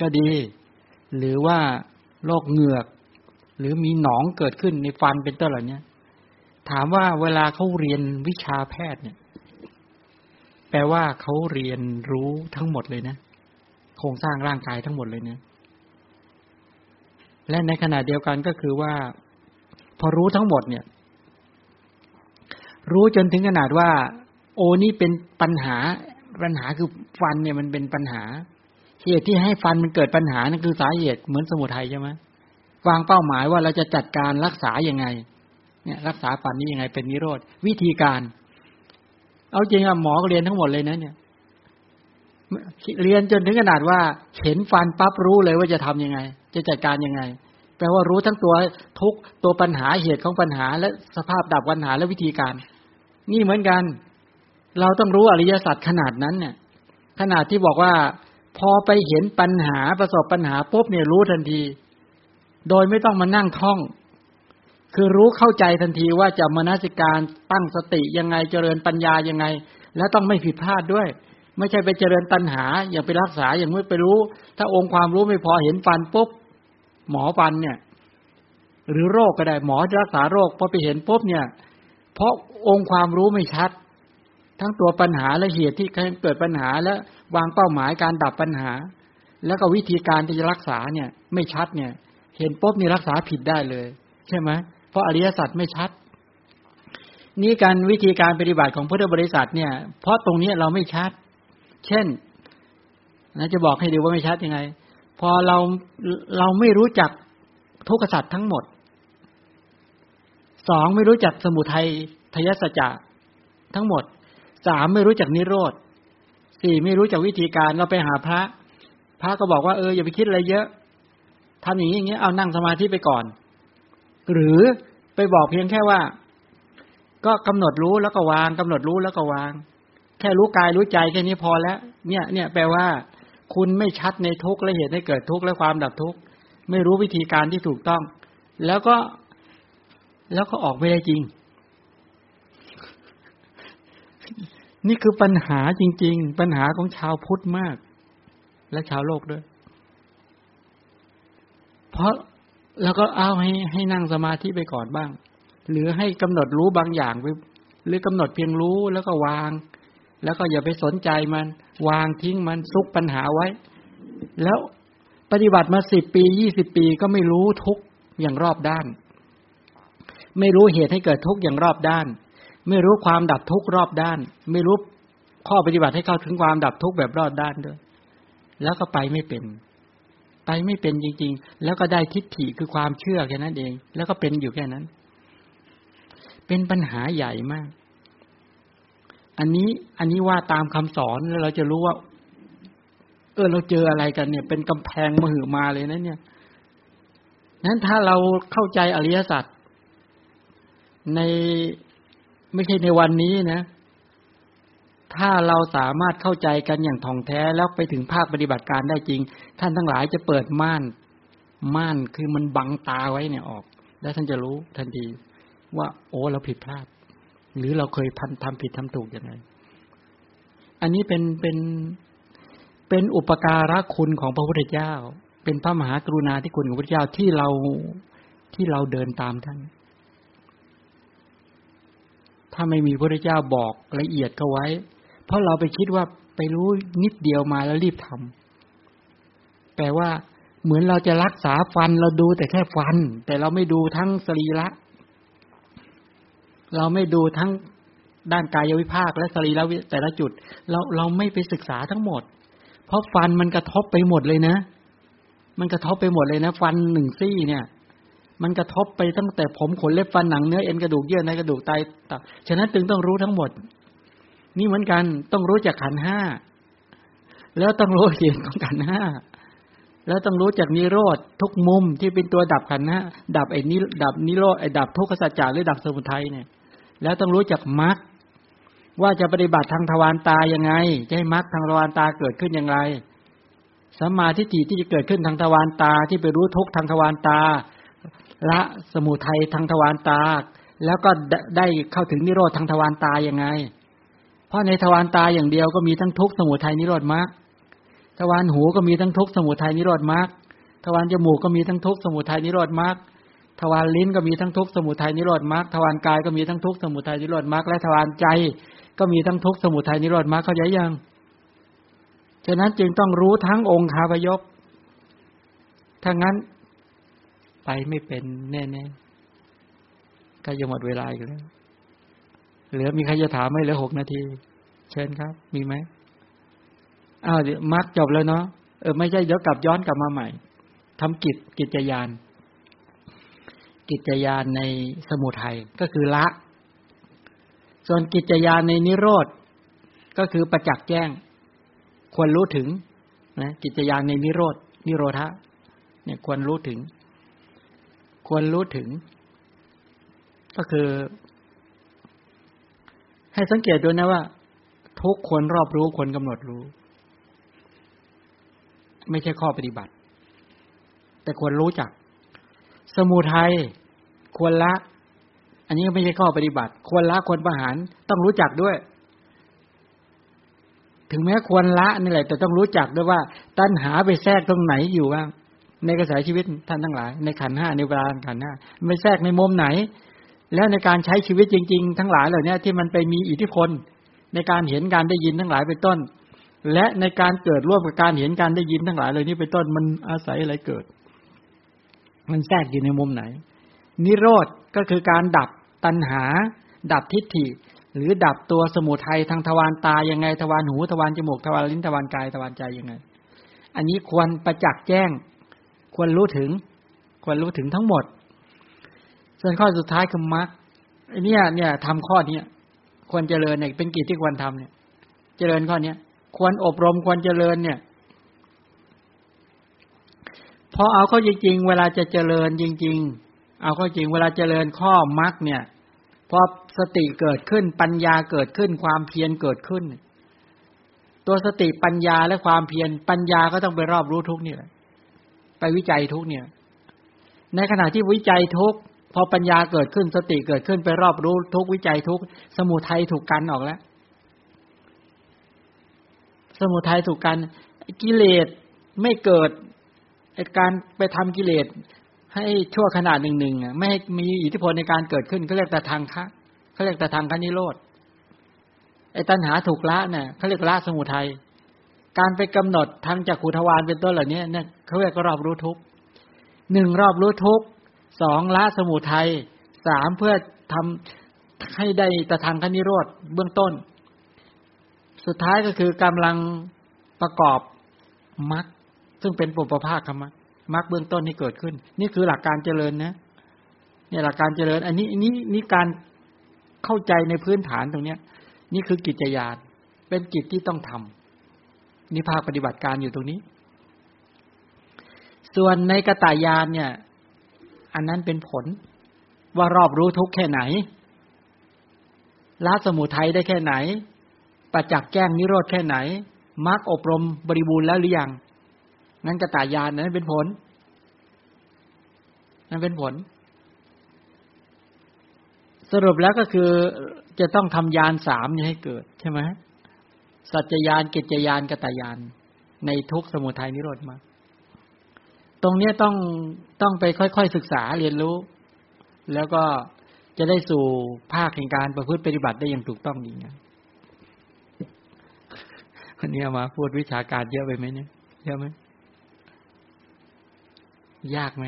ก็ดี หรือว่าโรคเหงือก หรือมีหนองเกิดขึ้นในฟันเป็นต้นเหล่านี้ถามว่าเวลาเขาเรียนวิชาแพทย์เนี่ย แปลว่าเขาเรียนรู้ทั้งหมดเลยนะโครงสร้างร่างกายทั้งหมดเลยเนะและในขณะเดียวกันก็คือว่า พอรู้ทั้งหมดเนี่ย รู้จนถึงขนาดว่า โอ้นี่เป็นปัญหา ปัญหาคือฟันเนี่ยมันเป็นปัญหา เหตุที่ให้ฟันมันเกิดปัญหานั่นคือสาเหตุเหมือนสมุทัยใช่ไหมวางเป้าหมายว่าเราจะจัดการรักษาอยังไง เนี่ยรักษาฟันนี้ยังไงเป็นนิโรธวิธีการ เอาจริงอะหมอเรียนทั้งหมดเลยนะเนี่ยเรียนจนถึงขนาดว่าเห็นฟันปั๊บรู้เลยว่าจะทํำยังไง จะจัดการยังไง แปลว่ารู้ทั้งตัวทุกตัวปัญหาเหตุของปัญหา และสภาพดับปัญหาและวิธีการ นี่เหมือนกัน เราต้องรู้อริยสัจขนาดนั้นเนี่ยขนาดที่บอกว่า พอไปเห็นปัญหาประสบปัญหาปุ๊บเนี่ยรู้ทันที โดยไม่ต้องมานั่งท่อง คือรู้เข้าใจทันทีว่าจะมนสิการตั้งสติยังไงเจริญปัญญายังไง แล้วต้องไม่ผิดพลาดด้วยไม่ใช่ไปเจริญตัณหา อย่างไปรักษาอย่างไม่ไปรู้ ถ้าองค์ความรู้ไม่พอเห็นฟันปุ๊บ หมอฟันเนี่ย หรือโรคก็ได้หมอรักษาโรคพอไปเห็นปุ๊บเนี่ย เพราะองค์ความรู้ไม่ชัด ทั้งตัวปัญหาและเหตุที่เกิดปัญหาและวางเป้าหมายการดับปัญหา แล้วก็วิธีการที่จะรักษาเนี่ย ไม่ชัดเนี่ย เห็นปุ๊บนี่รักษาผิดได้เลย ใช่ไหมเพราะอริยสัจไม่ชัดนี่การวิธีการปฏิบัติของพุทธบริษัทเนี่ย เพราะตรงนี้เราไม่ชัด เช่นนะจะบอกให้ดูว่าไม่ชัดยังไง พอเราเราไม่รู้จักทุกขสัจทั้งหมด สองไม่รู้จักสมุทัยทยสัจจะทั้งหมด สามไม่รู้จักนิโรธ สี่ไม่รู้จักวิธีการเราไปหาพระ พระก็บอกว่าเอออย่าไปคิดอะไรเยอะทำอย่างนี้อย่างนี้เอานั่งสมาธิไปก่อน หรือไปบอกเพียงแค่ว่า ก็กำหนดรู้แล้วก็วางกำหนดรู้แล้วก็วาง แค่รู้กายรู้ใจแค่นี้พอแล้ว เนี่ยเนี่ยแปลว่า คุณไม่ชัดในทุกข์และเหตุให้เกิดทุกข์และความดับทุกข์ไม่รู้วิธีการที่ถูกต้อง แล้วก็แล้วก็ออกไม่ได้จริง นี่คือปัญหาจริง ๆ ปัญหาของชาวพุทธมาก และชาวโลกด้วย เพราะแล้วก็เอาให้ให้นั่งสมาธิไปก่อนบ้าง หรือให้กำหนดรู้บางอย่างไปหรือกำหนดเพียงรู้แล้วก็วาง แล้วก็อย่าไปสนใจมัน วางทิ้งมันซุกปัญหาไว้ แล้วปฏิบัติมาสิบปียี่สิบปีก็ไม่รู้ทุกอย่างรอบด้าน ไม่รู้เหตุให้เกิดทุกอย่างรอบด้าน ไม่รู้ความดับทุกรอบด้าน ไม่รู้ข้อปฏิบัติให้เข้าถึงความดับทุกแบบรอบด้านด้วย แล้วก็ไปไม่เป็น ไปไม่เป็นจริง ๆ แล้วก็ได้ทิฏฐิคือความเชื่อแค่นั้นเอง แล้วก็เป็นอยู่แค่นั้น เป็นปัญหาใหญ่มาก อันนี้อันนี้ว่าตามคำสอนแล้วเราจะรู้ว่า เออเราเจออะไรกันเนี่ย เป็นกำแพงมหึมาเลยนะเนี่ยนั้นถ้าเราเข้าใจอริยสัจในไม่ใช่ในวันนี้นะ ถ้าเราสามารถเข้าใจกันอย่างท่องแท้แล้วไปถึงภาคปฏิบัติการได้จริง ท่านทั้งหลายจะเปิดม่านม่านคือมันบังตาไว้เนี่ยออก แล้วท่านจะรู้ทันทีว่า โอ้เราผิดพลาด หรือเราเคยพันทำผิดทำถูกยังไงอันนี้เป็นเป็นเป็นอุปการะคุณของพระพุทธเจ้า เป็นพระมหากรุณาธิคุณของพระพุทธเจ้าที่เราที่เราเดินตามท่าน ถ้าไม่มีพระพุทธเจ้าบอกละเอียดก็ไว้ เพราะเราไปคิดว่าไปรู้นิดเดียวมาแล้วรีบทำแปลว่าเหมือนเราจะรักษาฟันเราดูแต่แค่ฟัน แต่เราไม่ดูทั้งสรีระ เราไม่ดูทั้งด้านกายวิภาคและสรีระแต่ละจุด เราเราไม่ไปศึกษาทั้งหมด เพราะฟันมันกระทบไปหมดเลยนะ มันกระทบไปหมดเลยนะ ฟันหนึ่งซี่เนี่ย มันกระทบไปตั้งแต่ผมขนเล็บฟันหนังเนื้อเอ็นกระดูกเยื่อในกระดูกไตตับฉะนั้นจึงต้องรู้ทั้งหมด นี่เหมือนกันต้องรู้จากขันห้าแล้วต้องรู้เหตุของขันห้า แล้วต้องรู้จากนิโรธทุกมุมที่เป็นตัวดับขันห้าดับไอ้นิดับนิโรธไอ้ดับทุกขสัจจะหรือดับสมุทัยเนี่ย แล้วต้องรู้จักมรรคว่าจะปฏิบัติทางทวารตายังไง จะให้มรรคทางทวารตาเกิดขึ้นอย่างไรสัมมาทิฏฐิที่จะเกิดขึ้นทางทวารตาที่ไปรู้ทุกทางทวารตา ละสมุทัยทางทวารตา แล้วก็ได้เข้าถึงนิโรธทางทวารตายังไง เพราะในทวารตาอย่างเดียวก็มีทั้งทุกสมุทัยนิโรธมรรค ทวารหูก็มีทั้งทุกสมุทัยนิโรธมรรคทวารจมูกก็มีทั้งทุกสมุทัยนิโรธมรรคทวารลิ้นก็มีทั้งทุกสมุทัยนิโรธมรรคทวารกายก็มีทั้งทุกสมุทัยนิโรธมรรคและทวารใจก็มีทั้งทุกสมุทัยนิโรธมรรคเข้าใจยังฉะนั้นจึงต้องรู้ทั้งองค์คาพยพถ้างั้น ไปไม่เป็นแน่ๆก็จะหมดเวลาอีกแล้ว เหลือมีใครจะถามไหมเหลือหกนาที เชิญครับ มีไหม อ้าวมักจบแล้วเนาะเออไม่ใช่เดี๋ยวกลับย้อนกลับมาใหม่ทำกิจกิจยาน กิจยานในสมุทัยก็คือละ ส่วนกิจยานในนิโรธก็คือประจักษ์แจ้ง ควรรู้ถึงนะกิจยานในนิโรธนิโรธะเนี่ยควรรู้ถึง ควรรู้ถึง ก็คือ ให้สังเกตดูนะว่า ทุกคนรอบรู้ควรกำหนดรู้ ไม่ใช่ข้อปฏิบัติ แต่ควรรู้จัก สมุทัยควรละ อันนี้ไม่ใช่ข้อปฏิบัติ ควรละควรประหารต้องรู้จักด้วย ถึงแม้ควรละนี่แหละ แต่ต้องรู้จักด้วยว่า ตัณหาไปแทรกตรงไหนอยู่บ้างในกระแสชีวิตท่านทั้งหลาย ในขันห้าในเวลาขันห้าไม่แทรกในมุมไหน แล้วในการใช้ชีวิตจริง ๆ ทั้งหลายเหล่านี้ที่มันไปมีอิทธิพล ในการเห็นการได้ยินทั้งหลายเป็นต้น และในการเกิดร่วมกับการเห็นการได้ยินทั้งหลายเล่านี้เป็นต้นมันอาศัยอะไรเกิด มันแทรกอยู่ในมุมไหน นิโรธก็คือการดับตัณหา ดับทิฏฐิ หรือดับตัวสมุทัยทางทวารตายังไงทวารหูทวารจมูกทวารลิ้นทวารกายทวารใจยังไง อันนี้ควรประจักษ์แจ้ง ควรรู้ถึง ควรรู้ถึงทั้งหมด ส่วนข้อสุดท้ายคือมรรคเนี่ยเนี่ยทำข้อเนี้ยควรเจริญเนี่ยเป็นกิจที่ควรทำเนี่ย เจริญข้อเนี้ย ควรอบรมควรเจริญเนี่ยพอเอาเข้าจริงๆเวลาจะเจริญจริง ๆ เอาเข้าจริง เวลาเจริญข้อมรรคเนี่ยพอสติเกิดขึ้นปัญญาเกิดขึ้นความเพียรเกิดขึ้น ตัวสติปัญญาและความเพียรปัญญาก็ต้องไปรอบรู้ทุกเนี่ยไปวิจัยทุกเนี่ย ในขณะที่วิจัยทุกพอปัญญาเกิดขึ้นสติเกิดขึ้นไปรอบรู้ทุกวิจัยทุกสมุทัยถูกกันออกแล้ว สมุทัยถูกกันกิเลสไม่เกิดการไปทำกิเลสให้ชั่วขนาดหนึ่งหนึ่งไม่ให้มีอิทธิพลในการเกิดขึ้นเขาเรียกแต่ทางคะเขาเรียกแต่ทางคนิโรธไอ้ตัณหาถูกละเนี่ยเขาเรียกละสมุทัยการไปกำหนดทางจากขุทวานเป็นต้นเหล่านี้เนี่ยเขาเรียกรอบรู้ทุกหนึ่งรอบรู้ทุกสองละสมุทัยสามเพื่อทำให้ได้ตะทางคณิโรธเบื้องต้น สุดท้ายก็คือกำลังประกอบมรรคซึ่งเป็นปุปภาคมรรคมรรคเบื้องต้นที่เกิดขึ้น นี่คือหลักการเจริญนะเนี่ยหลักการเจริญ อันนี้นี่นี่การเข้าใจในพื้นฐานตรงเนี้ย นี่คือกิจยาตเป็นกิจที่ต้องทำนี่ภาคปฏิบัติการอยู่ตรงนี้ ส่วนในกตายานเนี่ย อันนั้นเป็นผล ว่ารอบรู้ทุกแค่ไหนละสมุทัยได้แค่ไหน ประจักษ์แจ้งนิโรธแค่ไหนมรรคอบรมบริบูรณ์แล้วหรือยังนั้นกตายานนั้นเป็นผล นั่นเป็นผล สรุปแล้วก็คือจะต้องทำยานสามนี้ให้เกิด ใช่ไหมสัจจยานกิจยานกตายาน ในทุกสมุทัยนิโรธมา ตรงนี้ต้องต้องไปค่อยๆศึกษาเรียนรู้ แล้วก็จะได้สู่ภาคแห่งการประพฤติปฏิบัติได้อย่างถูกต้องดีนะ วันนี้มาพูดวิชาการเยอะไปไหมเนี่ยเยอะไหมยากไหม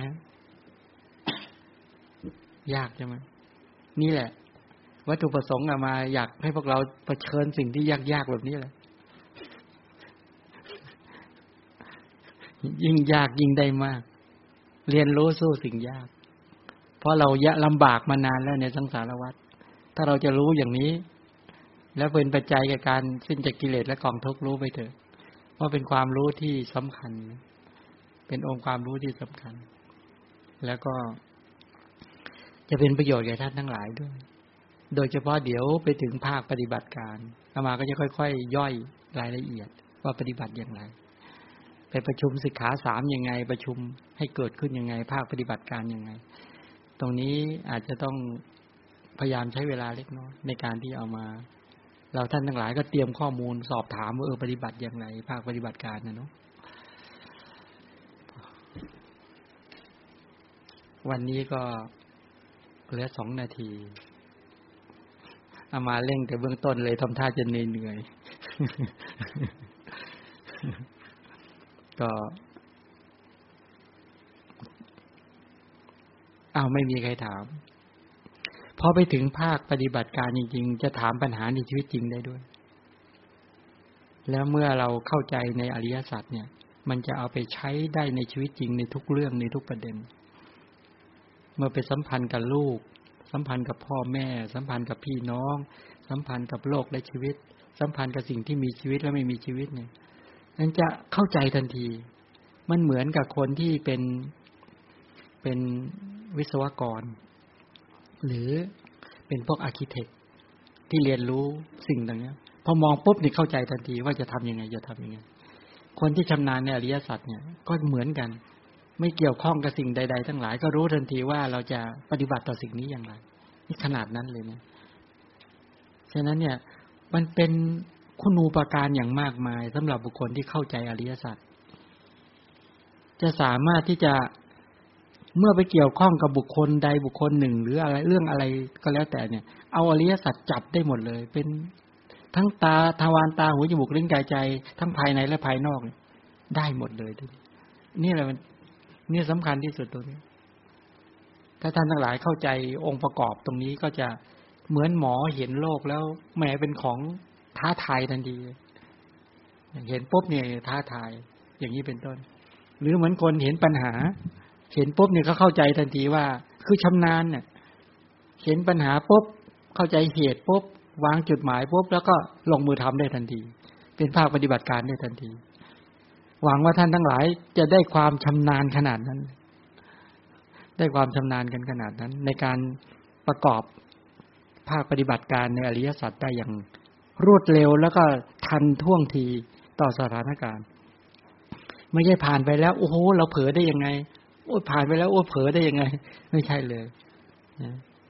ยากใช่ไหมนี่แหละ วัตถุประสงค์มา อยากให้พวกเราเผชิญสิ่งที่ยากๆแบบนี้แหละ ยิ่งยากยิ่งได้มาก เรียนรู้สู้สิ่งยาก เพราะเรายะลำบากมานานแล้วในสังสารวัฏถ้าเราจะรู้อย่างนี้ แล้วเป็นปัจจัยกับการสิ้นจากกิเลสและกองทุกข์รู้ไปเถอะว่าเป็นความรู้ที่สำคัญ เป็นองค์ความรู้ที่สำคัญ แล้วก็จะเป็นประโยชน์แก่ท่านทั้งหลายด้วย โดยเฉพาะเดี๋ยวไปถึงภาคปฏิบัติการอามาก็จะค่อยๆย่อยรายละเอียด ว่าปฏิบัติอย่างไร ไปประชุมสิกขาสามยังไง ประชุมให้เกิดขึ้นยังไง ภาคปฏิบัติการยังไง ตรงนี้อาจจะต้องพยายามใช้เวลาเล็กน้อยในการที่เอามา เราท่านทั้งหลายก็เตรียมข้อมูลสอบถามว่าเออปฏิบัติอย่างไรภาคปฏิบัติการนะเนาะวันนี้ก็เหลือสองนาทีเอามาเร่งแต่เบื้องต้นเลยทำท่าจะเหนื่อยก็อ้าวไม่มีใครถาม พอไปถึงภาคปฏิบัติการจริงๆ จะถามปัญหาในชีวิตจริงได้ด้วย แล้วเมื่อเราเข้าใจในอริยสัจเนี่ย มันจะเอาไปใช้ได้ในชีวิตจริงในทุกเรื่องในทุกประเด็น เมื่อไปสัมพันธ์กับลูก สัมพันธ์กับพ่อแม่ สัมพันธ์กับพี่น้อง สัมพันธ์กับโลกและชีวิต สัมพันธ์กับสิ่งที่มีชีวิตและไม่มีชีวิตเนี่ยนั่นจะเข้าใจทันที มันเหมือนกับคนที่เป็นเป็นวิศวกร หรือเป็นพวกอาร์เคเต็กที่เรียนรู้สิ่งต่างนี้พอมองปุ๊บนี่เข้าใจทันทีว่าจะทํำยังไงจะทํำยังไง คนที่ชำนาญในอริยสัจเนี่ยก็เหมือนกัน ไม่เกี่ยวข้องกับสิ่งใด ๆ ทั้งหลาย ก็รู้ทันทีว่าเราจะปฏิบัติต่อสิ่งนี้อย่างไรนี่ขนาดนั้นเลยนะฉะนั้นเนี่ย มันเป็นคุณูปการอย่างมากมายสำหรับบุคคลที่เข้าใจอริยสัจจะสามารถที่จะ เมื่อไปเกี่ยวข้องกับบุคคลใดบุคคลหนึ่ง หรืออะไรเรื่องอะไรก็แล้วแต่เนี่ย เอาอริยสัจจับได้หมดเลย เป็นทั้งตาทวารตาหูจมูกลิ้นกายใจ ทั้งภายในและภายนอกได้หมดเลยนี่แหละมันนี่สำคัญที่สุดตรงนี้ ถ้าท่านทั้งหลายเข้าใจองค์ประกอบตรงนี้ก็จะเหมือนหมอเห็นโลกแล้วแหมเป็นของท้าทายทันทีเห็นปุ๊บเนี่ยท้าทายอย่างนี้เป็นต้น หรือเหมือนคนเห็นปัญหา เห็นปุ๊บเนี่ยก็เข้าใจทันทีว่า คือชำนาญเนี่ยเห็นปัญหาปุ๊บเข้าใจเหตุปุ๊บวางจุดหมายปุ๊บแล้วก็ลงมือทำได้ทันที เป็นภาคปฏิบัติการได้ทันที หวังว่าท่านทั้งหลายจะได้ความชำนาญขนาดนั้น ได้ความชำนาญกันขนาดนั้น ในการประกอบภาคปฏิบัติการในอริยสัจได้อย่างรวดเร็วแล้วก็ทันท่วงทีต่อสถานการณ์ ไม่ใช่ผ่านไปแล้ว โอ้โห เราเผลอได้ยังไง โอ้ผ่านไปแล้วโอ้เผลอได้ยังไง ไม่ใช่เลย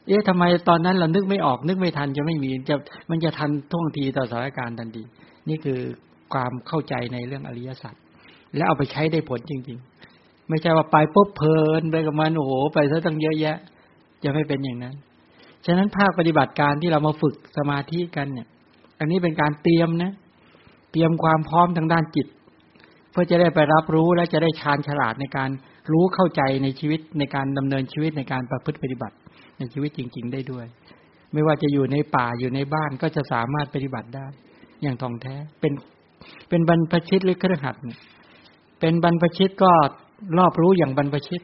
เอ๊ะทำไมตอนนั้นเรานึกไม่ออกนึกไม่ทันจะไม่มีจะมันจะทันท่วงทีต่อสถานการณ์ทันทีนี่คือความเข้าใจในเรื่องอริยสัจแล้วเอาไปใช้ได้ผลจริง ๆ ไม่ใช่ว่าไปปุ๊บเพลินไปกับมันโอ้โหไปซะตั้งเยอะแยะ จะไม่เป็นอย่างนั้น ฉะนั้นภาคปฏิบัติการที่เรามาฝึกสมาธิกันเนี่ย อันนี้เป็นการเตรียมนะ เตรียมความพร้อมทางด้านจิต เพื่อจะได้ไปรับรู้และจะได้ชาญฉลาดในการ รู้เข้าใจในชีวิตในการดำเนินชีวิตในการประพฤติปฏิบัติ ในชีวิตจริง ๆ ได้ด้วย ไม่ว่าจะอยู่ในป่าอยู่ในบ้านก็จะสามารถปฏิบัติได้ อย่างทองแท้เป็นเป็นบรรพชิตหรือเครือขัดเป็นบรรพชิตก็รอบรู้อย่างบรรพชิต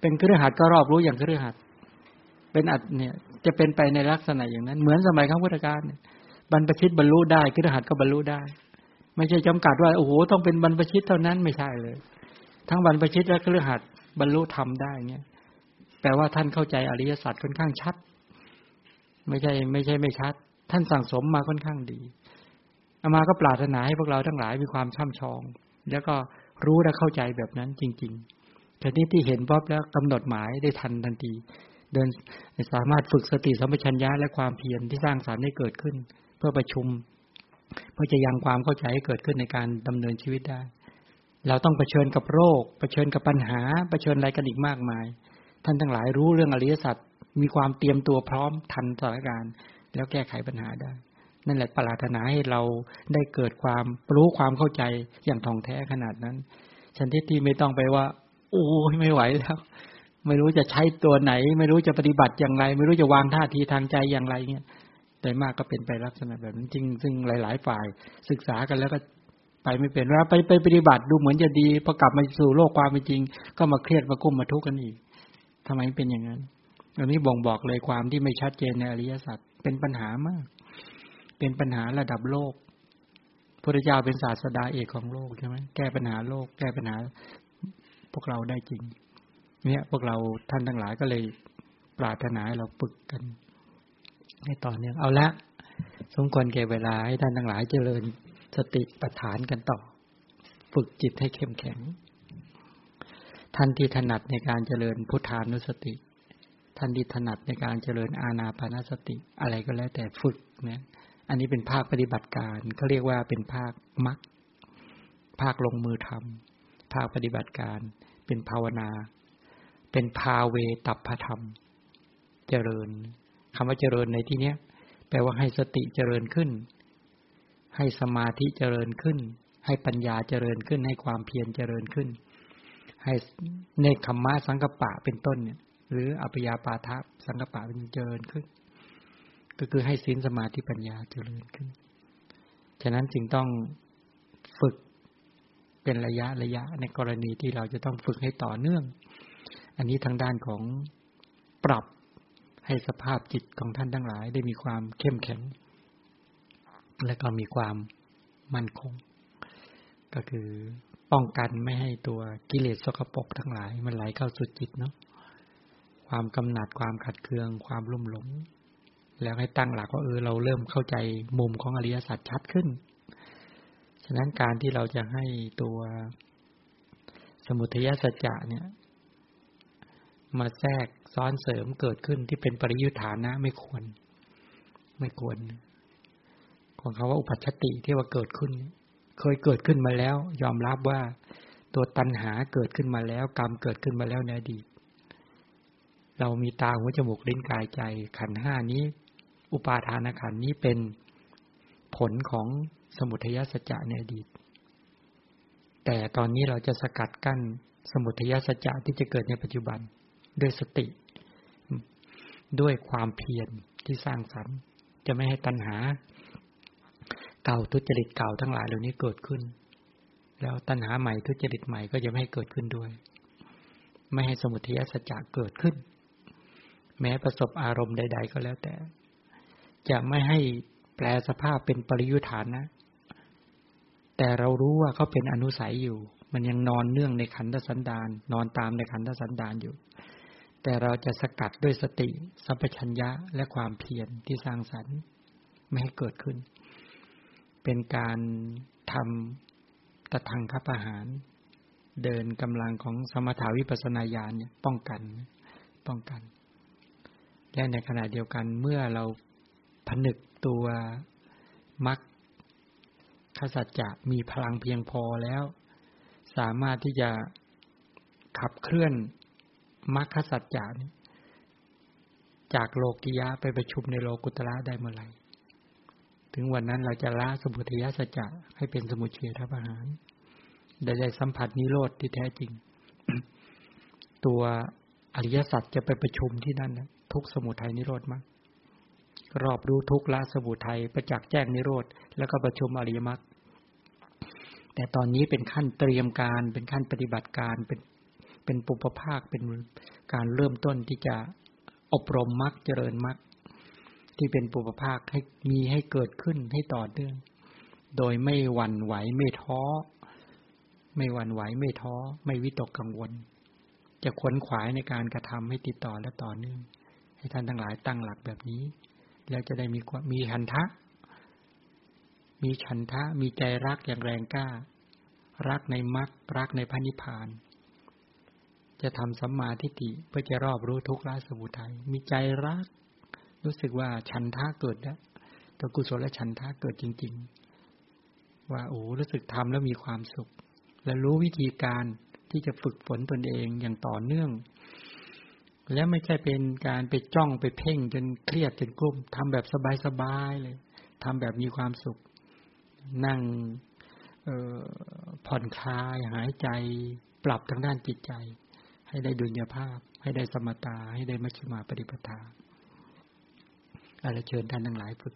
เป็นเครือขัดก็รอบรู้อย่างเครือขัดเป็นอัดเนี่ย จะเป็นไปในลักษณะอย่างนั้น เหมือนสมัยข้างพุทธกาลบรรพชิตบรรลุได้เครือขัดก็บรรลุได้ ไม่ใช่จำกัดว่าโอ้โหต้องเป็นบรรพชิตเท่านั้นไม่ใช่เลย ทั้งบรรพชิตและเครือขัดบรรลุธรรมได้เนี่ยแปลว่าท่านเข้าใจอริยสัจค่อนข้างชัด ไม่ใช่ ไม่ใช่ไม่ชัด ท่านสั่งสมมาค่อนข้างดีอามาก็ปรารถนาให้พวกเราทั้งหลายมีความช่ำชอง แล้วก็รู้และเข้าใจแบบนั้นจริงๆแต่ที่ที่เห็นป๊อบแล้วกำหนดหมายได้ทันทันที เดินสามารถฝึกสติสัมปชัญญะและความเพียรที่สร้างสารรค์ให้เกิดขึ้น เพื่อประชุม เพื่อจะยังความเข้าใจให้เกิดขึ้นในการดำเนินชีวิตได้ เราต้องเผชิญกับโรค เผชิญกับปัญหา เผชิญอะไรกันอีกมากมาย ท่านทั้งหลายรู้เรื่องอริยสัจมีความเตรียมตัวพร้อมทันสถานการณ์ แล้วแก้ไขปัญหาได้ นั่นแหละปรารถนาให้เราได้เกิดความรู้ความเข้าใจอย่างท่องแท้ขนาดนั้นฉันที่ที่ไม่ต้องไปว่า โอ้ไม่ไหวแล้ว ไม่รู้จะใช้ตัวไหน ไม่รู้จะปฏิบัติอย่างไร ไม่รู้จะวางท่าทีทางใจอย่างไรเนี่ยแต่มากก็เป็นไปลักษณะแบบนั้นจริง ซึ่งหลาย ๆ ฝ่ายศึกษากันแล้วก็ ไปไม่เป็นว่าไปไปปฏิบัติดูเหมือนจะดีพอกลับมาสู่โลกความเป็นจริง ก็มาเครียดมากุ้มมาทุกข์กันอีกทำไมเป็นอย่างนั้นอันนี้บ่งบอกเลยความที่ไม่ชัดเจนในอริยสัจเป็นปัญหามาก เป็นปัญหาระดับโลกพระเจ้าเป็นศาสดาเอกของโลกใช่ไหมแก้ปัญหาโลก แก้ปัญหา พวกเราได้จริง เนี่ย พวกเราท่านทั้งหลายก็เลยปรารถนาให้เราฝึกกันให้ต่อเนื่องเอาละสมควรแก่เวลาให้ท่านทั้งหลายเจริญ สติปัฏฐานกันต่อ ฝึกจิตให้เข้มแข็ง ท่านที่ถนัดในการเจริญพุทธานุสติ ท่านที่ถนัดในการเจริญอาณาปานสติ อะไรก็แล้วแต่ฝึกเนี่ยอันนี้เป็นภาคปฏิบัติการเขาเรียกว่าเป็นภาคมักภาคลงมือทำภาคปฏิบัติการเป็นภาวนา เป็นภาเวตับพธรรม เจริญคำว่าเจริญในที่เนี้ยแปลว่าให้สติเจริญขึ้น ให้สมาธิเจริญขึ้น ให้ปัญญาเจริญขึ้น ให้ความเพียรเจริญขึ้น ให้เนคขมมะสังกปะเป็นต้นเนี่ย หรืออัปยาปาทะสังกปะเป็นเจริญขึ้น ก็คือให้ศีลสมาธิปัญญาเจริญขึ้น ฉะนั้นจึงต้องฝึกเป็นระยะระยะในกรณีที่เราจะต้องฝึกให้ต่อเนื่อง อันนี้ทางด้านของปรับให้สภาพจิตของท่านทั้งหลายได้มีความเข้มแข็ง และก็มีความมั่นคง ก็คือป้องกันไม่ให้ตัวกิเลสสกปรกทั้งหลาย มันไหลเข้าสู่จิตเนาะความกำหนัดความขัดเคือง ความรุ่มหลง แล้วให้ตั้งหลักว่าเออเราเริ่มเข้าใจมุมของอริยสัจชัดขึ้น ฉะนั้นการที่เราจะให้ตัวสมุทัยสัจจะเนี่ย มาแทรกซ้อนเสริมเกิดขึ้นที่เป็นปริยุทธานะไม่ควร ไม่ควร ของเขาว่าอุปัชติที่ว่าเกิดขึ้น เคยเกิดขึ้นมาแล้ว ยอมรับว่าตัวตัณหาเกิดขึ้นมาแล้ว กรรมเกิดขึ้นมาแล้วในอดีตเรามีตาหูจมูกลิ้นกายใจ ขันห้านี้ อุปาทานขันนี้เป็นผลของสมุทัยสัจจะในอดีต แต่ตอนนี้เราจะสกัดกั้นสมุทัยสัจจะที่จะเกิดในปัจจุบัน ด้วยสติ ด้วยความเพียรที่สร้างสรรค์ จะไม่ให้ตัณหา เก่าทุจริตเก่าทั้งหลายเหล่านี้เกิดขึ้น แล้วตัณหาใหม่ทุจริตใหม่ก็จะไม่ให้เกิดขึ้นด้วย ไม่ให้สมุทัยสัจจะเกิดขึ้น แม้ประสบอารมณ์ใด ๆ ก็แล้วแต่ จะไม่ให้แปลสภาพเป็นปริยุทธานนะแต่เรารู้ว่าเขาเป็นอนุสัยอยู่ มันยังนอนเนื่องในขันธสันดาน นอนตามในขันธสันดานอยู่ แต่เราจะสกัดด้วยสติ สัพพัญญะและความเพียรที่สร้างสรรค์ ไม่ให้เกิดขึ้น เป็นการทำตะทังคับอาหาร เดินกำลังของสมถาวิปัสนาญาณเนี่ยป้องกันป้องกัน และในขณะเดียวกันเมื่อเราผนึกตัวมักขสัจจะมีพลังเพียงพอแล้ว สามารถที่จะขับเคลื่อนมัคคสัจจะจากโลกิยะไปประชุมในโลกุตระได้เมื่อไหร่ ถึงวันนั้นเราจะละสมุทัยสัจจะให้เป็นสมุทเฉทประหารได้ได้สัมผัสนิโรธที่แท้จริง ตัวอริยสัจจะไปประชุมที่นั่นนะทุกสมุทัยนิโรธมากรอบรู้ทุกละสมุทัยประจักษ์แจ้งนิโรธแล้วก็ประชุมอริยมรรคแต่ตอนนี้เป็นขั้นเตรียมการ เป็นขั้นปฏิบัติการเป็นเป็นปุปภาคเป็นการเริ่มต้นที่จะอบรมมรรคเจริญมรรค ที่เป็นปุปภาคให้มีให้เกิดขึ้นให้ต่อเนื่อง โดยไม่หวั่นไหวไม่ท้อ ไม่หวั่นไหวไม่ท้อ ไม่วิตกกังวล จะขวนขวายในการกระทำให้ติดต่อและต่อเนื่อง ให้ท่านทั้งหลายตั้งหลักแบบนี้ แล้วจะได้มีมีหันทะ มีฉันทะ มีใจรักอย่างแรงกล้า รักในมรรครักในพระนิพพานจะทำสัมมาทิฏฐิเพื่อจะรอบรู้ทุกข์ละสมุทัยมีใจรัก รู้สึกว่าฉันทะเกิดแล้วตัวกุศลและฉันทะเกิดจริง ๆ ว่าโอ้รู้สึกทำแล้วมีความสุข และรู้วิธีการที่จะฝึกฝนตนเองอย่างต่อเนื่อง และไม่ใช่เป็นการไปจ้องไปเพ่งจนเครียดจนกลุ้มทำแบบสบายๆเลยทำแบบมีความสุข นั่งผ่อนคลายหายใจปรับทางด้านจิตใจ ให้ได้ดุลยภาพ ให้ได้สมตาให้ได้มัชฌิมาปฏิปทา อะไรเชิญท่านทั้งหลายฝึก